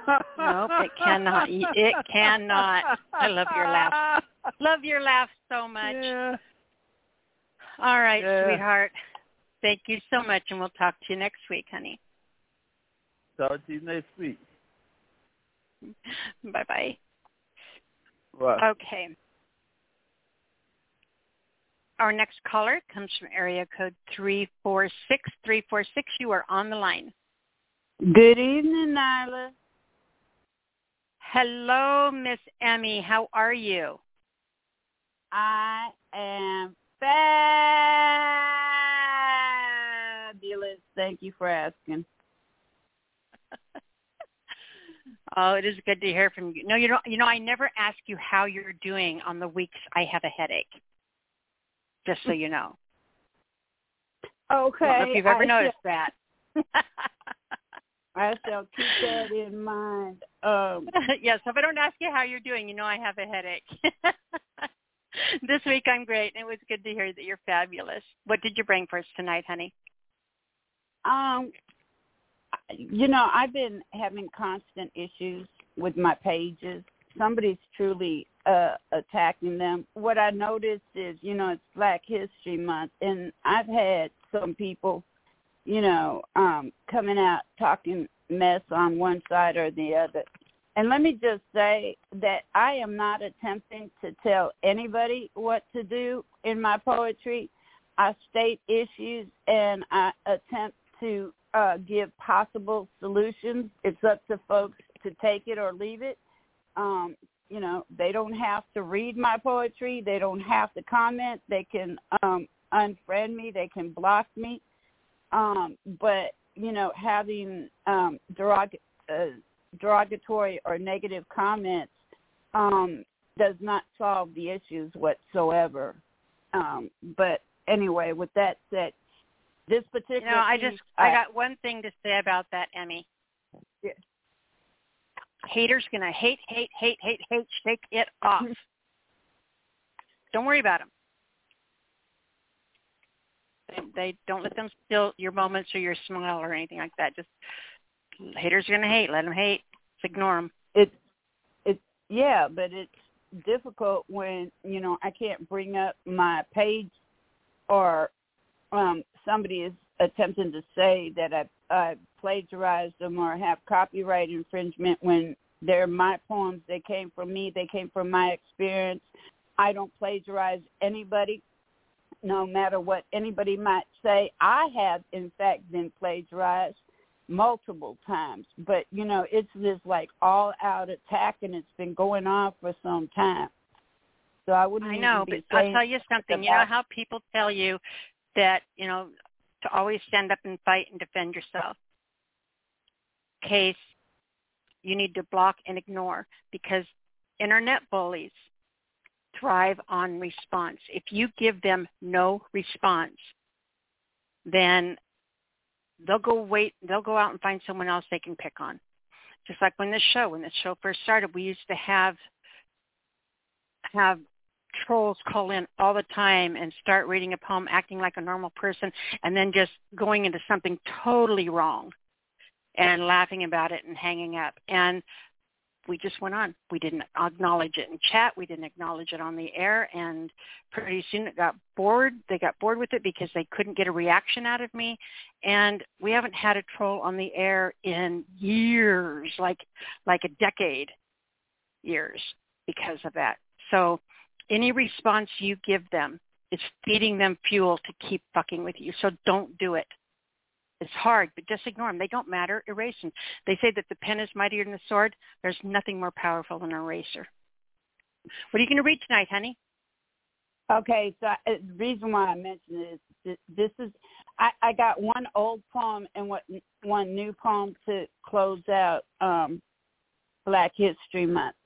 Speaker 11: <laughs>
Speaker 2: Nope, it cannot. It cannot. I love your laugh. Love your laugh so much.
Speaker 11: Yeah.
Speaker 2: All right,
Speaker 11: Yeah.
Speaker 2: sweetheart. Thank you so much, and we'll talk to you next week, honey.
Speaker 11: Talk to you next week. <laughs>
Speaker 2: Bye bye.
Speaker 11: Right.
Speaker 2: Okay. Our next caller comes from area code three four six three four six. You are on the line.
Speaker 12: Good evening, Nyla.
Speaker 2: Hello, Miss Emmy. How are you?
Speaker 12: I am fabulous. Thank you for asking.
Speaker 2: Oh, it is good to hear from you. No, you know, you know, I never ask you how you're doing on the weeks I have a headache. Just so you know.
Speaker 12: Okay.
Speaker 2: I don't know if you've ever
Speaker 12: I
Speaker 2: noticed that. <laughs>
Speaker 12: I shall keep that in mind. Um, <laughs>
Speaker 2: yes, if I don't ask you how you're doing, you know I have a headache. <laughs> this week I'm great, and it was good to hear that you're fabulous. What did you bring for us tonight, honey?
Speaker 12: um, you know, I've been having constant issues with my pages. Somebody's truly uh attacking them. What I noticed is, you know, it's Black History Month, and I've had some people, you know, um, coming out talking mess on one side or the other. And let me just say that I am not attempting to tell anybody what to do in my poetry. I state issues and I attempt to uh, give possible solutions. It's up to folks to take it or leave it. Um, you know, they don't have to read my poetry. They don't have to comment. They can um, unfriend me. They can block me. Um, but you know, having um, derog- uh, derogatory or negative comments um, does not solve the issues whatsoever. Um, but anyway, with that said, this particular
Speaker 2: You know, I just I got one thing to say about that, Emmy.
Speaker 12: Yeah.
Speaker 2: Haters gonna hate, hate, hate, hate, hate. Shake it <laughs> off. don't worry about them. They, they don't let them steal your moments or your smile or anything like that. Just haters are gonna hate. Let them hate. Just ignore them.
Speaker 12: It's it's yeah, but it's difficult when you know I can't bring up my page or um somebody is attempting to say that I I plagiarized them or have copyright infringement when they're my poems. They came from me. They came from my experience. I don't plagiarize anybody, no matter what anybody might say. I have, in fact, been plagiarized multiple times. But, you know, it's this like all out attack and it's been going on for some time. So I wouldn't
Speaker 2: I know, but I'll tell you something. You know how people tell you that, you know, to always stand up and fight and defend yourself. Case you need to block and ignore because internet bullies thrive on response. If you give them no response, then they'll go wait they'll go out and find someone else they can pick on. Just like when this show, when this show first started, we used to have have trolls call in all the time and start reading a poem acting like a normal person and then just going into something totally wrong and laughing about it and hanging up. And we just went on. We didn't acknowledge it in chat. We didn't acknowledge it on the air. And pretty soon it got bored. They got bored with it because they couldn't get a reaction out of me. And we haven't had a troll on the air in years, like like a decade years because of that. So any response you give them is feeding them fuel to keep fucking with you. So don't do it. It's hard, but just ignore them. They don't matter. Erase them. They say that the pen is mightier than the sword. There's nothing more powerful than an eraser. What are you going to read tonight, honey?
Speaker 12: Okay, so I, uh, the reason why I mentioned it is this is I, I got one old poem and what one new poem to close out um, Black History Month.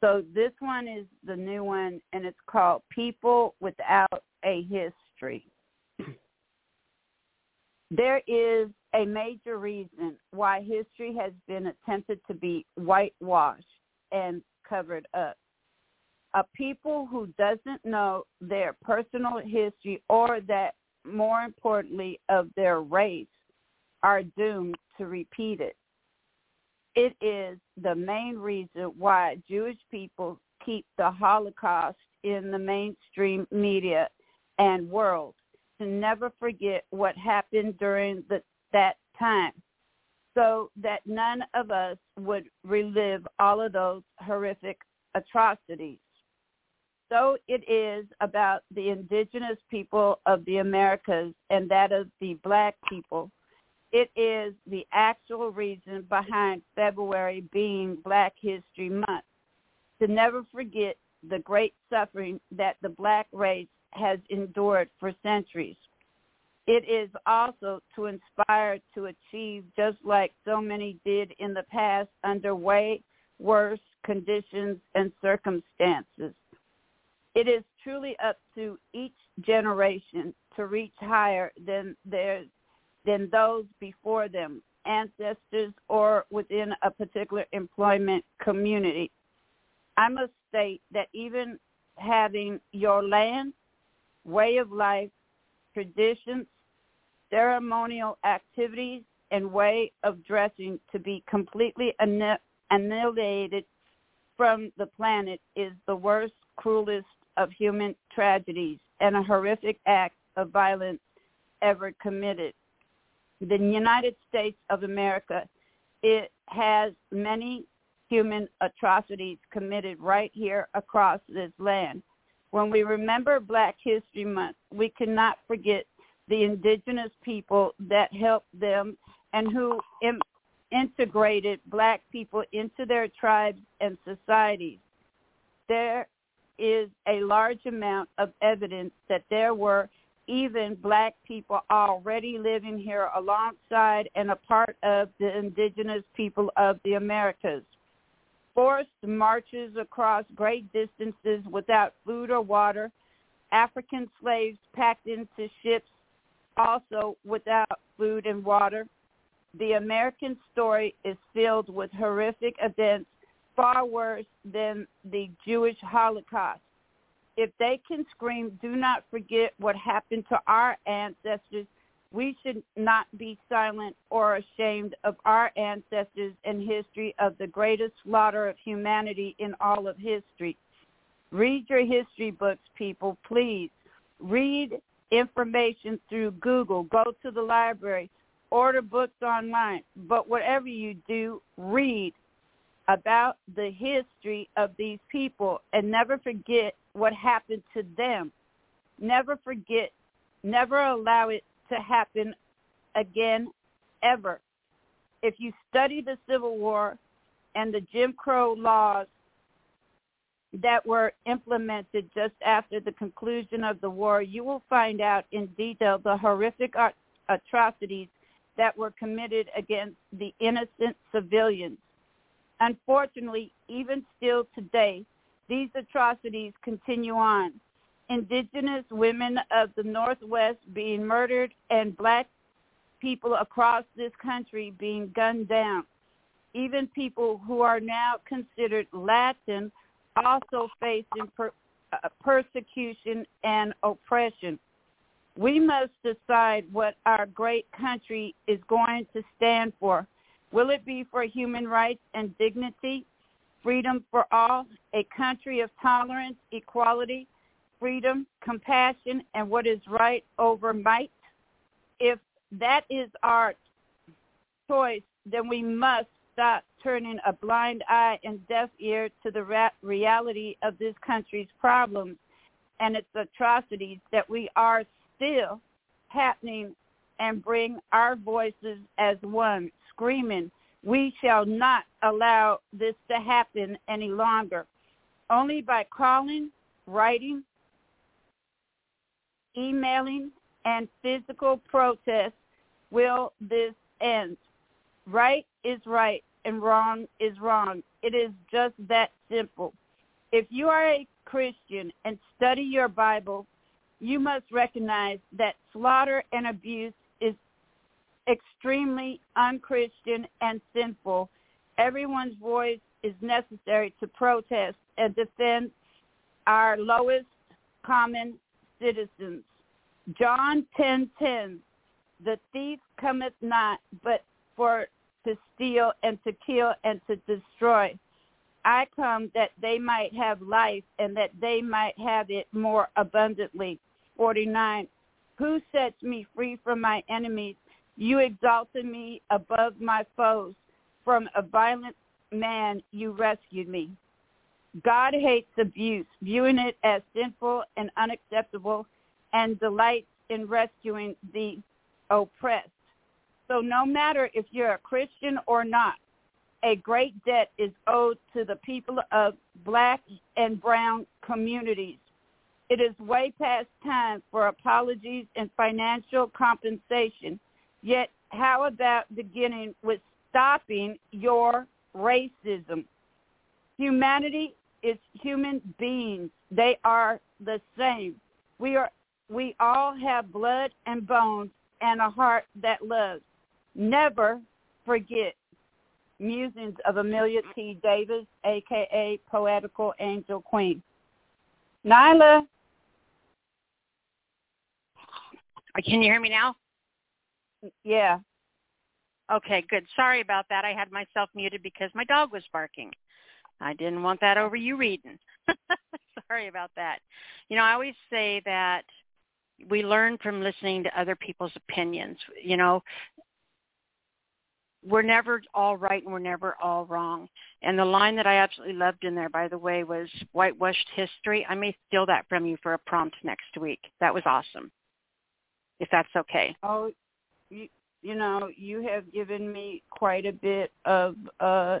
Speaker 12: So this one is the new one, and it's called People Without a History. <clears throat> There is a major reason why history has been attempted to be whitewashed and covered up. A people who doesn't know their personal history or that more importantly of their race are doomed to repeat it. It is the main reason why Jewish people keep the Holocaust in the mainstream media and world to never forget what happened during the, that time so that none of us would relive all of those horrific atrocities. So it is about the indigenous people of the Americas and that of the black people. It is the actual reason behind February being Black History Month. To never forget the great suffering that the black race has endured for centuries. It is also to inspire to achieve just like so many did in the past under way worse conditions and circumstances. It is truly up to each generation to reach higher than their than those before them, ancestors or within a particular employment community. I must state that even having your land way of life, traditions, ceremonial activities, and way of dressing to be completely annihilated from the planet is the worst, cruelest of human tragedies and a horrific act of violence ever committed. The United States of America, it has many human atrocities committed right here across this land. When we remember Black History Month, we cannot forget the indigenous people that helped them and who Im- integrated black people into their tribes and societies. There is a large amount of evidence that there were even black people already living here alongside and a part of the indigenous people of the Americas forced marches across great distances without food or water, African slaves packed into ships also without food and water. The American story is filled with horrific events far worse than the Jewish Holocaust. If they can scream, do not forget what happened to our ancestors, we should not be silent or ashamed of our ancestors and history of the greatest slaughter of humanity in all of history. Read your history books, people, please. Read information through Google. Go to the library. Order books online. But whatever you do, read about the history of these people and never forget what happened to them. Never forget, never allow it to happen again ever. If you study the Civil War and the Jim Crow laws that were implemented just after the conclusion of the war, you will find out in detail the horrific atrocities that were committed against the innocent civilians. Unfortunately, even still today, these atrocities continue on indigenous women of the Northwest being murdered and black people across this country being gunned down. even people who are now considered Latin also facing per, uh, persecution and oppression. We must decide what our great country is going to stand for. Will it be for human rights and dignity, freedom for all, a country of tolerance, equality, freedom, compassion, and what is right over might? If that is our choice, then we must stop turning a blind eye and deaf ear to the ra- reality of this country's problems and its atrocities that we are still happening and bring our voices as one, screaming, we shall not allow this to happen any longer. Only by calling, writing, emailing, and physical protest will this end. Right is right and wrong is wrong. It is just that simple. If you are a Christian and study your Bible, you must recognize that slaughter and abuse is extremely unchristian and sinful. Everyone's voice is necessary to protest and defend our lowest common citizens. John 10:10 The thief cometh not but for to steal and to kill and to destroy. I come that they might have life and that they might have it more abundantly. 49. Who sets me free from my enemies? You exalted me above my foes. From a violent man you rescued me. God hates abuse, viewing it as sinful and unacceptable, and delights in rescuing the oppressed. So no matter if you're a Christian or not, a great debt is owed to the people of black and brown communities. It is way past time for apologies and financial compensation. Yet how about beginning with stopping your racism? Humanity is human beings. They are the same. We are we all have blood and bones and a heart that loves. Never forget musings of Emilia T. Davis, aka Poetical Angel Queen. Nyla.
Speaker 2: Can you hear me now?
Speaker 12: Yeah.
Speaker 2: Okay, good. Sorry about that. I had myself muted because my dog was barking. I didn't want that over you reading. <laughs> Sorry about that. You know, I always say that we learn from listening to other people's opinions. You know, we're never all right and we're never all wrong. And the line that I absolutely loved in there, by the way, was whitewashed history. I may steal that from you for a prompt next week. That was awesome. If that's okay.
Speaker 12: Oh, you, you know, you have given me quite a bit of uh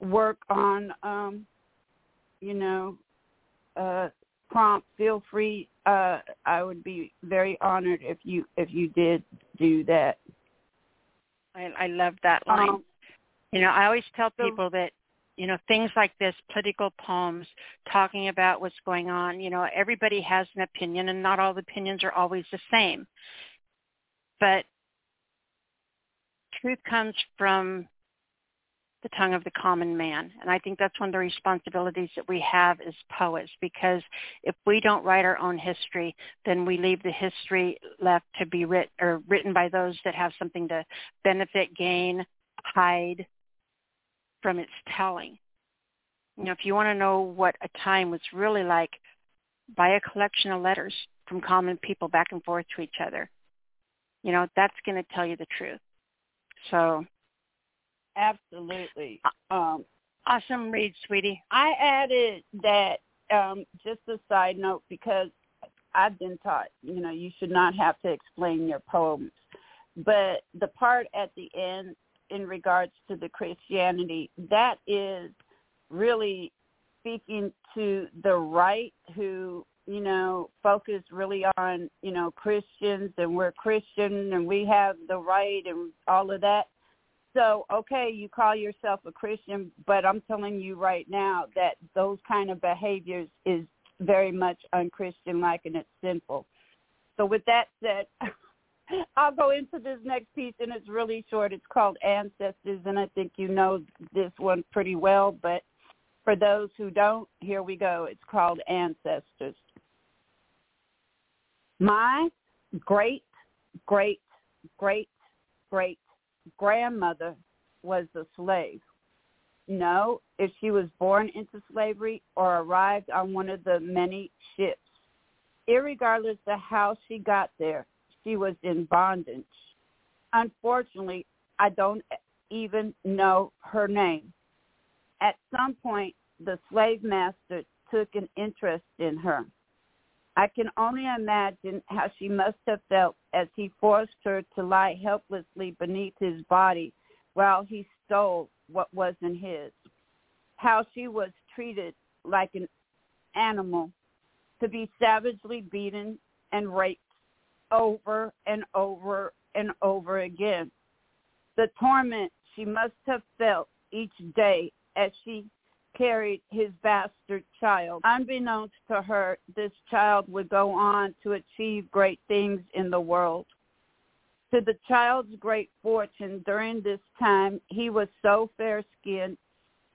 Speaker 12: work on um you know uh prompt feel free uh i would be very honored if you if you did do that
Speaker 2: I, I love that line. Um, you know, I always tell people that, you know, things like this, political poems, talking about what's going on, you know, everybody has an opinion and not all the opinions are always the same. But truth comes from the tongue of the common man. And I think that's one of the responsibilities that we have as poets because if we don't write our own history, then we leave the history left to be writ or written by those that have something to benefit, gain, hide from its telling. You know, if you want to know what a time was really like, buy a collection of letters from common people back and forth to each other. You know, that's going to tell you the truth. So
Speaker 12: Absolutely. Um,
Speaker 2: awesome read, sweetie.
Speaker 12: I added that um, just a side note because I've been taught, you know, you should not have to explain your poems. But the part at the end in regards to the Christianity, that is really speaking to the right who, you know, focus really on, you know, Christians and we're Christian and we have the right and all of that. So, okay, you call yourself a Christian, but I'm telling you right now that those kind of behaviors is very much unchristian like and it's sinful. So with that said, <laughs> I'll go into this next piece, and it's really short. It's called Ancestors, and I think you know this one pretty well. But for those who don't, here we go. It's called Ancestors. My great, great, great, great grandmother was a slave. No, if she was born into slavery or arrived on one of the many ships. Irregardless of how she got there, she was in bondage. Unfortunately, I don't even know her name. At some point, the slave master took an interest in her. I can only imagine how she must have felt as he forced her to lie helplessly beneath his body while he stole what wasn't his. How she was treated like an animal to be savagely beaten and raped over and over and over again. The torment she must have felt each day as she carried his bastard child. Unbeknownst to her, this child would go on to achieve great things in the world. To the child's great fortune during this time, he was so fair-skinned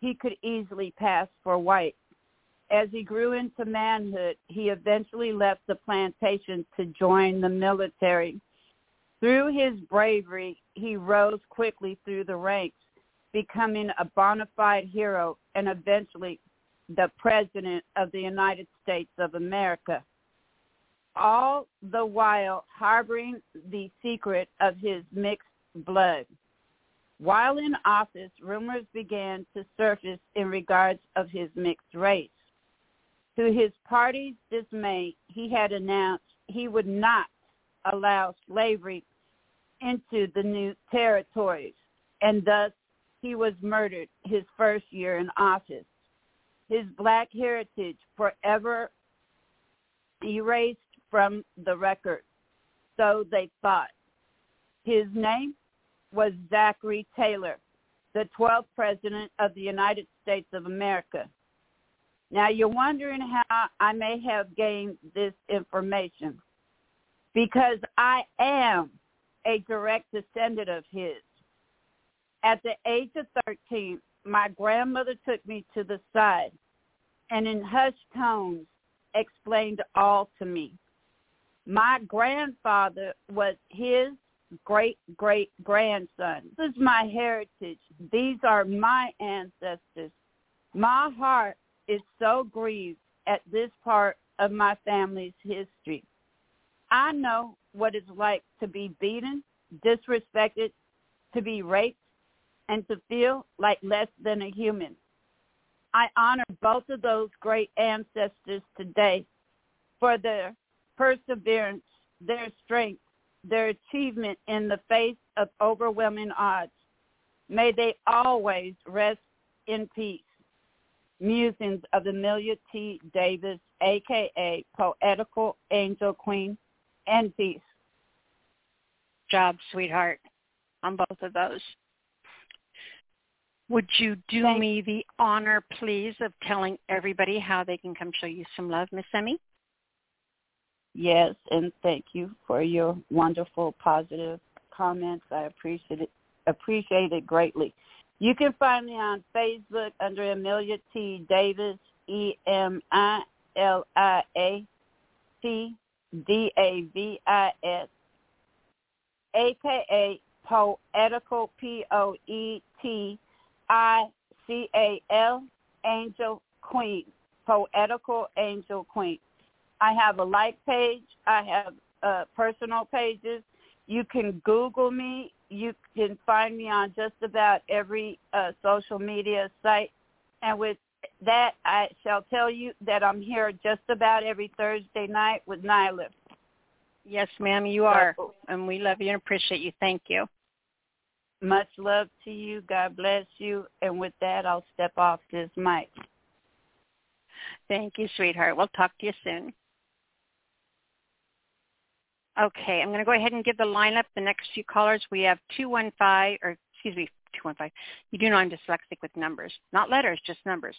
Speaker 12: he could easily pass for white. As he grew into manhood, he eventually left the plantation to join the military. Through his bravery, he rose quickly through the ranks, becoming a bona fide hero and eventually the President of the United States of America. All the while harboring the secret of his mixed blood. While in office, rumors began to surface in regards of his mixed race. To his party's dismay, he had announced he would not allow slavery into the new territories, and thus he was murdered his first year in office. His black heritage forever erased from the record, so they thought. His name was Zachary Taylor, the 12th President of the United States of America. Now you're wondering how I may have gained this information because I am a direct descendant of his. At the age of 13, my grandmother took me to the side and in hushed tones explained all to me. My grandfather was his great great grandson. This is my heritage. These are my ancestors. My heart is so grieved at this part of my family's history. I know what it's like to be beaten, disrespected, to be raped, and to feel like less than a human. I honor both of those great ancestors today for their perseverance, their strength, their achievement in the face of overwhelming odds. May they always rest in peace. Musings of Emilia T. Davis, a.k.a. Poetical Angel Queen, and peace.
Speaker 2: Job, sweetheart, on both of those. Would you do
Speaker 12: Thank
Speaker 2: me the honor, please, of telling everybody how they can come show you some love, Miss Emmy?
Speaker 12: Yes, and thank you for your wonderful positive comments. I appreciate it appreciate it greatly. You can find me on Facebook under Emilia T. Davis, E M I L I A T D A V I S, aka Poetical P O E T I C A L Angel Queen, Poetical Angel Queen. I have a like page. I have uh, personal pages. You can Google me. You can find me on just about every uh, social media site. And with that, I shall tell you that I'm here just about every Thursday night with Nyla.
Speaker 2: Yes, ma'am, you are. And we love you and appreciate you. Thank you.
Speaker 12: Much love to you. God bless you. And with that, I'll step off this mic.
Speaker 2: Thank you, sweetheart. We'll talk to you soon. Okay, I'm going to go ahead and give the lineup. The next few callers, we have 215, or excuse me, 215. You do know I'm dyslexic with numbers, not letters, just numbers.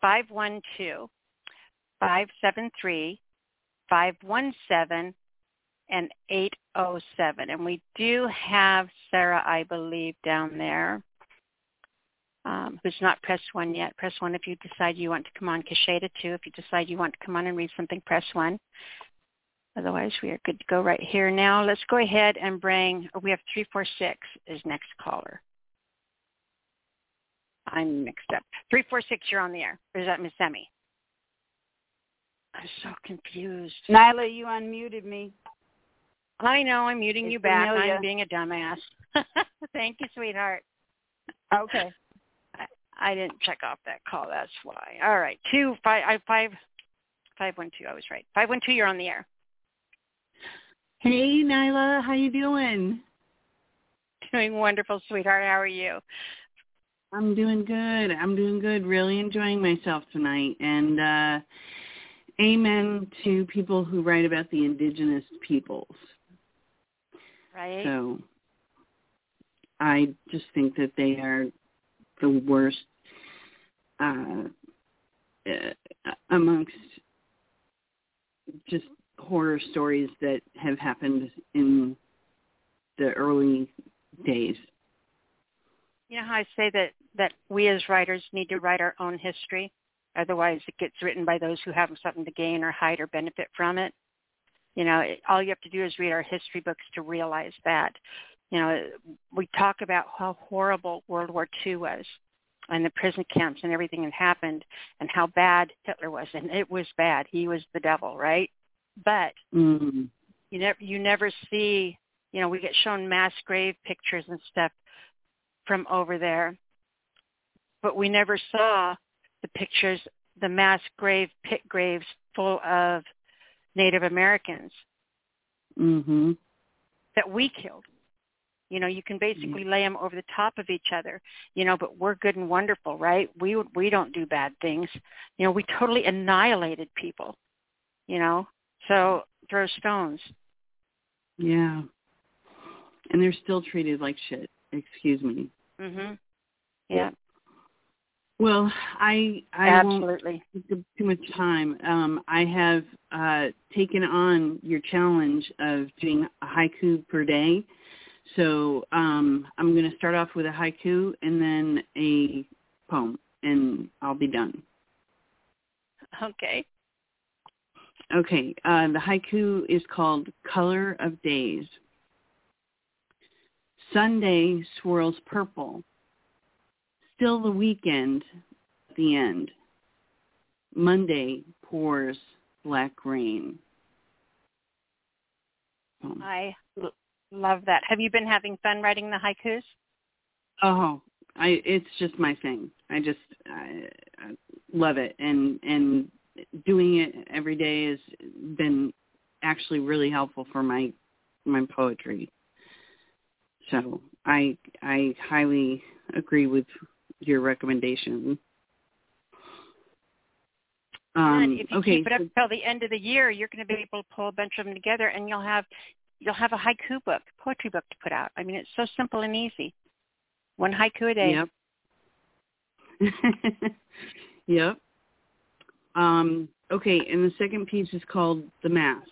Speaker 2: 512, 573, 517, and 807. And we do have Sarah, I believe, down there um, who's not pressed one yet. Press one if you decide you want to come on. Kasheda two if you decide you want to come on and read something. Press one. Otherwise, we are good to go right here now. Let's go ahead and bring. We have three four six is next caller. I'm mixed up. Three four six, you're on the air. Or is that Miss Emmy? I'm so confused.
Speaker 12: Nyla, you unmuted me.
Speaker 2: I know. I'm muting
Speaker 12: It's
Speaker 2: you back.
Speaker 12: Emilia.
Speaker 2: I'm being a dumbass. <laughs> Thank you, sweetheart.
Speaker 12: Okay.
Speaker 2: I, I didn't check off that call. That's why. All right. Two five. I five five one two. I was right. Five one two. You're on the air.
Speaker 13: Hey Nyla, how you doing?
Speaker 2: Doing wonderful, sweetheart. How are you?
Speaker 13: I'm doing good. I'm doing good. Really enjoying myself tonight. And uh amen to people who write about the indigenous peoples.
Speaker 2: Right.
Speaker 13: So I just think that they are the worst uh, uh, amongst just horror stories that have happened in the early days.
Speaker 2: You know how I say that that we as writers need to write our own history, otherwise it gets written by those who have something to gain or hide or benefit from it. You know, it, all you have to do is read our history books to realize that. You know, we talk about how horrible World War II was and the prison camps and everything that happened and how bad Hitler was and it was bad. He was the devil, right? But
Speaker 13: Mm.
Speaker 2: you never you never see you know we get shown mass grave pictures and stuff from over there but we never saw the pictures the mass grave pit graves full of native americans
Speaker 13: Mhm.
Speaker 2: that we killed. You know you can basically lay them over the top of each other you know but we're good and wonderful right? We we don't do bad things. You know we totally annihilated people you know? So throw stones.
Speaker 13: Yeah. And they're still treated like shit. Excuse me.
Speaker 2: mhm yeah
Speaker 13: Well, I I
Speaker 2: Absolutely.
Speaker 13: won't too much time. Um, I have uh, taken on your challenge of doing a haiku per day. So um, I'm going to start off with a haiku and then a poem, and I'll be done.
Speaker 2: okay
Speaker 13: Okay, uh, the haiku is called Color of Days. Sunday swirls purple. Still the weekend at the end. Monday pours black rain. Poem.
Speaker 2: I l- love that. Have you been having fun writing the haikus?
Speaker 13: Oh, I it's just my thing. I just I, I love it and and doing it every day has been actually really helpful for my my poetry. So I I highly agree with your recommendation. Um,
Speaker 2: and if you
Speaker 13: okay,
Speaker 2: keep it up
Speaker 13: so-
Speaker 2: till the end of the year, you're going to be able to pull a bunch of them together, and you'll have you'll have a haiku book, poetry book to put out. I mean, it's so simple and easy. One haiku a day.
Speaker 13: Yep. <laughs> yep. Um, okay, and the second piece is called The Mask.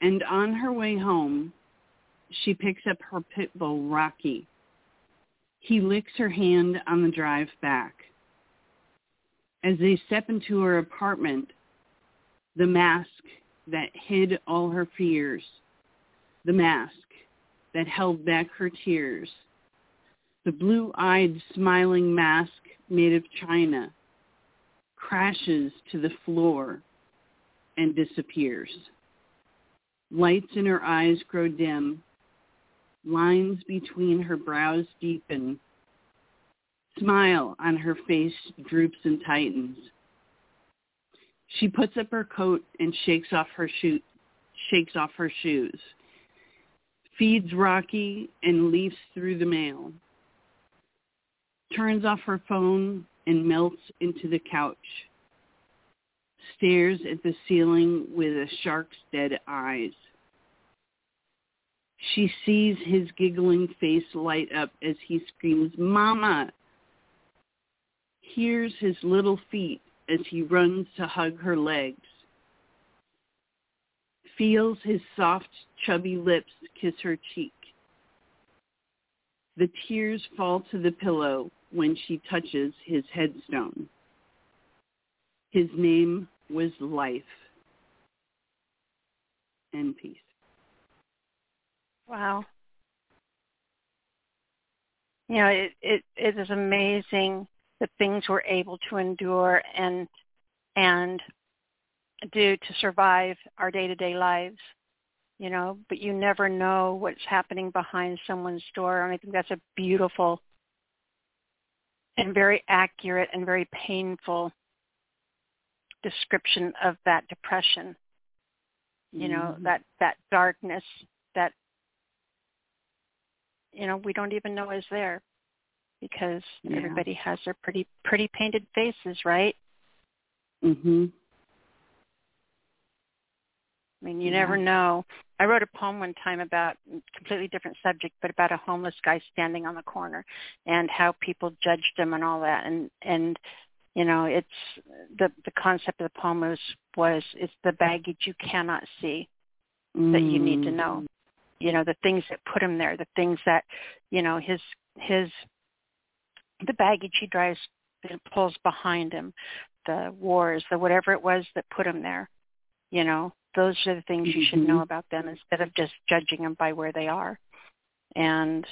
Speaker 13: And on her way home, she picks up her pit bull, Rocky. He licks her hand on the drive back. As they step into her apartment, the mask that hid all her fears, the mask that held back her tears, the blue-eyed smiling mask made of china crashes to the floor and disappears. Lights in her eyes grow dim. Lines between her brows deepen. Smile on her face droops and tightens. She puts up her coat and shakes off her shoe, shakes off her shoes. Feeds Rocky and leafs through the mail. Turns off her phone and melts into the couch. Stares at the ceiling with a shark's dead eyes. She sees his giggling face light up as he screams, Mama! Hears his little feet as he runs to hug her legs. feels his soft, chubby lips kiss her cheek. The tears fall to the pillow when she touches his headstone. His name was life and peace.
Speaker 2: Wow. You know, it, it, it is amazing the things we're able to endure and and do to survive our day-to-day lives you know but you never know what's happening behind someone's door and i think that's a beautiful and very accurate and very painful description of that depression you know
Speaker 13: Mhm.
Speaker 2: that that darkness that you know we don't even know is there because
Speaker 13: Yeah.
Speaker 2: everybody has their pretty pretty painted faces right
Speaker 13: Mhm.
Speaker 2: I mean, you
Speaker 13: Yeah.
Speaker 2: never know. I wrote a poem one time about completely different subject, but about a homeless guy standing on the corner and how people judged him and all that. And and you know, it's the the concept of the poem was was it's the baggage you cannot see that you need to know. You know, the things that put him there, the things that you know his his the baggage he drives that pulls behind him, the wars, the whatever it was that put him there. You know, those are the things you should know
Speaker 13: Mhm.
Speaker 2: about them instead of just judging them by where they are. And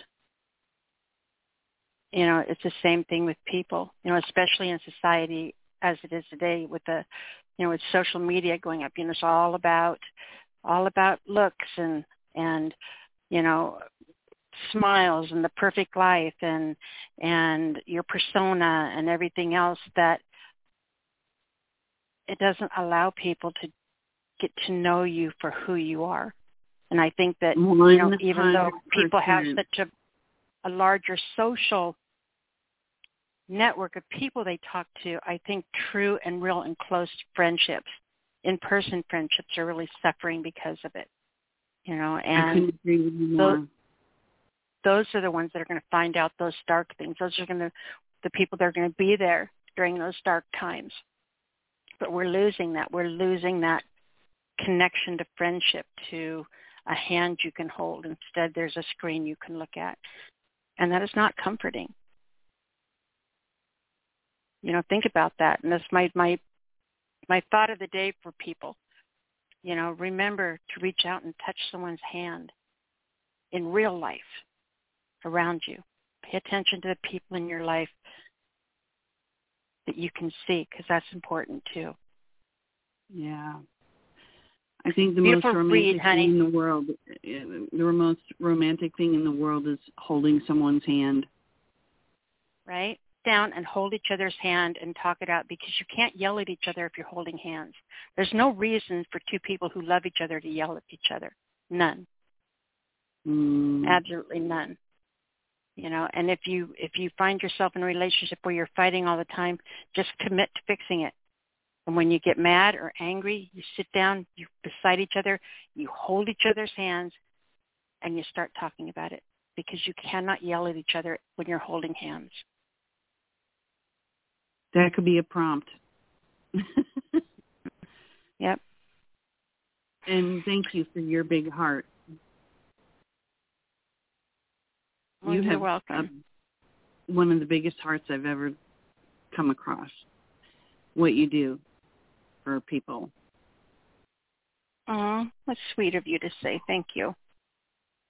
Speaker 2: you know, it's the same thing with people. You know, especially in society as it is today with the you know, with social media going up, you know, it's all about all about looks and and you know smiles and the perfect life and and your persona and everything else that it doesn't allow people to get to know you for who you are. And I think that you know, even though people have such a a larger social network of people they talk to, I think true and real and close friendships, in-person friendships are really suffering because of it. You know, and
Speaker 13: couldn't agree with you
Speaker 2: those- those are the ones that are going to find out those dark things. Those are going to the people that are going to be there during those dark times. But we're losing that. We're losing that connection to friendship, to a hand you can hold. Instead, there's a screen you can look at, and that is not comforting. You know, think about that. And that's my my my thought of the day for people. You know, remember to reach out and touch someone's hand in real life around you. Pay attention to the people in your life that you can see because that's important too.
Speaker 13: Yeah. I think the
Speaker 2: Beautiful
Speaker 13: most romantic thing in the world, uh, the most romantic thing in the world is holding someone's hand.
Speaker 2: right? Down and hold each other's hand and talk it out because you can't yell at each other if you're holding hands. There's no reason for two people who love each other to yell at each other. None.
Speaker 13: Mm.
Speaker 2: Absolutely none. You know, and if you if you find yourself in a relationship where you're fighting all the time, just commit to fixing it. And when you get mad or angry, you sit down, you beside each other, you hold each other's hands, and you start talking about it because you cannot yell at each other when you're holding hands.
Speaker 13: That could be a prompt. <laughs>
Speaker 2: Yep.
Speaker 13: And thank you for your big heart.
Speaker 2: Well,
Speaker 13: you
Speaker 2: you're welcome.
Speaker 13: uh, one of the biggest hearts I've ever come across. What you do for people.
Speaker 2: Oh, that's sweet of you to say. Thank you.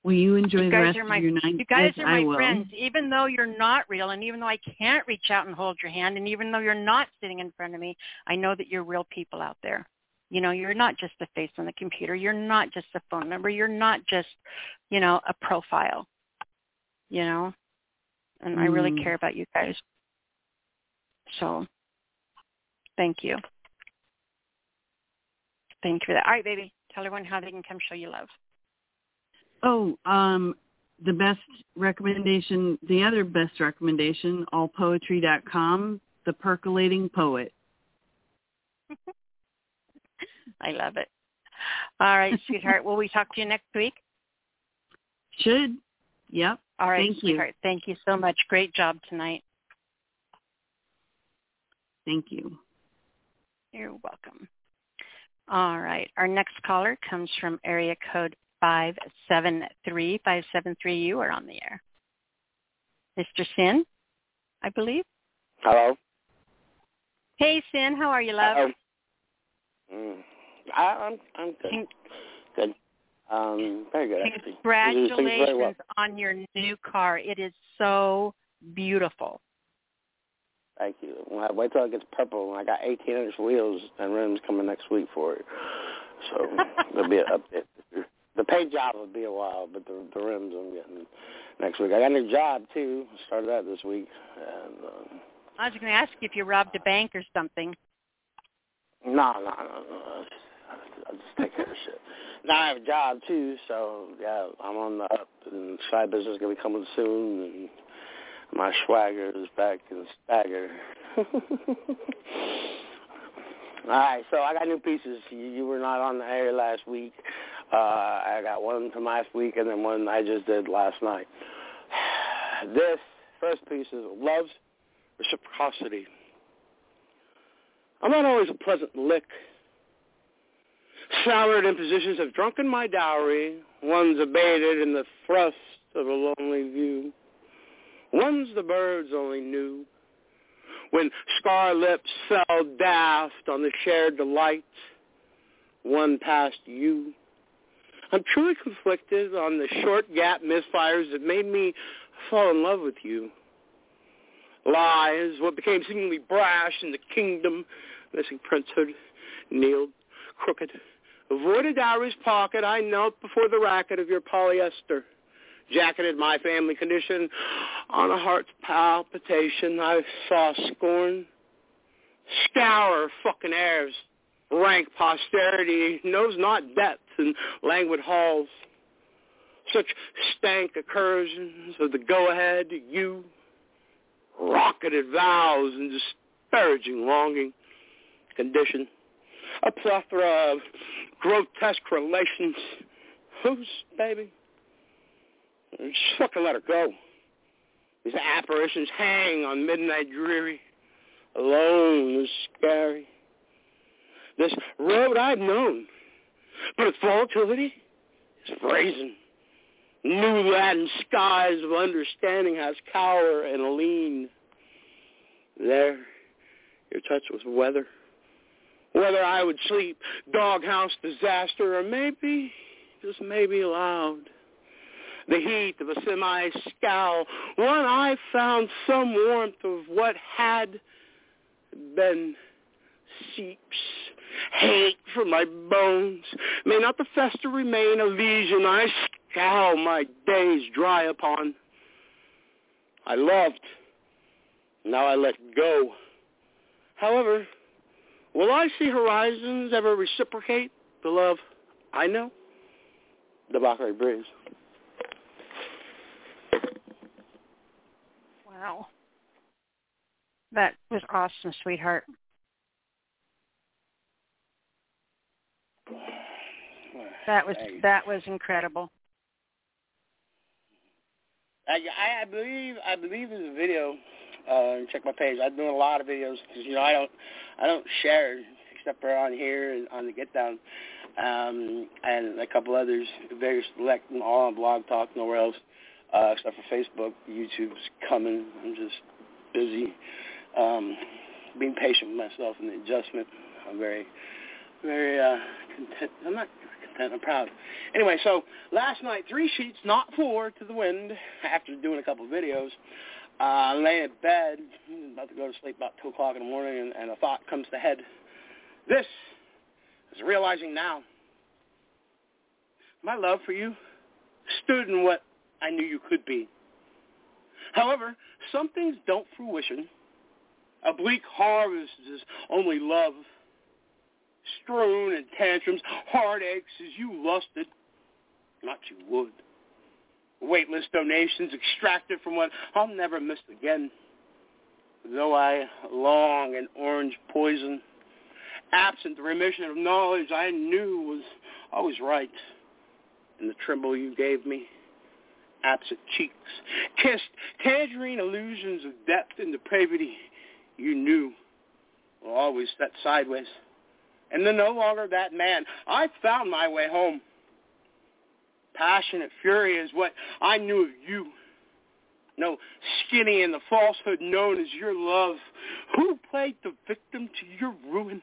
Speaker 13: Will you enjoy
Speaker 2: you
Speaker 13: the rest
Speaker 2: my
Speaker 13: of your night?
Speaker 2: you guys
Speaker 13: Yes,
Speaker 2: are my friends. Even though you're not real, and even though I can't reach out and hold your hand, and even though you're not sitting in front of me, I know that you're real people out there. You know, you're not just a face on the computer. You're not just a phone number. You're not just, you know, a profile. You know, and I really
Speaker 13: Mm.
Speaker 2: care about you guys. So, thank you. Thank you for that. All right, baby. Tell everyone how they can come show you love.
Speaker 13: Oh, um, the best recommendation, the other best recommendation, allpoetry.com, The Percolating Poet. <laughs>
Speaker 2: I love it. All right, sweetheart. Will we talk to you next week?
Speaker 13: Should. Yep.
Speaker 2: All right,
Speaker 13: Thank you.
Speaker 2: sweetheart. Thank you so much. Great job tonight.
Speaker 13: Thank you.
Speaker 2: You're welcome. All right. Our next caller comes from area code 573. 573, you are on the air. Mr. Sin, I believe.
Speaker 14: Hello.
Speaker 2: Hey, Sin, how are you, love?
Speaker 14: Mm. I, I'm I'm good. Good. Um, very good. Actually.
Speaker 2: Congratulations
Speaker 14: well.
Speaker 2: on your new car. It is so beautiful.
Speaker 14: Thank you. I wait till it gets purple. I got 18 inch wheels and rims coming next week for it. So <laughs> there'll be an update. The paint job will be a while, but the the rims I'm getting next week. I got a new job too. Started that this week. And, um,
Speaker 2: I was going to ask you if you robbed a bank or something.
Speaker 14: no, no, no, no. I'll just take care of shit. Now I have a job too, so yeah, I'm on the up, and side business is gonna be coming soon, and my swagger is back in stagger. <laughs> All right, so I got new pieces. You, you were not on the air last week. Uh, I got one from last week, and then one I just did last night. <sighs> This first piece is Love's Reciprocity. I'm not always a pleasant lick. Soured impositions have drunken my dowry. One's abated in the thrust of a lonely view. One's the birds only knew. When scar lips fell daft on the shared delight, one passed you. I'm truly conflicted on the short gap misfires that made me fall in love with you. Lies, what became seemingly brash in the kingdom, missing princehood, kneeled, crooked. Avoided dowry's pocket, I knelt before the racket of your polyester. Jacketed my family condition on a heart's palpitation. I saw scorn. Scour fucking heirs. Rank posterity knows not depth in languid halls. Such stank incursions of the go-ahead, you rocketed vows and disparaging longing condition. A plethora of grotesque relations. Whose baby? Just fucking let her go. These apparitions hang on midnight dreary. Alone is scary. This road I've known, but its volatility is brazen. New Latin skies of understanding has cower and lean. There, your touch was weather. Whether I would sleep, doghouse disaster, or maybe, just maybe loud. The heat of a semi-scowl, one I found some warmth of what had been seeps. Hate from my bones. May not the fester remain a lesion I scowl my days dry upon. I loved. Now I let go. However, will I see horizons ever reciprocate the love I know? The Valkyrie Breeze.
Speaker 2: Wow. That was awesome, sweetheart. That was that was incredible.
Speaker 14: I, I believe I believe there's a video. Uh, check my page. I'm doing a lot of videos because you know I don't I don't share except for on here and on the Get Down, um, and a couple others. Very select, all on Blog Talk, nowhere else uh, except for Facebook. YouTube's coming. I'm just busy um, being patient with myself and the adjustment. I'm very very uh, content. I'm not content. I'm proud. Anyway, so last night, three sheets, not four, to the wind. After doing a couple of videos, uh, lay in bed, about to go to sleep about two o'clock in the morning, and, and a thought comes to head. This is realizing now. My love for you stood in what I knew you could be. However, some things don't fruition. A bleak harvest is only love strewn in tantrums, heartaches as you lusted, not you would. Weightless donations extracted from what I'll never miss again. Though I long in orange poison, absent the remission of knowledge I knew was always right, in the tremble you gave me, absent cheeks, kissed tangerine illusions of depth and depravity you knew were always set sideways and then no longer that man. I found my way home. Passionate fury is what I knew of you. No skinny in the falsehood known as your love. Who played the victim to your ruin?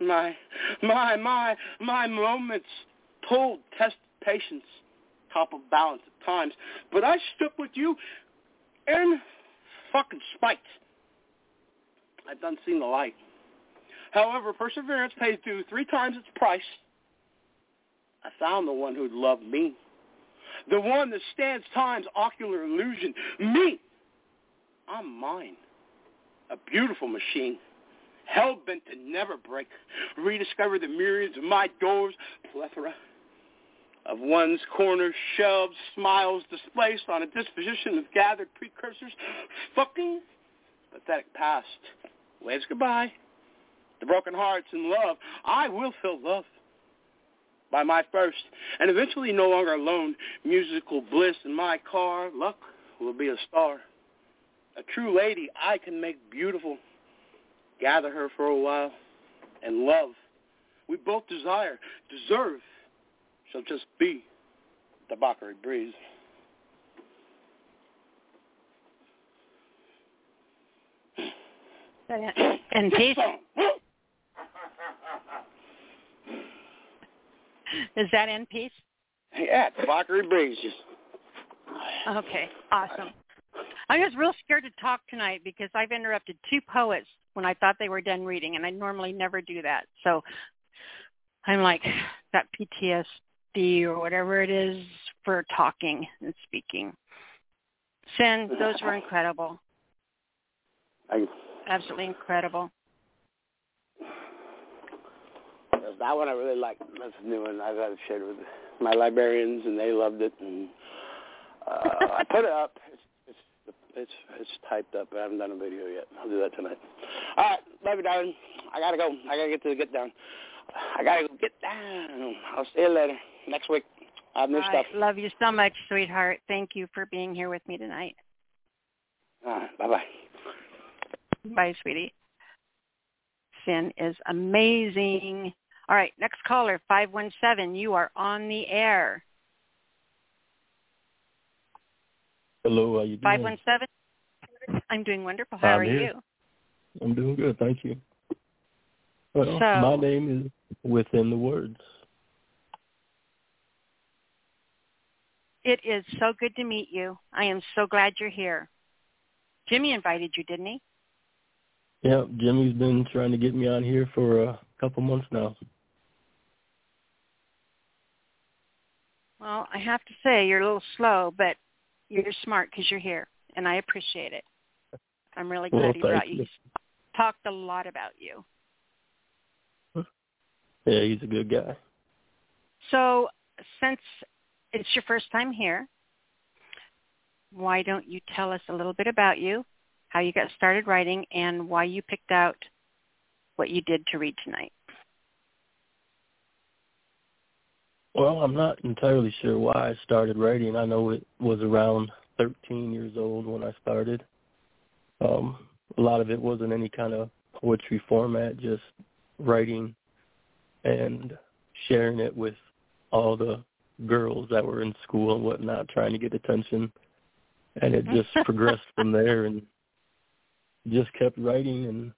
Speaker 14: My, my, my, my moments told tested patience, top of balance at times. But I stuck with you in fucking spite. I've done seen the light. However, perseverance pays due three times its price. I found the one who'd love me. The one that stands time's ocular illusion. Me. I'm mine. A beautiful machine. Hell-bent to never break. Rediscover the myriads of my doors. Plethora of one's corners, shelves, smiles displaced on a disposition of gathered precursors. Fucking pathetic past. Waves goodbye. The broken hearts and love. I will fill love by my first, and eventually no longer alone, musical bliss in my car. Luck will be a star. A true lady I can make beautiful. Gather her for a while, and love we both desire, deserve, shall just be the Bakari breeze.
Speaker 2: And peace. <laughs> Is that in peace?
Speaker 14: Yeah, the Bakari breeze.
Speaker 2: Okay, awesome. I was real scared to talk tonight because I've interrupted two poets when I thought they were done reading, and I normally never do that. So I'm like that PTSD or whatever it is for talking and speaking. Sin, those were <laughs> incredible.
Speaker 14: I,
Speaker 2: Absolutely incredible.
Speaker 14: That one I really like. That's a new one. I've had it shared with my librarians, and they loved it. And uh, I put it up. It's, it's it's it's typed up. But I haven't done a video yet. I'll do that tonight. All right, love you, darling. I gotta go. I gotta get to the get down. I gotta go get down. I'll see you later next week. I have new stuff.
Speaker 2: love you so much, sweetheart. Thank you for being here with me tonight.
Speaker 14: All right, bye bye.
Speaker 2: Bye, sweetie. Sin is amazing. All right, next caller, 517. You are on the air.
Speaker 15: Hello, how you doing?
Speaker 2: 517. I'm doing wonderful. How
Speaker 15: I'm
Speaker 2: are
Speaker 15: here.
Speaker 2: you?
Speaker 15: I'm doing good, thank you. Well,
Speaker 2: So-
Speaker 15: my name is Within the Words.
Speaker 2: It is so good to meet you. I am so glad you're here. Jimmy invited you, didn't he?
Speaker 15: Yeah, Jimmy's been trying to get me on here for a couple months now.
Speaker 2: Well, I have to say you're a little slow, but you're smart because you're here, and I appreciate it. I'm really glad
Speaker 15: Well,
Speaker 2: he brought you.
Speaker 15: you.
Speaker 2: He's talked a lot about you.
Speaker 15: Yeah, he's a good guy.
Speaker 2: So since it's your first time here, why don't you tell us a little bit about you, how you got started writing, and why you picked out what you did to read tonight?
Speaker 15: Well, I'm not entirely sure why I started writing. I know it was around 13 years old when I started. Um, a lot of it wasn't any kind of poetry format, just writing and sharing it with all the girls that were in school and whatnot, trying to get attention. And it just <laughs> progressed from there and just kept writing and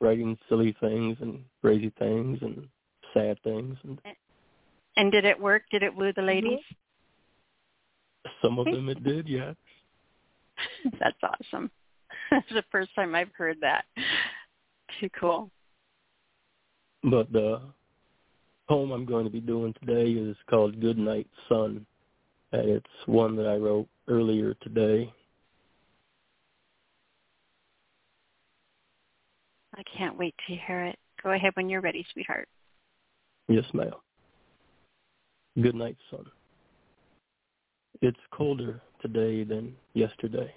Speaker 15: writing silly things and crazy things and sad things and
Speaker 2: And did it work? Did it woo the mm-hmm. ladies?
Speaker 15: some of them it did, yes. <laughs>
Speaker 2: That's awesome. <laughs> That's the first time I've heard that. Too cool.
Speaker 15: But the poem I'm going to be doing today is called Good Night Sun, and it's one that I wrote earlier today.
Speaker 2: I can't wait to hear it. Go ahead when you're ready, sweetheart.
Speaker 15: Yes, ma'am. Good night, sun. It's colder today than yesterday.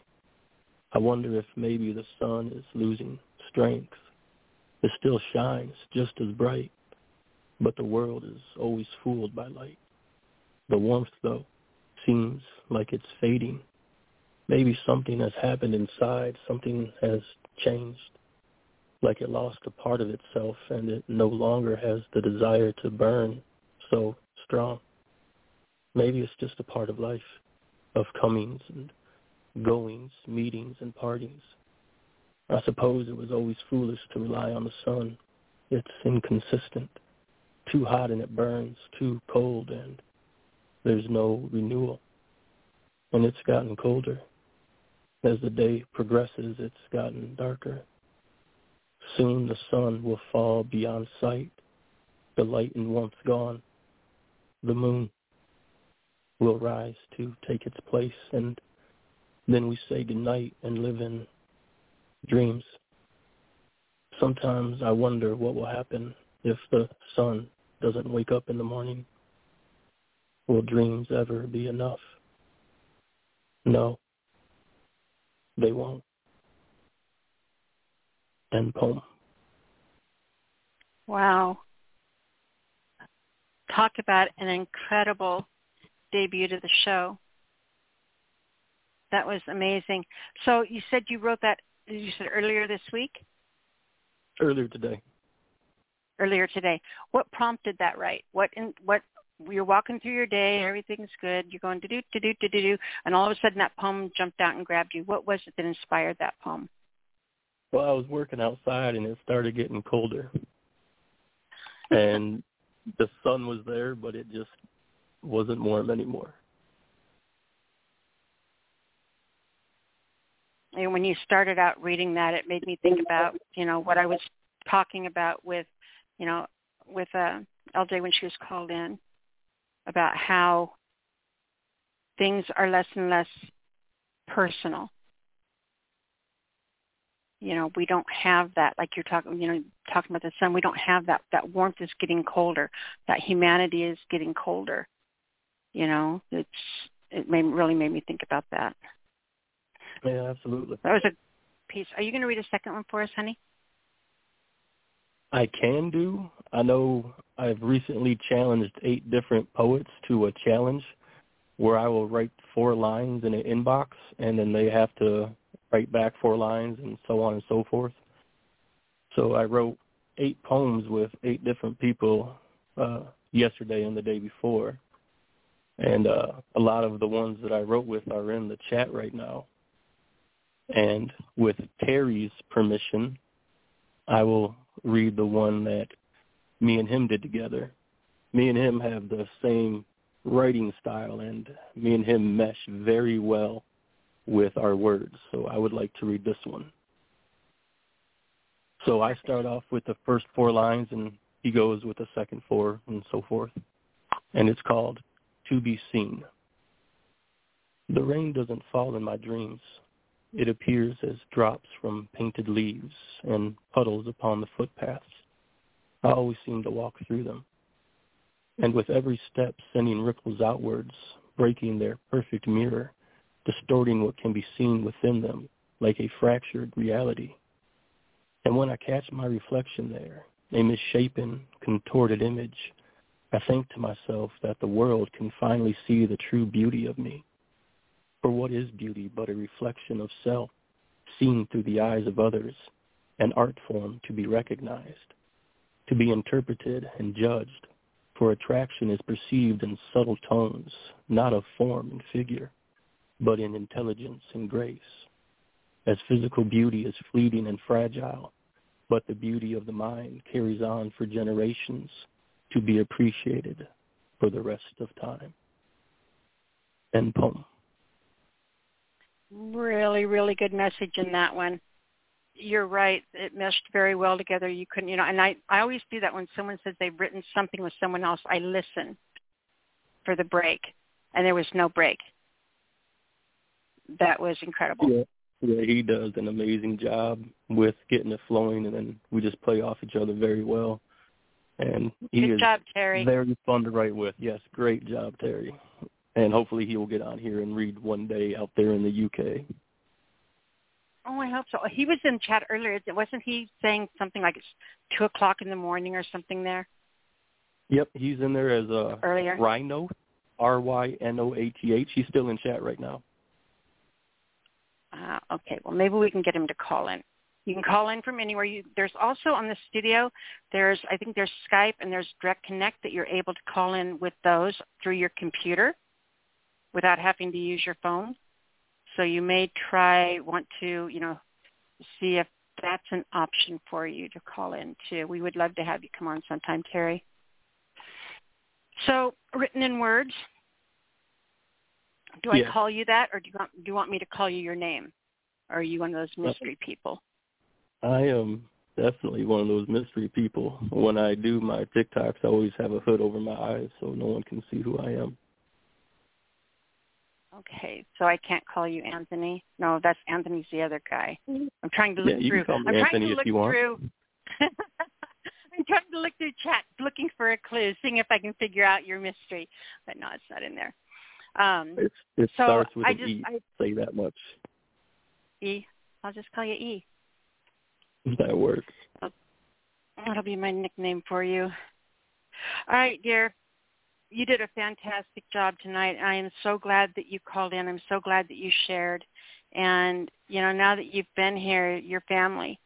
Speaker 15: I wonder if maybe the sun is losing strength. It still shines just as bright, but the world is always fooled by light. The warmth, though, seems like it's fading. Maybe something has happened inside, something has changed. like it lost a part of itself and it no longer has the desire to burn so strong. Maybe it's just a part of life, of comings and goings, meetings and partings. I suppose it was always foolish to rely on the sun. It's inconsistent. Too hot and it burns, too cold and there's no renewal. And it's gotten colder. As the day progresses, it's gotten darker. Soon the sun will fall beyond sight, the light and warmth gone. The moon will rise to take its place, and then we say goodnight and live in dreams. Sometimes I wonder what will happen if the sun doesn't wake up in the morning. Will dreams ever be enough? No, they won't. End poem.
Speaker 2: Wow. Talk about an incredible debut to the show. That was amazing. So you said you wrote that you said earlier this week?
Speaker 15: Earlier today.
Speaker 2: Earlier today. What prompted that write? What in what you're walking through your day, everything's good, you're going to do to do to do and all of a sudden that poem jumped out and grabbed you. What was it that inspired that poem?
Speaker 15: Well, I was working outside and it started getting colder. and <laughs> the sun was there, but it just wasn't warm anymore.
Speaker 2: And when you started out reading that, it made me think about, you know, what I was talking about with, you know, with uh, LJ when she was called in about how things are less and less personal. You know, we don't have that like you're talking. You know, talking about the sun. We don't have that. That warmth is getting colder. That humanity is getting colder. You know, it's it made, really made me think about that.
Speaker 15: Yeah, absolutely.
Speaker 2: That was a piece. Are you going to read a second one for us, honey?
Speaker 15: I can do. I know I've recently challenged eight different poets to a challenge where I will write four lines in an inbox and then they have to write back four lines and so on and so forth. So I wrote eight poems with eight different people uh, yesterday and the day before. And uh, a lot of the ones that I wrote with are in the chat right now. And with Terry's permission, I will read the one that me and him did together. Me and him have the same writing style, and me and him mesh very well with our words. So I would like to read this one. So I start off with the first four lines, and he goes with the second four, and so forth. And it's called To Be Seen. The rain doesn't fall in my dreams. It appears as drops from painted leaves and puddles upon the footpaths. I always seem to walk through them. And with every step sending ripples outwards, breaking their perfect mirror, distorting what can be seen within them like a fractured reality. And when I catch my reflection there, a misshapen, contorted image, I think to myself that the world can finally see the true beauty of me. For what is beauty but a reflection of self, seen through the eyes of others, an art form to be recognized, to be interpreted and judged, for attraction is perceived in subtle tones, not of form and figure, but in intelligence and grace. As physical beauty is fleeting and fragile, but the beauty of the mind carries on for generations to be appreciated for the rest of time. End poem.
Speaker 2: Really, really good message in that one. You're right. It meshed very well together. You couldn't, you know, and I, I always do that when someone says they've written something with someone else. I listen for the break, and there was no break. That was incredible.
Speaker 15: Yeah, yeah, he does an amazing job with getting it flowing, and then we just play off each other very well. And he
Speaker 2: Good
Speaker 15: is
Speaker 2: job, Terry.
Speaker 15: very fun to write with. Yes, great job, Terry and hopefully he will get on here and read one day out there in the UK.
Speaker 2: Oh, I hope so. He was in chat earlier. Wasn't he saying something like it's two o'clock in the morning or something there?
Speaker 15: Yep, he's in there as a
Speaker 2: earlier.
Speaker 15: Rhino, R Y N O A T H. He's still in chat right now.
Speaker 2: Uh, okay, well maybe we can get him to call in. You can call in from anywhere. You, there's also on the studio, there's I think there's Skype and there's Direct Connect that you're able to call in with those through your computer without having to use your phone. So you may try want to you know see if that's an option for you to call in too. We would love to have you come on sometime, Terry. So written in words. Do I call you that, or do you want do you want me to call you your name? Or are you one of those mystery people?
Speaker 15: I am definitely one of those mystery people. When I do my TikToks, I always have a hood over my eyes so no one can see who I am.
Speaker 2: Okay, so I can't call you Anthony. No, that's Anthony's the other guy. I'm trying to
Speaker 15: Yeah,
Speaker 2: look
Speaker 15: you can
Speaker 2: through.
Speaker 15: call me
Speaker 2: I'm
Speaker 15: Anthony
Speaker 2: trying to
Speaker 15: if
Speaker 2: look
Speaker 15: you want.
Speaker 2: through. <laughs> I'm trying to look through chat, looking for a clue, seeing if I can figure out your mystery. But no, it's not in there. Um,
Speaker 15: It's, it
Speaker 2: so
Speaker 15: starts with
Speaker 2: I
Speaker 15: an
Speaker 2: just
Speaker 15: E.
Speaker 2: I,
Speaker 15: Say that much.
Speaker 2: E. I'll just call you E.
Speaker 15: That works.
Speaker 2: That'll be my nickname for you. All right, dear. You did a fantastic job tonight. I am so glad that you called in. I'm so glad that you shared. And, you know, now that you've been here, your family.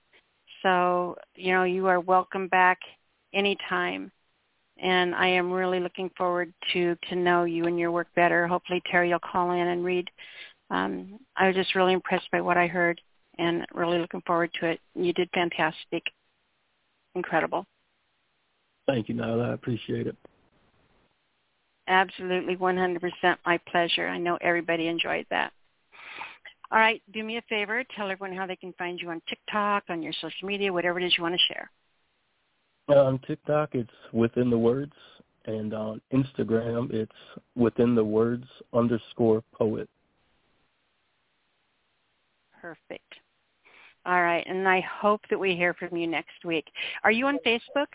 Speaker 2: So, you know, you are welcome back anytime. And I am really looking forward to to know you and your work better. Hopefully Terry will call in and read. Um, I was just really impressed by what I heard and really looking forward to it. You did fantastic. Incredible.
Speaker 15: Thank you, Nyla. I appreciate it.
Speaker 2: Absolutely, 100% my pleasure. I know everybody enjoyed that. All right, do me a favor. Tell everyone how they can find you on TikTok, on your social media, whatever it is you want to share.
Speaker 15: On TikTok, it's within the words, and on Instagram, it's within the words underscore poet.
Speaker 2: Perfect. All right, and I hope that we hear from you next week. Are you on Facebook?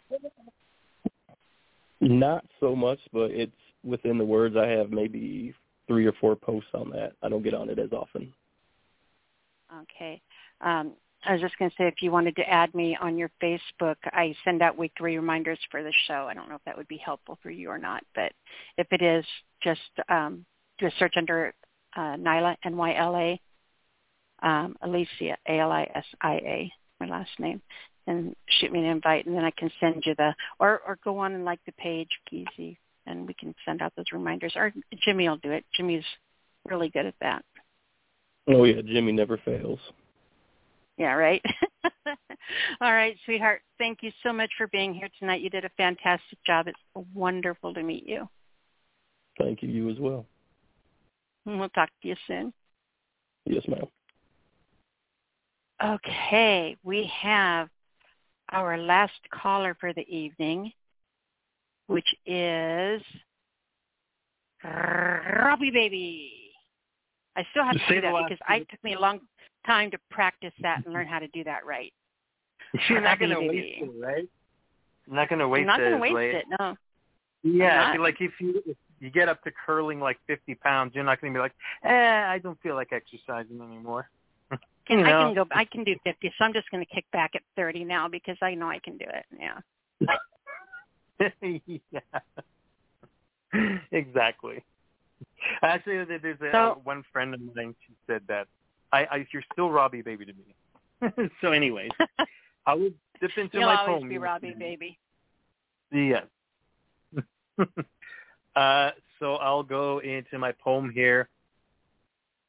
Speaker 15: Not so much, but it's within the words. I have maybe three or four posts on that. I don't get on it as often.
Speaker 2: Okay. Um, I was just going to say, if you wanted to add me on your Facebook, I send out weekly reminders for the show. I don't know if that would be helpful for you or not, but if it is, just um, do a search under uh, Nyla, N-Y-L-A, um, Alisia, A-L-I-S-I-A, my last name, and shoot me an invite, and then I can send you the, or, or go on and like the page, easy, and we can send out those reminders. Or Jimmy will do it. Jimmy's really good at that.
Speaker 15: Oh yeah, Jimmy never fails.
Speaker 2: Yeah, right. <laughs> All right, sweetheart. Thank you so much for being here tonight. You did a fantastic job. It's wonderful to meet you.
Speaker 15: Thank you, you as well.
Speaker 2: We'll talk to you soon.
Speaker 15: Yes, ma'am.
Speaker 2: Okay, we have our last caller for the evening, which is Robbie Baby. I still have to
Speaker 16: Say
Speaker 2: do that because I took me a long time to practice that and learn how to do that right. <laughs>
Speaker 16: You're not gonna
Speaker 2: Baby.
Speaker 16: waste it, right? You're not gonna waste
Speaker 2: I'm not going to
Speaker 16: as
Speaker 2: waste
Speaker 16: late.
Speaker 2: it. No.
Speaker 16: Yeah,
Speaker 2: I'm
Speaker 16: like if you if you get up to curling like 50 pounds, you're not going to be like, eh, I don't feel like exercising anymore.
Speaker 2: Can,
Speaker 16: you
Speaker 2: I can go. I can do 50, so I'm just going to kick back at 30 now because I know I can do it. Yeah. <laughs>
Speaker 16: yeah. exactly. Actually, there's a,
Speaker 2: So-
Speaker 16: one friend of mine. She said that I, I you're still Robbie baby to me. <laughs> so, anyways, I would dip <laughs> into
Speaker 2: You'll
Speaker 16: my
Speaker 2: always
Speaker 16: poem.
Speaker 2: be Robbie, baby.
Speaker 16: Yes. uh, so I'll go into my poem here.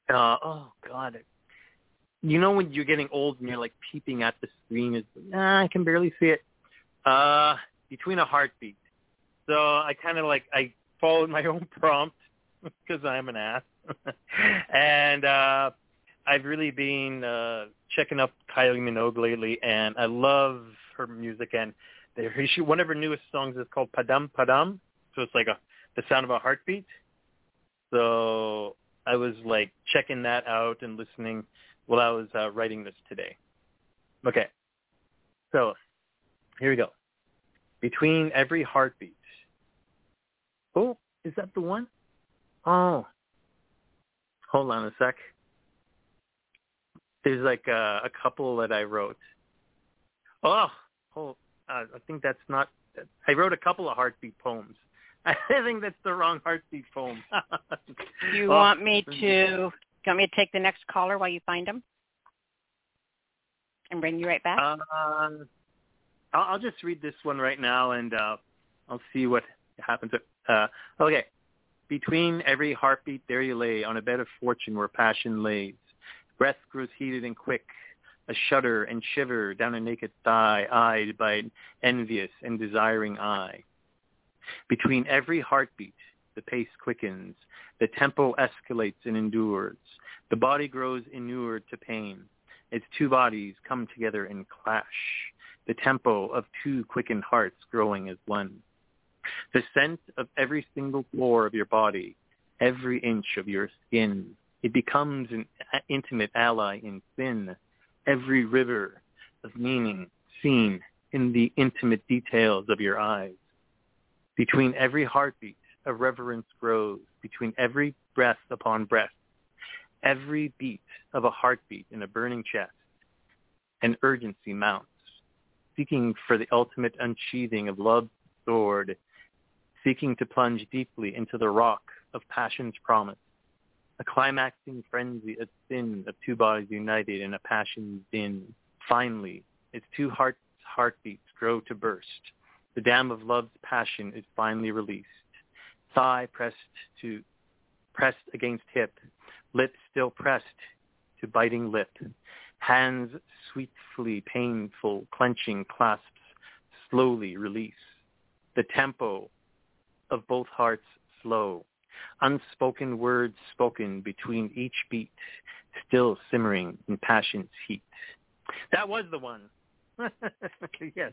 Speaker 16: Uh, oh God, you know when you're getting old and you're like peeping at the screen, is ah, I can barely see it. Uh, between a heartbeat. So I kind of like I followed <laughs> my own prompt because I'm an ass, <laughs> and uh, I've really been uh, checking up Kylie Minogue lately, and I love her music. And the- <laughs> she, one of her newest songs is called Padam Padam, so it's like a the sound of a heartbeat. So I was like checking that out and listening while I was uh, writing this today. Okay, so here we go. Between every heartbeat. Oh, is that the one? Oh, hold on a sec. There's like a, a couple that I wrote. Oh, hold, uh, I think that's not. I wrote a couple of heartbeat poems. <laughs> I think that's the wrong heartbeat poem. <laughs>
Speaker 2: You
Speaker 16: Oh,
Speaker 2: want me to? You want me to take the next caller while you find him? and bring you right back?
Speaker 16: I'll, I'll just read this one right now, and uh, I'll see what happens. Uh, okay. Between every heartbeat, there you lay on a bed of fortune where passion lays. Breath grows heated and quick, a shudder and shiver down a naked thigh, eyed by an envious and desiring eye. Between every heartbeat, the pace quickens, the tempo escalates and endures. The body grows inured to pain. Its two bodies come together and clash, the tempo of two quickened hearts growing as one. The scent of every single pore of your body, every inch of your skin, it becomes an intimate ally in sin. Every river of meaning seen in the intimate details of your eyes. Between every heartbeat, a reverence grows. Between every breath upon breath, every beat of a heartbeat in a burning chest, an urgency mounts, seeking for the ultimate unsheathing of love's sword, seeking to plunge deeply into the rock of passion's promise, a climaxing frenzy of sin of two bodies united in a passion's din. Finally, its two hearts' heartbeats grow to burst. The dam of love's passion is finally released. Thigh pressed to pressed against hip, lips still pressed to biting lip. Hands sweetly painful, clenching clasps slowly release. The tempo of both hearts slow. Unspoken words spoken between each beat, still simmering in passion's heat. That was the one. <laughs> yes.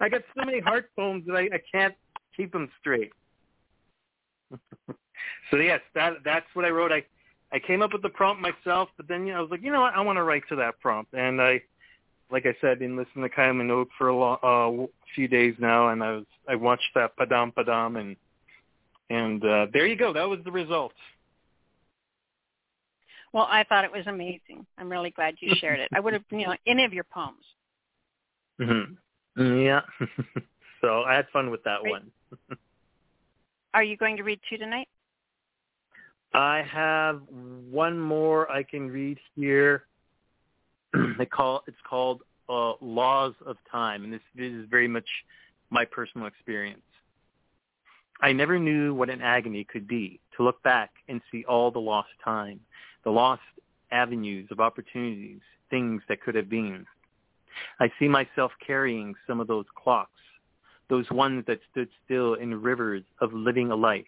Speaker 16: I got so many heart poems that I, I can't keep them straight. So yes, that that's what I wrote. I I came up with the prompt myself, but then you know, I was like, you know what, I want to write to that prompt, and I, like I said, I've been listening to Kylie Minogue for a long, uh, few days now, and I was I watched that Padam Padam, and and uh, there you go. That was the result.
Speaker 2: Well, I thought it was amazing. I'm really glad you shared it. I would have, you know, any of your poems.
Speaker 16: Mm-hmm. Yeah. <laughs> so I had fun with that one. <laughs>
Speaker 2: Are you going to read two tonight?
Speaker 16: I have one more I can read here. <clears throat> they call it's called uh, Laws of Time, and this, this is very much my personal experience. I never knew what an agony could be, to look back and see all the lost time, the lost avenues of opportunities, things that could have been. I see myself carrying some of those clocks, those ones that stood still in rivers of living a life,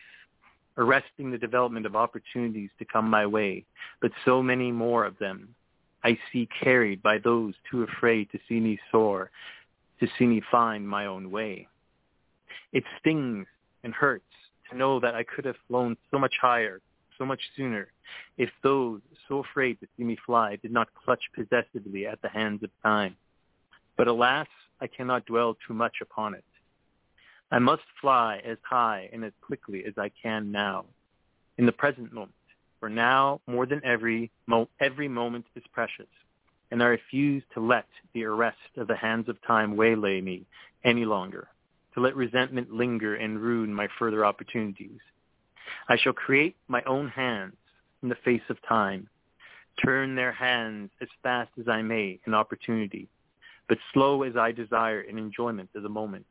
Speaker 16: arresting the development of opportunities to come my way, but so many more of them I see carried by those too afraid to see me soar, to see me find my own way. It stings and hurts to know that I could have flown so much higher, so much sooner, if those so afraid to see me fly did not clutch possessively at the hands of time. But alas, I cannot dwell too much upon it. I must fly as high and as quickly as I can now, in the present moment, for now more than every, mo- every moment is precious, and I refuse to let the arrest of the hands of time waylay me any longer, to let resentment linger and ruin my further opportunities. I shall create my own hands in the face of time, turn their hands as fast as I may in opportunity, but slow as I desire in enjoyment of the moment,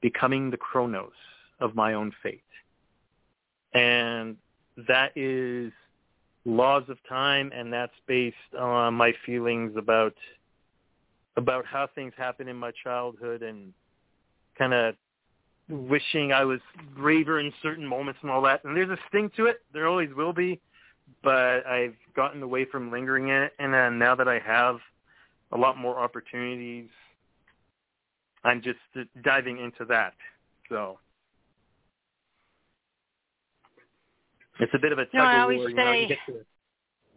Speaker 16: becoming the chronos of my own fate. And that is laws of time and that's based on my feelings about about how things happened in my childhood and kind of wishing I was braver in certain moments and all that. And there's a sting to it. There always will be. But I've gotten away from lingering in it. And now that I have a lot more opportunities, I'm just diving into that. So it's a bit of a tug
Speaker 2: no, I always
Speaker 16: war.
Speaker 2: say
Speaker 16: you know,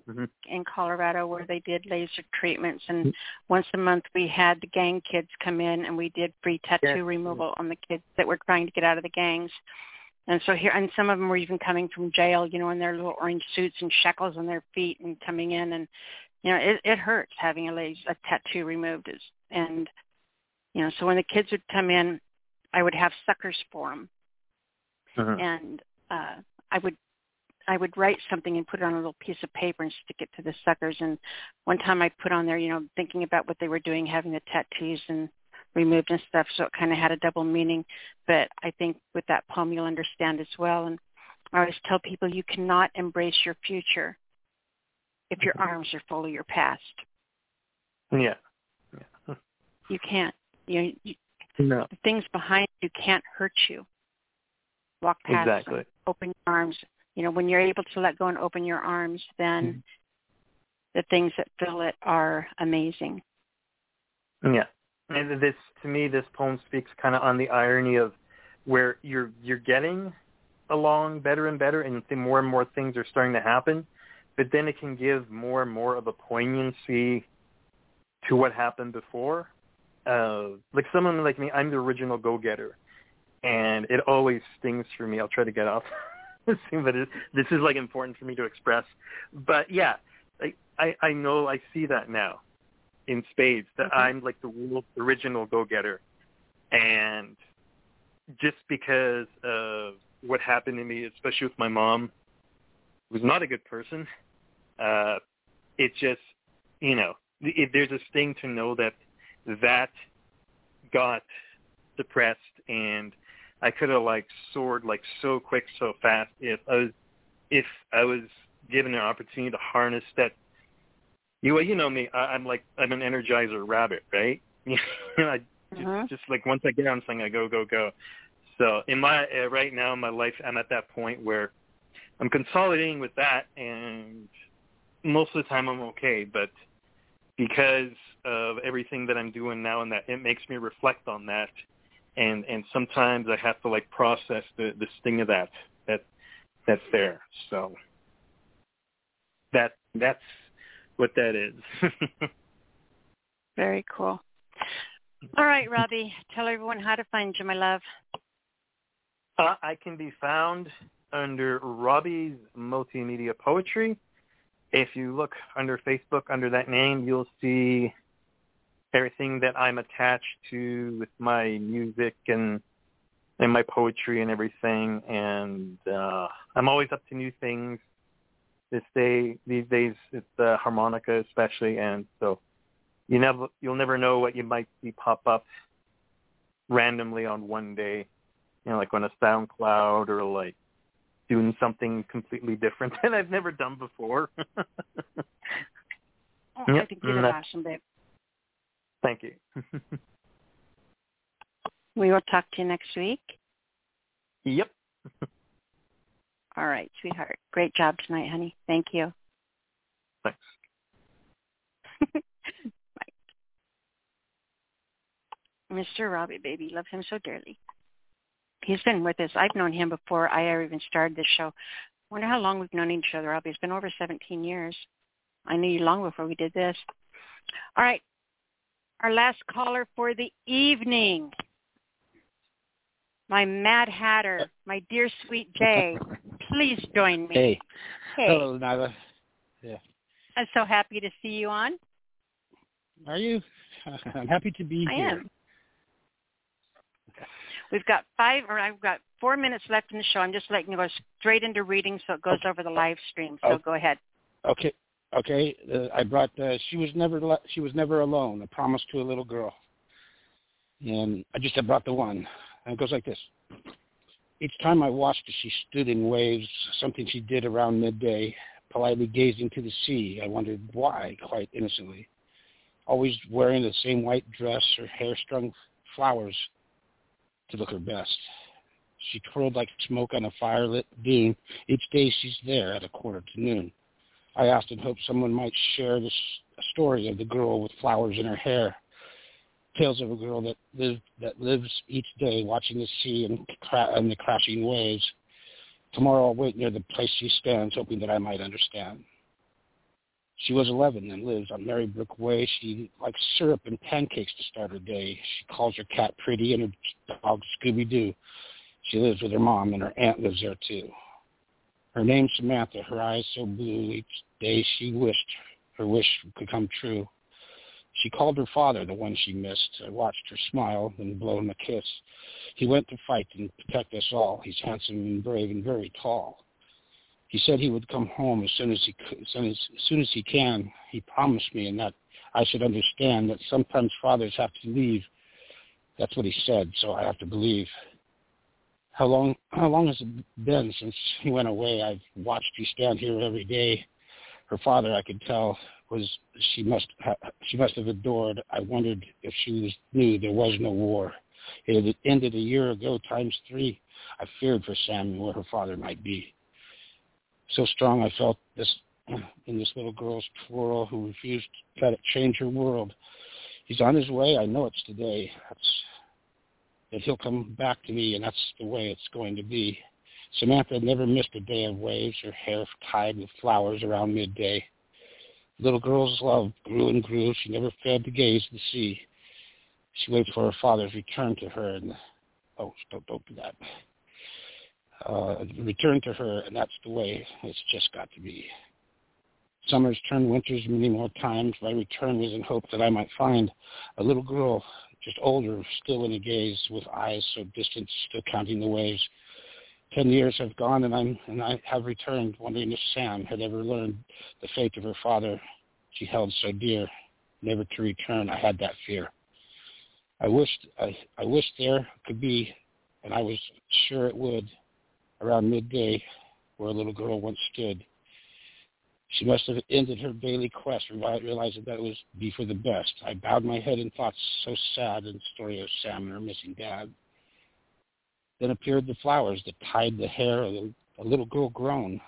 Speaker 16: mm-hmm.
Speaker 2: in Colorado where they did laser treatments, and once a month we had the gang kids come in, and we did free tattoo
Speaker 16: Yes.
Speaker 2: removal on the kids that were trying to get out of the gangs. And so here, and some of them were even coming from jail, you know, in their little orange suits and shackles on their feet, and coming in, and you know, it, it hurts having a laser, a tattoo removed. Is and you know, so when the kids would come in, I would have suckers for them,
Speaker 16: Uh-huh.
Speaker 2: and uh, I would I would write something and put it on a little piece of paper and stick it to the suckers. And one time I put on there, you know, thinking about what they were doing, having the tattoos and removed and stuff. So it kind of had a double meaning. But I think with that poem, you'll understand as well. And I always tell people you cannot embrace your future if your arms are full of your past.
Speaker 16: Yeah.
Speaker 2: yeah. You can't. You, you
Speaker 16: no.
Speaker 2: The things behind you can't hurt you. Walk past
Speaker 16: exactly.
Speaker 2: them. Open your arms. You know, when you're able to let go and open your arms, then mm-hmm. the things that fill it are amazing.
Speaker 16: Yeah. And this to me this poem speaks kind of on the irony of where you're you're getting along better and better and more and more things are starting to happen, but then it can give more and more of a poignancy to what happened before. Uh, like someone like me, I'm the original go-getter, and it always stings for me. I'll try to get off, <laughs> but it, this is like important for me to express. But yeah, I, I I know I see that now in spades that
Speaker 2: okay.
Speaker 16: I'm like the original go-getter, and just because of what happened to me, especially with my mom, who's not a good person, uh, it just you know it, there's a sting to know that that got depressed and I could have like soared like so quick so fast if I was if I was given an opportunity to harness that. You well, you know me I, I'm like I'm an energizer rabbit right? <laughs> You know, I just,
Speaker 2: uh-huh.
Speaker 16: just like once I get on something I go go go. So in my uh, right now in my life I'm at that point where I'm consolidating with that and most of the time I'm okay but because of everything that I'm doing now and that it makes me reflect on that. And and sometimes I have to like process the the sting of that that that's there. So that that's what that is. <laughs>
Speaker 2: Very cool. All right Robbie tell everyone how to find you my love.
Speaker 16: Uh, I can be found under Robbie's multimedia poetry if you look under Facebook under that name, you'll see everything that I'm attached to with my music and and my poetry and everything. And uh, I'm always up to new things. This day, these days, it's the harmonica especially, and so you never you'll never know what you might see pop up randomly on one day. You know, like on a SoundCloud or like doing something completely different <laughs> that I've never done before.
Speaker 2: oh, <laughs>
Speaker 16: yep.
Speaker 2: I think you're awesome, babe.
Speaker 16: Thank you.
Speaker 2: we will talk to you next week.
Speaker 16: Yep. <laughs>
Speaker 2: All right, sweetheart. Great job tonight, honey. Thank you.
Speaker 16: Thanks.
Speaker 2: Bye. Mr. Robbie, baby, love him so dearly he's been with us. I've known him before I ever even started this show. I wonder how long we've known each other. Robbie. It's been over 17 years. I knew you long before we did this. All right. Our last caller for the evening. My Mad Hatter, my dear sweet Jay. Please join me.
Speaker 17: Hey.
Speaker 2: Hey.
Speaker 17: Hello, Nyla. Yeah.
Speaker 2: I'm so happy to see you on.
Speaker 17: Are you? <laughs> I'm happy to be
Speaker 2: I
Speaker 17: here.
Speaker 2: am. We've got five, or I've got four minutes left in the show. I'm just letting you go straight into reading, so it goes
Speaker 17: okay.
Speaker 2: over the live stream. So
Speaker 17: okay.
Speaker 2: go ahead.
Speaker 17: Okay, okay. Uh, I brought. Uh, she was never. Le- she was never alone. A promise to a little girl. And I just had brought the one, and it goes like this. Each time I watched her, she stood in waves. Something she did around midday, politely gazing to the sea. I wondered why, quite innocently. Always wearing the same white dress, her hair strung flowers to look her best. She twirled like smoke on a firelit dune. Each day she's there at a quarter to noon. I asked and hoped someone might share the story of the girl with flowers in her hair. Tales of a girl that lives that lives each day watching the sea and, cra- and the crashing waves. Tomorrow I'll wait near the place she stands, hoping that I might understand. She was 11 and lives on Marybrook Way. She likes syrup and pancakes to start her day. She calls her cat Pretty and her dog Scooby-Doo. She lives with her mom and her aunt lives there too. Her name's Samantha. Her eyes so blue. Each day she wished her wish could come true. She called her father, the one she missed. I watched her smile and blow him a kiss. He went to fight and protect us all. He's handsome and brave and very tall. He said he would come home as soon as he as soon as, as soon as he can. He promised me, and that I should understand that sometimes fathers have to leave. That's what he said, so I have to believe. How long? How long has it been since he went away? I've watched you stand here every day. Her father, I could tell, was she must ha, she must have adored. I wondered if she was knew there was no war. It ended a year ago times three. I feared for Sam and where her father might be so strong I felt this <clears throat> in this little girl's twirl who refused to let it change her world. He's on his way. I know it's today. That's that he'll come back to me, and that's the way it's going to be. Samantha never missed a day of waves, her hair tied with flowers around midday. little girl's love grew and grew. She never failed to gaze at the sea. She waited for her father's return to her, and oh, don't don't do that uh, return to her, and that's the way it's just got to be. Summers turned winters many more times. My return was in hope that I might find a little girl, just older, still in a gaze, with eyes so distant, still counting the waves. Ten years have gone, and I'm and I have returned, wondering if Sam had ever learned the fate of her father, she held so dear, never to return. I had that fear. I wished I, I wished there could be, and I was sure it would, around midday where a little girl once stood. She must have ended her daily quest, realizing that it was be for the best. I bowed my head in thoughts so sad in the story of Sam and her missing dad. Then appeared the flowers that tied the hair of a little girl grown,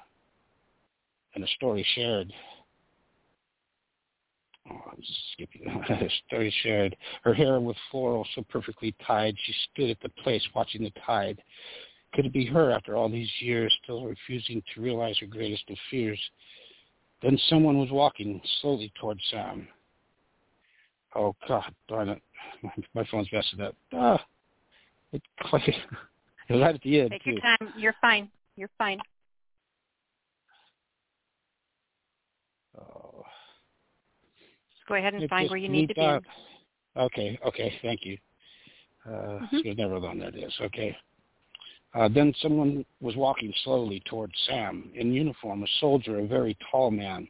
Speaker 17: and a story shared. Oh, I'm skipping. <laughs> a story shared. Her hair with floral so perfectly tied, she stood at the place watching the tide. Could it be her after all these years, still refusing to realize her greatest of fears? Then someone was walking slowly towards Sam. Oh God, darn it! My, <laughs> my phone's messing up. Ah, it, <laughs> it was right at the end
Speaker 2: Take
Speaker 17: too.
Speaker 2: your time. You're fine. You're fine.
Speaker 17: Oh.
Speaker 2: Just go ahead and
Speaker 17: It
Speaker 2: find where you need to be.
Speaker 17: out. Okay, okay, thank you. Uh,
Speaker 2: Mm-hmm.
Speaker 17: Was never alone. that is. Okay. Uh, then someone was walking slowly towards Sam in uniform, a soldier, a very tall man.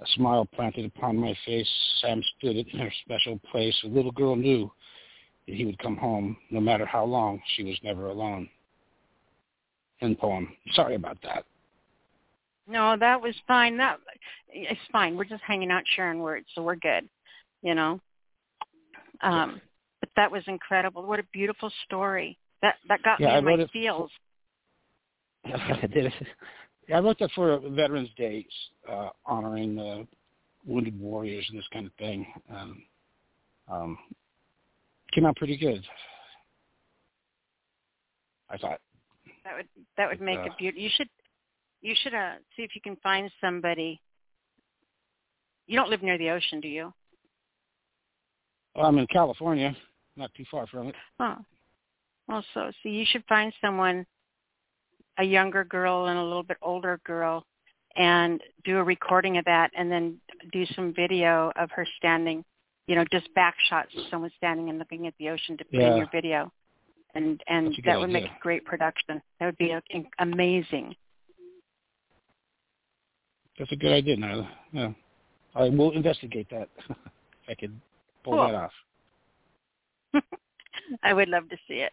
Speaker 17: A smile planted upon my face. Sam stood in her special place. A little girl knew that he would come home, no matter how long. She was never alone. End poem. Sorry about that.
Speaker 2: No, that was fine. That it's fine. We're just hanging out sharing words, so we're good. You know. Um, but that was incredible. What a beautiful story. That that got
Speaker 17: Yeah,
Speaker 2: me
Speaker 17: I
Speaker 2: in my
Speaker 17: it-
Speaker 2: feels.
Speaker 17: I did. Yeah, I wrote that for Veterans Day, uh, honoring uh, wounded warriors and this kind of thing. Um, um, came out pretty good. I thought.
Speaker 2: That would that would make
Speaker 17: uh,
Speaker 2: it beautiful. You should you should uh, see if you can find somebody. You don't live near the ocean, do you?
Speaker 17: Well, I'm in California, not too far from it.
Speaker 2: Oh. Also, see, you should find someone, a younger girl and a little bit older girl, and do a recording of that, and then do some video of her standing, you know, just back shots of someone standing and looking at the ocean to put in your video, and and that would make a great production. That would be uh, a, amazing.
Speaker 17: That's a good idea, Nyla. Yeah. I will investigate that. <laughs> if I could pull
Speaker 2: Cool.
Speaker 17: that off. <laughs>
Speaker 2: I would love to see it.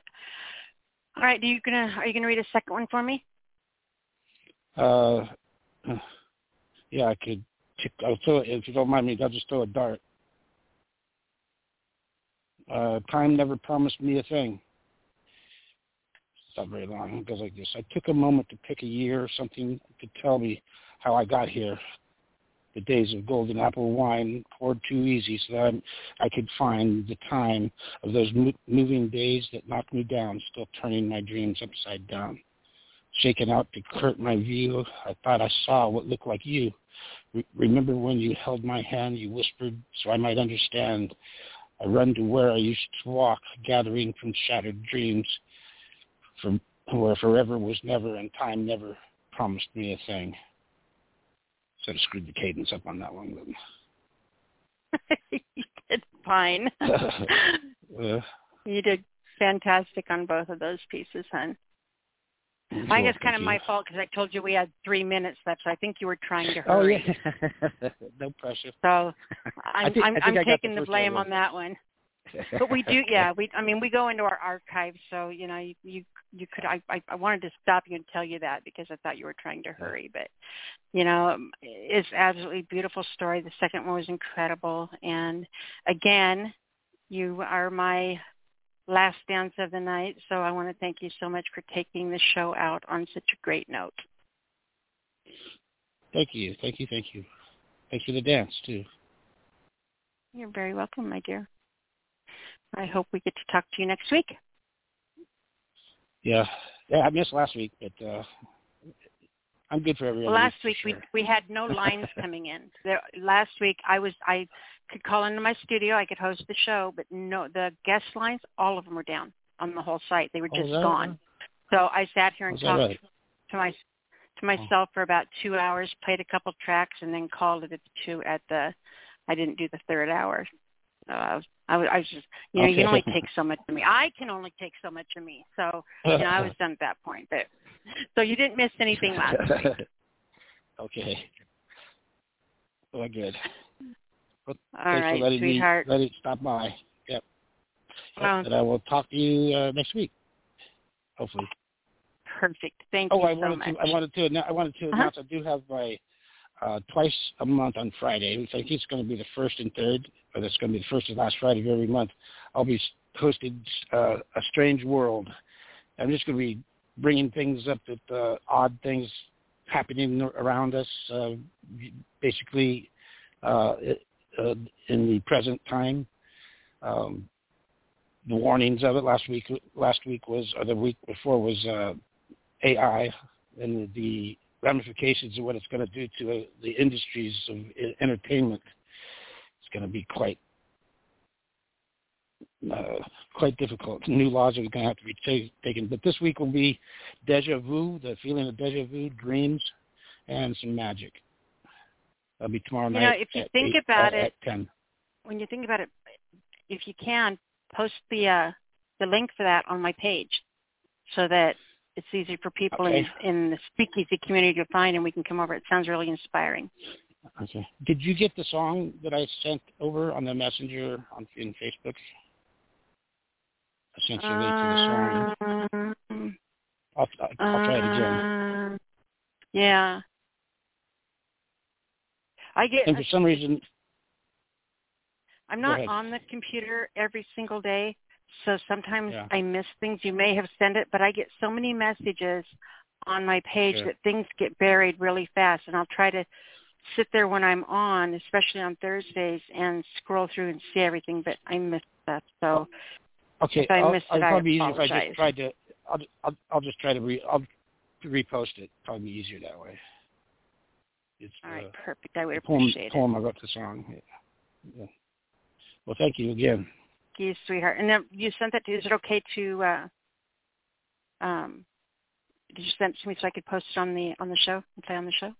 Speaker 2: All right, are you gonna are you gonna read a second one for me?
Speaker 17: Uh, yeah, I could. I'll throw if you don't mind me, I'll just throw a dart. Uh, time never promised me a thing. It's not very long. It goes like this. I took a moment to pick a year, or something to tell me how I got here. The days of golden apple wine poured too easy so that I'm, I could find the time of those mo- moving days that knocked me down, still turning my dreams upside down. Shaken out to curt my view, I thought I saw what looked like you. Re- remember when you held my hand, you whispered so I might understand. I run to where I used to walk, gathering from shattered dreams, from where forever was never and time never promised me a thing. Sort of screwed the cadence up on that one.
Speaker 2: you did fine.
Speaker 17: Uh,
Speaker 2: you did fantastic on both of those pieces, hon. I guess kind of my fault because I told you we had three minutes left, so I think you were trying to hurry.
Speaker 17: Oh yeah, <laughs> no pressure.
Speaker 2: So
Speaker 17: I
Speaker 2: I'm
Speaker 17: I think
Speaker 2: I'm
Speaker 17: I got
Speaker 2: taking
Speaker 17: the
Speaker 2: the blame on that one. But we do, yeah. We, I mean, we go into our archives, so you know, you you, you could. I, I I wanted to stop you and tell you that because I thought you were trying to hurry, but you know, um, it's absolutely beautiful story. The second one was incredible, and again, you are my last dance of the night. So I want to thank you so much for taking the show out on such a great note.
Speaker 17: Thank you, thank you, thank you. Thanks for the dance too.
Speaker 2: You're very welcome, my dear. I hope we get to talk to you next week.
Speaker 17: Yeah, yeah. I missed last week, but uh I'm good for every
Speaker 2: Well, last
Speaker 17: week.
Speaker 2: week we we had no <laughs> lines coming in. There, last week I was I could call into my studio, I could host the show, but no, the guest lines, all of them were down on the whole site. They were
Speaker 17: Oh,
Speaker 2: just
Speaker 17: that
Speaker 2: gone. So I sat here and
Speaker 17: that
Speaker 2: talked
Speaker 17: right?
Speaker 2: to my to myself for about two hours, played a couple tracks, and then called it at two at the. I didn't do the third hour. So I was I was, I was just you know you can only <laughs> take so much of me. I can only take so much of me. So you know I was done at that point. But so you didn't miss anything last <laughs> week.
Speaker 17: okay. Well, good. Well,
Speaker 2: All
Speaker 17: thanks
Speaker 2: right,
Speaker 17: for letting
Speaker 2: sweetheart.
Speaker 17: me let it stop by. Yep.
Speaker 2: Well-
Speaker 17: and I will talk to you uh, next week, hopefully.
Speaker 2: Perfect. Thank
Speaker 17: Oh,
Speaker 2: you
Speaker 17: I
Speaker 2: so
Speaker 17: wanted
Speaker 2: much.
Speaker 17: to. I wanted to. I wanted to
Speaker 2: Uh-huh.
Speaker 17: announce. I do have my uh, twice a month on Friday. I think it's going to be the first and third, or that's going to be the first and last Friday of every month. I'll be hosting uh, a strange world. I'm just going to be bringing things up that uh, odd things happening around us, uh, basically uh, uh, in the present time. Um, the warnings of it last week. Last week was, or the week before was uh, AI and the ramifications of what it's going to do to uh, the industries of entertainment. It's going to be quite uh, quite difficult. New laws are going to have to be ta- taken. But this week will be deja vu, the feeling of deja vu, dreams, and some magic. That'll be tomorrow
Speaker 2: You
Speaker 17: night.
Speaker 2: know, if you think
Speaker 17: eight-
Speaker 2: about
Speaker 17: uh,
Speaker 2: it- when you think about it, if you can, post the uh, the link for that on my page, so that it's easy for people
Speaker 17: Okay.
Speaker 2: in in the speakeasy community to find, and we can come over. It sounds really inspiring.
Speaker 17: Okay. Did you get the song that I sent over on the messenger on in Facebook? I sent you a link to the song.
Speaker 2: Um,
Speaker 17: I'll, I'll try it again.
Speaker 2: uh, yeah. I get.
Speaker 17: And for some reason,
Speaker 2: I'm not on the computer every single day, so sometimes
Speaker 17: Yeah.
Speaker 2: I miss things. You may have sent it, but I get so many messages on my page
Speaker 17: Sure.
Speaker 2: that things get buried really fast, and I'll try to sit there when I'm on, especially on Thursdays, and scroll through and see everything, but I miss stuff. So
Speaker 17: okay,
Speaker 2: if I
Speaker 17: I'll,
Speaker 2: missed
Speaker 17: I'll
Speaker 2: it, I
Speaker 17: probably be easier if I just tried to. I'll, I'll, I'll just try to re, I'll repost it. Probably be easier that way. It's
Speaker 2: All right,
Speaker 17: uh,
Speaker 2: perfect. I would
Speaker 17: the poem,
Speaker 2: it.
Speaker 17: poem I wrote the song. Yeah. Yeah. Well, thank you again.
Speaker 2: You, sweetheart. And then you sent that to. Is it okay to? uh um Did you send it to me so I could post it on the on the show and play on the show?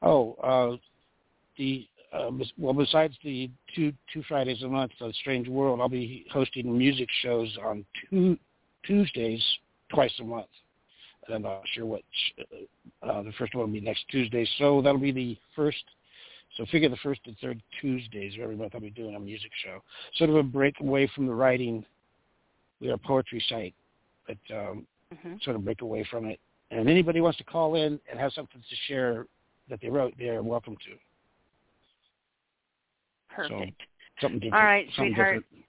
Speaker 17: Oh, uh, the uh, well, besides the two two Fridays a month, uh, Strange World, I'll be hosting music shows on two Tuesdays twice a month. And I'm not sure what uh, uh, the first one will be next Tuesday, so that'll be the first. So figure the first and third Tuesdays of every month I'll be doing a music show. Sort of a break away from the writing. We are a poetry site, but um,
Speaker 2: Mm-hmm.
Speaker 17: sort of break away from it. And anybody wants to call in and have something to share that they wrote, they are welcome to.
Speaker 2: Perfect.
Speaker 17: Something different.
Speaker 2: All right, sweetheart.
Speaker 17: different.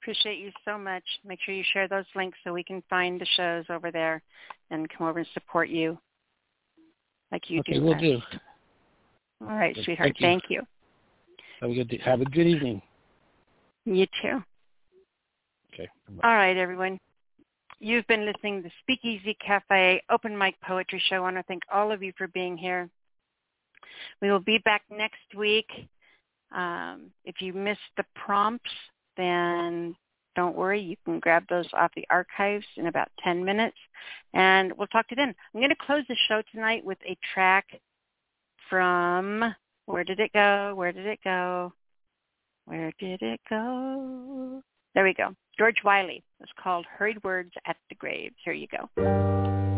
Speaker 2: Appreciate you so much. Make sure you share those links so we can find the shows over there and come over and support you like you
Speaker 17: okay,
Speaker 2: do.
Speaker 17: we'll
Speaker 2: us.
Speaker 17: do.
Speaker 2: All right,
Speaker 17: Good.
Speaker 2: sweetheart.
Speaker 17: Thank
Speaker 2: Thank you.
Speaker 17: Have a good have a good evening.
Speaker 2: You too.
Speaker 17: Okay.
Speaker 2: All right, everyone. You've been listening to the Speakeasy Cafe Open Mic Poetry Show. I want to thank all of you for being here. We will be back next week. Um, if you missed the prompts, then don't worry. You can grab those off the archives in about 10 minutes, and we'll talk to you then. I'm going to close the show tonight with a track from, where did it go? Where did it go? Where did it go? There we go. George Wiley. It's called Hurried Words at the Grave. Here you go.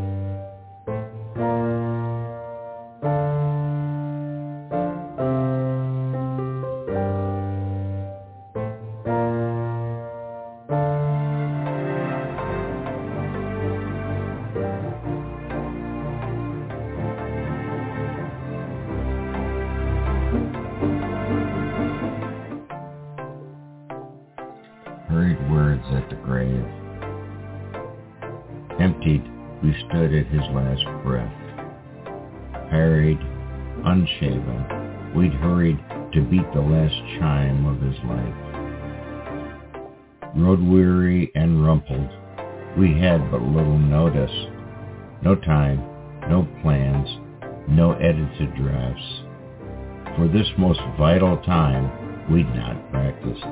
Speaker 18: This most vital time, we'd not practiced.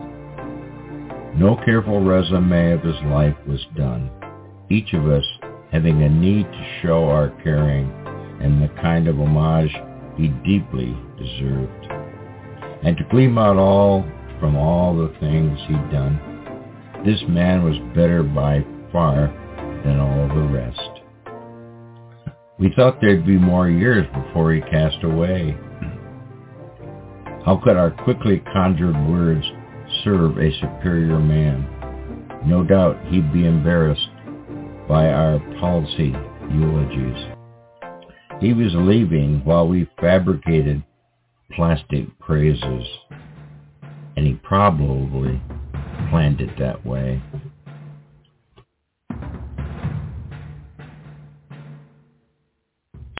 Speaker 18: No careful resume of his life was done. Each of us having a need to show our caring and the kind of homage he deeply deserved. And to gleam out all from all the things he'd done, this man was better by far than all the rest. We thought there'd be more years before he cast away. How could our quickly conjured words serve a superior man? No doubt he'd be embarrassed by our palsy eulogies. He was leaving while we fabricated plastic praises, and he probably planned it that way.